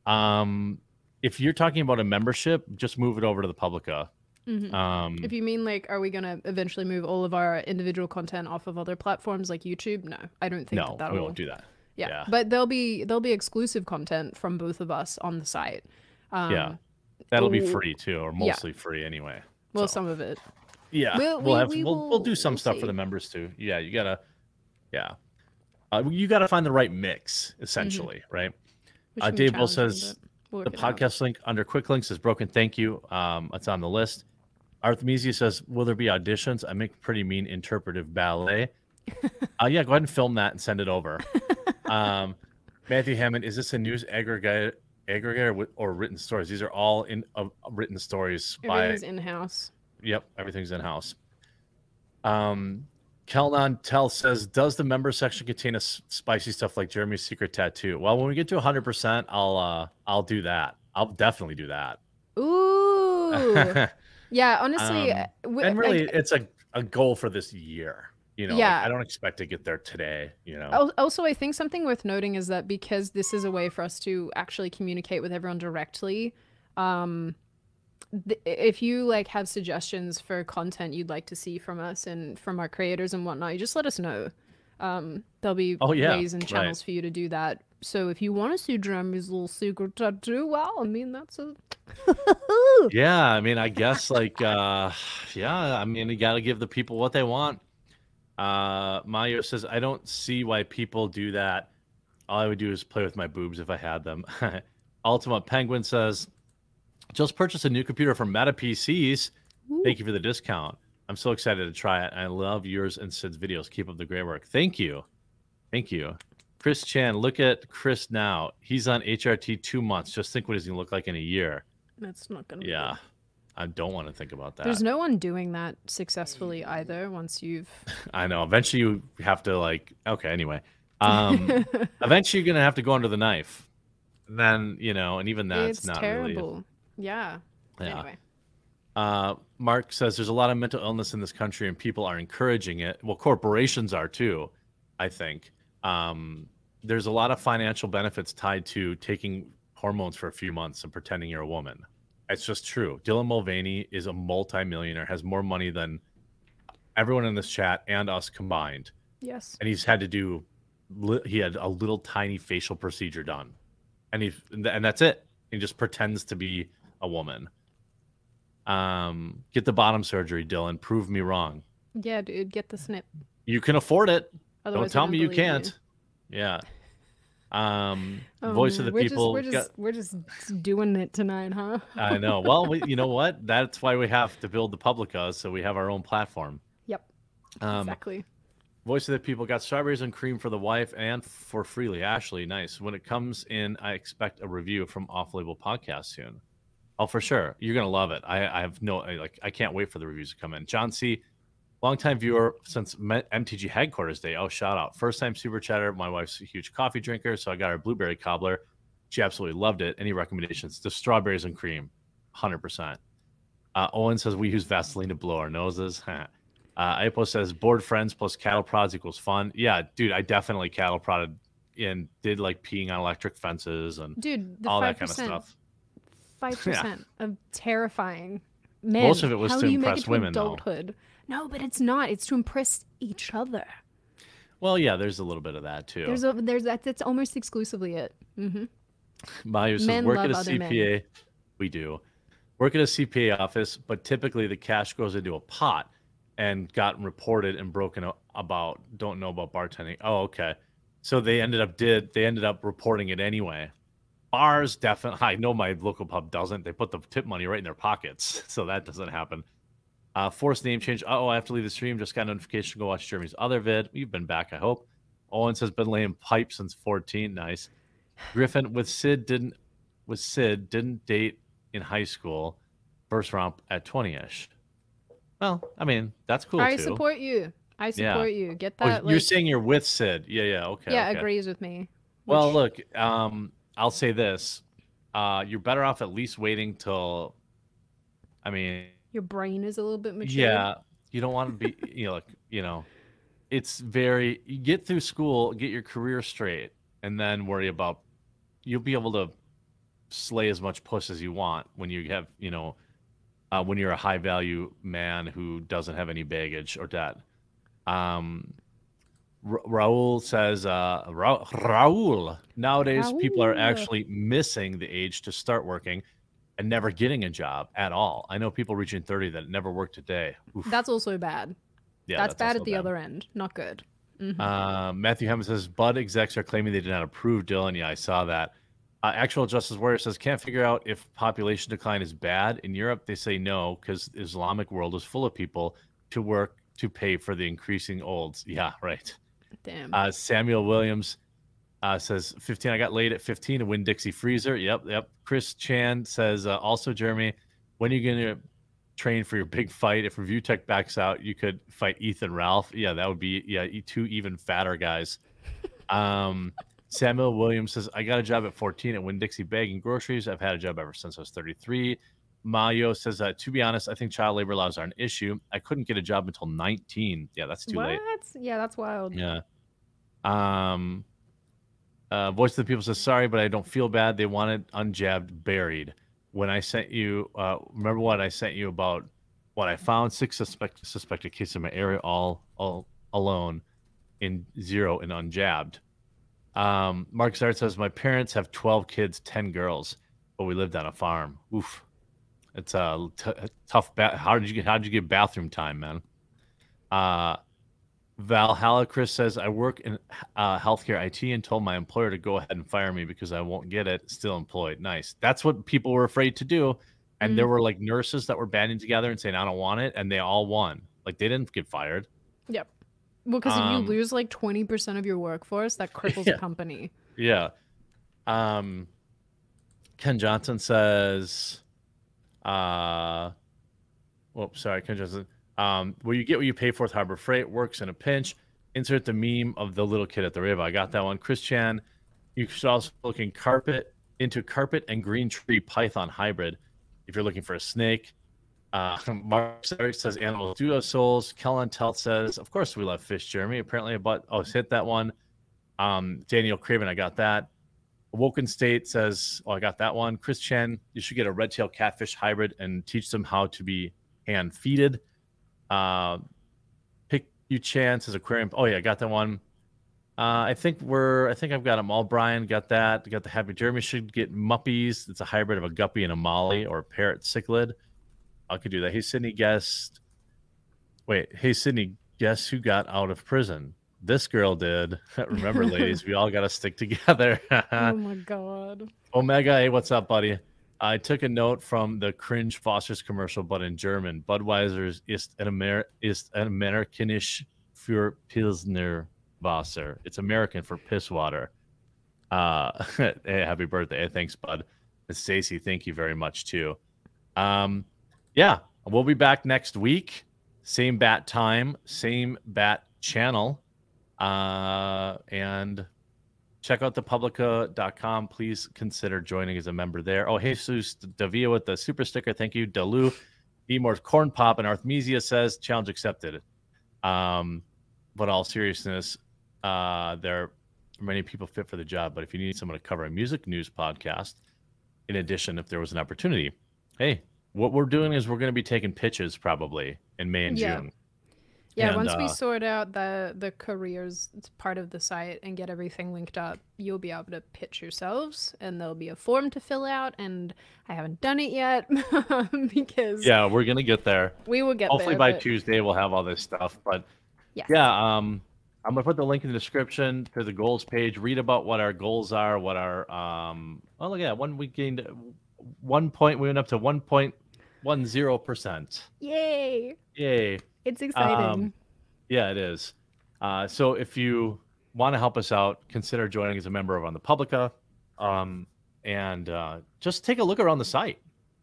Um, if you're talking about a membership, just move it over to the Publica. Mhm. Um, If you mean like, are we gonna eventually move all of our individual content off of other platforms like YouTube? No, I don't think no, that we will. won't do that. yeah. yeah. but there'll be there'll be exclusive content from both of us on the site. Um, yeah, that'll be free too, or yeah. mostly free anyway. Well, so. some of it. Yeah, We'll- we'll, have we we'll, we'll do some we'll stuff for the members too. Yeah, you gotta, yeah, uh, you gotta find the right mix essentially, right? Uh, Dave Bull says The it out. podcast link under quick links is broken. Thank you. Um, it's on the list. Artemisia says, "Will there be auditions? I make pretty mean interpretive ballet." (laughs) uh, yeah, go ahead and film that and send it over. um, Matthew Hammond, is this a news aggregator, aggregator or written stories? These are all in uh, written stories by in house. Yep, everything's in house. Um, Kelnon Tell says, "Does the member section contain a s- spicy stuff like Jeremy's secret tattoo?" Well, when we get to 100, percent I'll uh, I'll do that. I'll definitely do that. Ooh. (laughs) yeah, honestly, Um, uh, w- and like, really, it's a a goal for this year. You know, like, Yeah. I don't expect to get there today. You know, Also, I think something worth noting is that because this is a way for us to actually communicate with everyone directly, um, if you like have suggestions for content you'd like to see from us and from our creators and whatnot, you just let us know. Um, there'll be Oh, yeah, ways and right. channels for you to do that. So if you want to see Jeremy's little secret tattoo, well, I mean that's a (laughs) yeah. I mean, I guess like, uh, yeah. I mean, you got to give the people what they want. Uh, Mayo says, I don't see why people do that. All I would do is play with my boobs if I had them. (laughs) Ultimate Penguin says, just purchased a new computer from Meta PCs. Thank you for the discount. I'm so excited to try it. I love yours and Sid's videos. Keep up the great work. Thank you. Thank you. Chris Chan, look at Chris now. He's on HRT two months. Just think what he's going to look like in a year. that's not gonna. Yeah. I don't want to think about that. There's no one doing that successfully either. Once you've (laughs) I know. Eventually, you have to like. Okay. Anyway, um, (laughs) eventually you're gonna have to go under the knife. Then you know, and even that's it's not terrible. Yeah. really. Yeah. Anyway. Uh, Mark says there's a lot of mental illness in this country, and people are encouraging it. Well, corporations are too. I think um, there's a lot of financial benefits tied to taking hormones for a few months and pretending you're a woman. It's just true. Dylan Mulvaney is a multimillionaire, has more money than everyone in this chat and us combined. Yes. and he's had to do, he had a little tiny facial procedure done and he and that's it he just pretends to be a woman um get the bottom surgery dylan prove me wrong Yeah, dude, get the snip. you can afford it Otherwise, don't tell me you can't yeah um Oh, (laughs) voice of the we're people Just, we're got- just we're just doing it tonight, huh? i know well we, you know (laughs) what that's why we have to build the publica so we have our own platform Yep. um exactly. Voice of the people got strawberries and cream for the wife and for freely. Ashley, nice. When it comes in, I expect a review from Off Label Podcast soon. Oh, for sure. You're gonna love it. I, I have no I, like. I can't wait for the reviews to come in. John C, longtime viewer since MTG headquarters day. Oh, shout out! First time super chatter. My wife's a huge coffee drinker, so I got her blueberry cobbler. She absolutely loved it. Any recommendations? The strawberries and cream, hundred percent. Uh, Owen says we use Vaseline to blow our noses. (laughs) Uh, Ipo says bored friends plus cattle prods equals fun. Yeah, dude, I definitely cattle prodded and did like peeing on electric fences and Dude, all that kind of stuff. five (laughs) percent of terrifying men. Most of it was How to do you make impress women, though. No, but it's not. It's to impress each other. Well, yeah, there's a little bit of that too. There's a there's that. That's almost exclusively it. Mm-hmm. Mayu says Men work at a other men. CPA. We do work at a CPA office, but typically the cash goes into a pot and gotten reported and broken about. Don't know about bartending. Oh, okay. So they ended up did they ended up reporting it anyway. Bars definitely. (laughs) I know my local pub doesn't. They put the tip money right in their pockets, (laughs) so that doesn't happen. Uh, forced name change. Oh, I have to leave the stream. Just got a notification. Go watch Jeremy's other vid. You've been back, I hope. Owens has been laying pipe since 14. Nice. Griffin with Sid didn't with Sid didn't date in high school. First romp at 20ish. Well, I mean that's cool I too. support you. I Yeah. support you. Get Oh, that. you're saying you're with Sid. Yeah, yeah, okay. yeah, okay. agrees with me. Well, which- look, um, I'll say this: uh, you're better off at least waiting till. I mean, your brain is a little bit mature. yeah, you don't want to be, (laughs) you know, like, you know, it's very you get through school, get your career straight, and then worry about you'll be able to slay as much puss as you want when you have you know uh, when you're a high value man who doesn't have any baggage or debt. Um, Ra- Raul says, uh, Ra- Raul, nowadays people are actually missing the age to start working and never getting a job at all. I know people reaching 30 that never worked a day. Oof. That's also bad. Yeah, that's, bad at the other end. Not good. Mhm. Uh, Matthew Hammond says Bud execs are claiming they did not approve Dylan. Yeah, I saw that. Uh, Actual Justice Warrior says can't figure out if population decline is bad in Europe. They say no because Islamic world is full of people to work to pay for the increasing olds. Yeah, right. Damn. Uh, Samuel Williams uh, says 15. I got laid at 15 to Winn Dixie Freezer. Yep, yep. Chris Chan says uh, also Jeremy, when are you going to train for your big fight? If Review Tech backs out, you could fight Ethan Ralph. Yeah, that would be yeah two even fatter guys. (laughs) Um, Samuel Williams says I got a job at 14 at Winn Dixie bagging groceries. I've had a job ever since I was 33. Mayo says, uh, to be honest, I think child labor laws are an issue. I couldn't get a job until 19. Yeah, that's too what? late. Yeah, that's wild. Yeah. Um. Uh, Voice of the People says sorry, but I don't feel bad. They wanted unjabbed buried. When I sent you, uh, remember what I sent you about what I found? Six suspect suspected cases in my area, all all alone, in zero and unjabbed. Um, Mark Zart says my parents have twelve kids, ten girls, but we lived on a farm. Oof, it's a t- tough. Ba- how did you get? How did you get bathroom time, man? Uh, Valhalla Chris says I work in uh, healthcare IT and told my employer to go ahead and fire me because I won't get it. Still employed. Nice. That's what people were afraid to do, and there were like nurses that were banding together and saying I don't want it, and they all won. Like they didn't get fired. Yep. Well, because if Um, you lose like 20% of your workforce, that cripples (laughs) Yeah. a company. Yeah. Um Ken Johnson says uh whoops, sorry, Ken Johnson. Um, well you get what you pay for with Harbor Freight, works in a pinch. Insert the meme of the little kid at the river. I got that one. Chris Chan, you should also look in carpet into carpet and green tree python hybrid if you're looking for a snake. Uh, (laughs) Mark Eric says animals do have souls. Kellen Telt says, of course we love fish, Jeremy. Apparently, but oh, hit that one. Um, Daniel Craven, I got that. Woken State says, oh, I got that one. Chris Chen, you should get a red tail catfish hybrid and teach them how to be hand feeded. Uh, Pick you Chan says aquarium. Oh yeah, I got that one. Uh, I think we're. I think I've got them all. Brian got that. Got the happy Jeremy should get muppies. It's a hybrid of a guppy and a molly or a parrot cichlid. I could do that. Hey Sydney, guessed. Wait, hey Sydney, guess who got out of prison? This girl did. (laughs) Remember, ladies, we all got to stick (laughs) together. (laughs) oh my god. Omega, hey, what's up, buddy? I took a note from the cringe Foster's commercial, but in German. Budweiser's ist an, Amer- ist an Amerikanisch für Pilsner Wasser. It's American for piss water. Uh, (laughs) hey, happy birthday. Thanks, bud. And thank you very much, too. Um, yeah, we'll be back next week. Same bat time, same bat channel. Uh, and check out thepublica.com. Please consider joining as a member there. Oh, Jesus Davia with the super sticker. Thank you. Dalu, Emore Corn Pop, and Arthmesia says challenge accepted. Um, but all seriousness, uh, there are many people fit for the job. But if you need someone to cover a music news podcast, in addition, if there was an opportunity, hey, what we're doing is we're going to be taking pitches probably in May and Yeah. June. Yeah, And, once we uh, sort out the the careers part of the site and get everything linked up, you'll be able to pitch yourselves, and there'll be a form to fill out. And I haven't done it yet (laughs) because Yeah, we're going to get there. we will get hopefully there. by but- Tuesday we'll have all this stuff. But Yes. yeah, um, I'm gonna put the link in the description to the goals page. Read about what our goals are, what our um. Oh look at that one. We gained one point. We went up to one point one zero percent. Yay! Yay! It's exciting. Um, Yeah, it is. Uh, so if you want to help us out, consider joining as a member of On the Publica, um, and uh, just take a look around the site.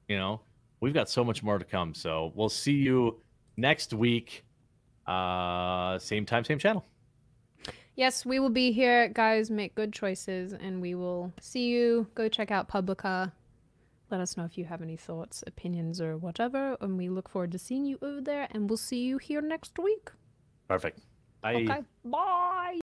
You know, we've got so much more to come. So we'll see you next week. Uh, same time, same channel. Yes, we will be here, guys. Make good choices, and we will see you. Go check out Publica. Let us know if you have any thoughts, opinions, or whatever. And we look forward to seeing you over there. And we'll see you here next week. Perfect. Bye. Okay. Bye.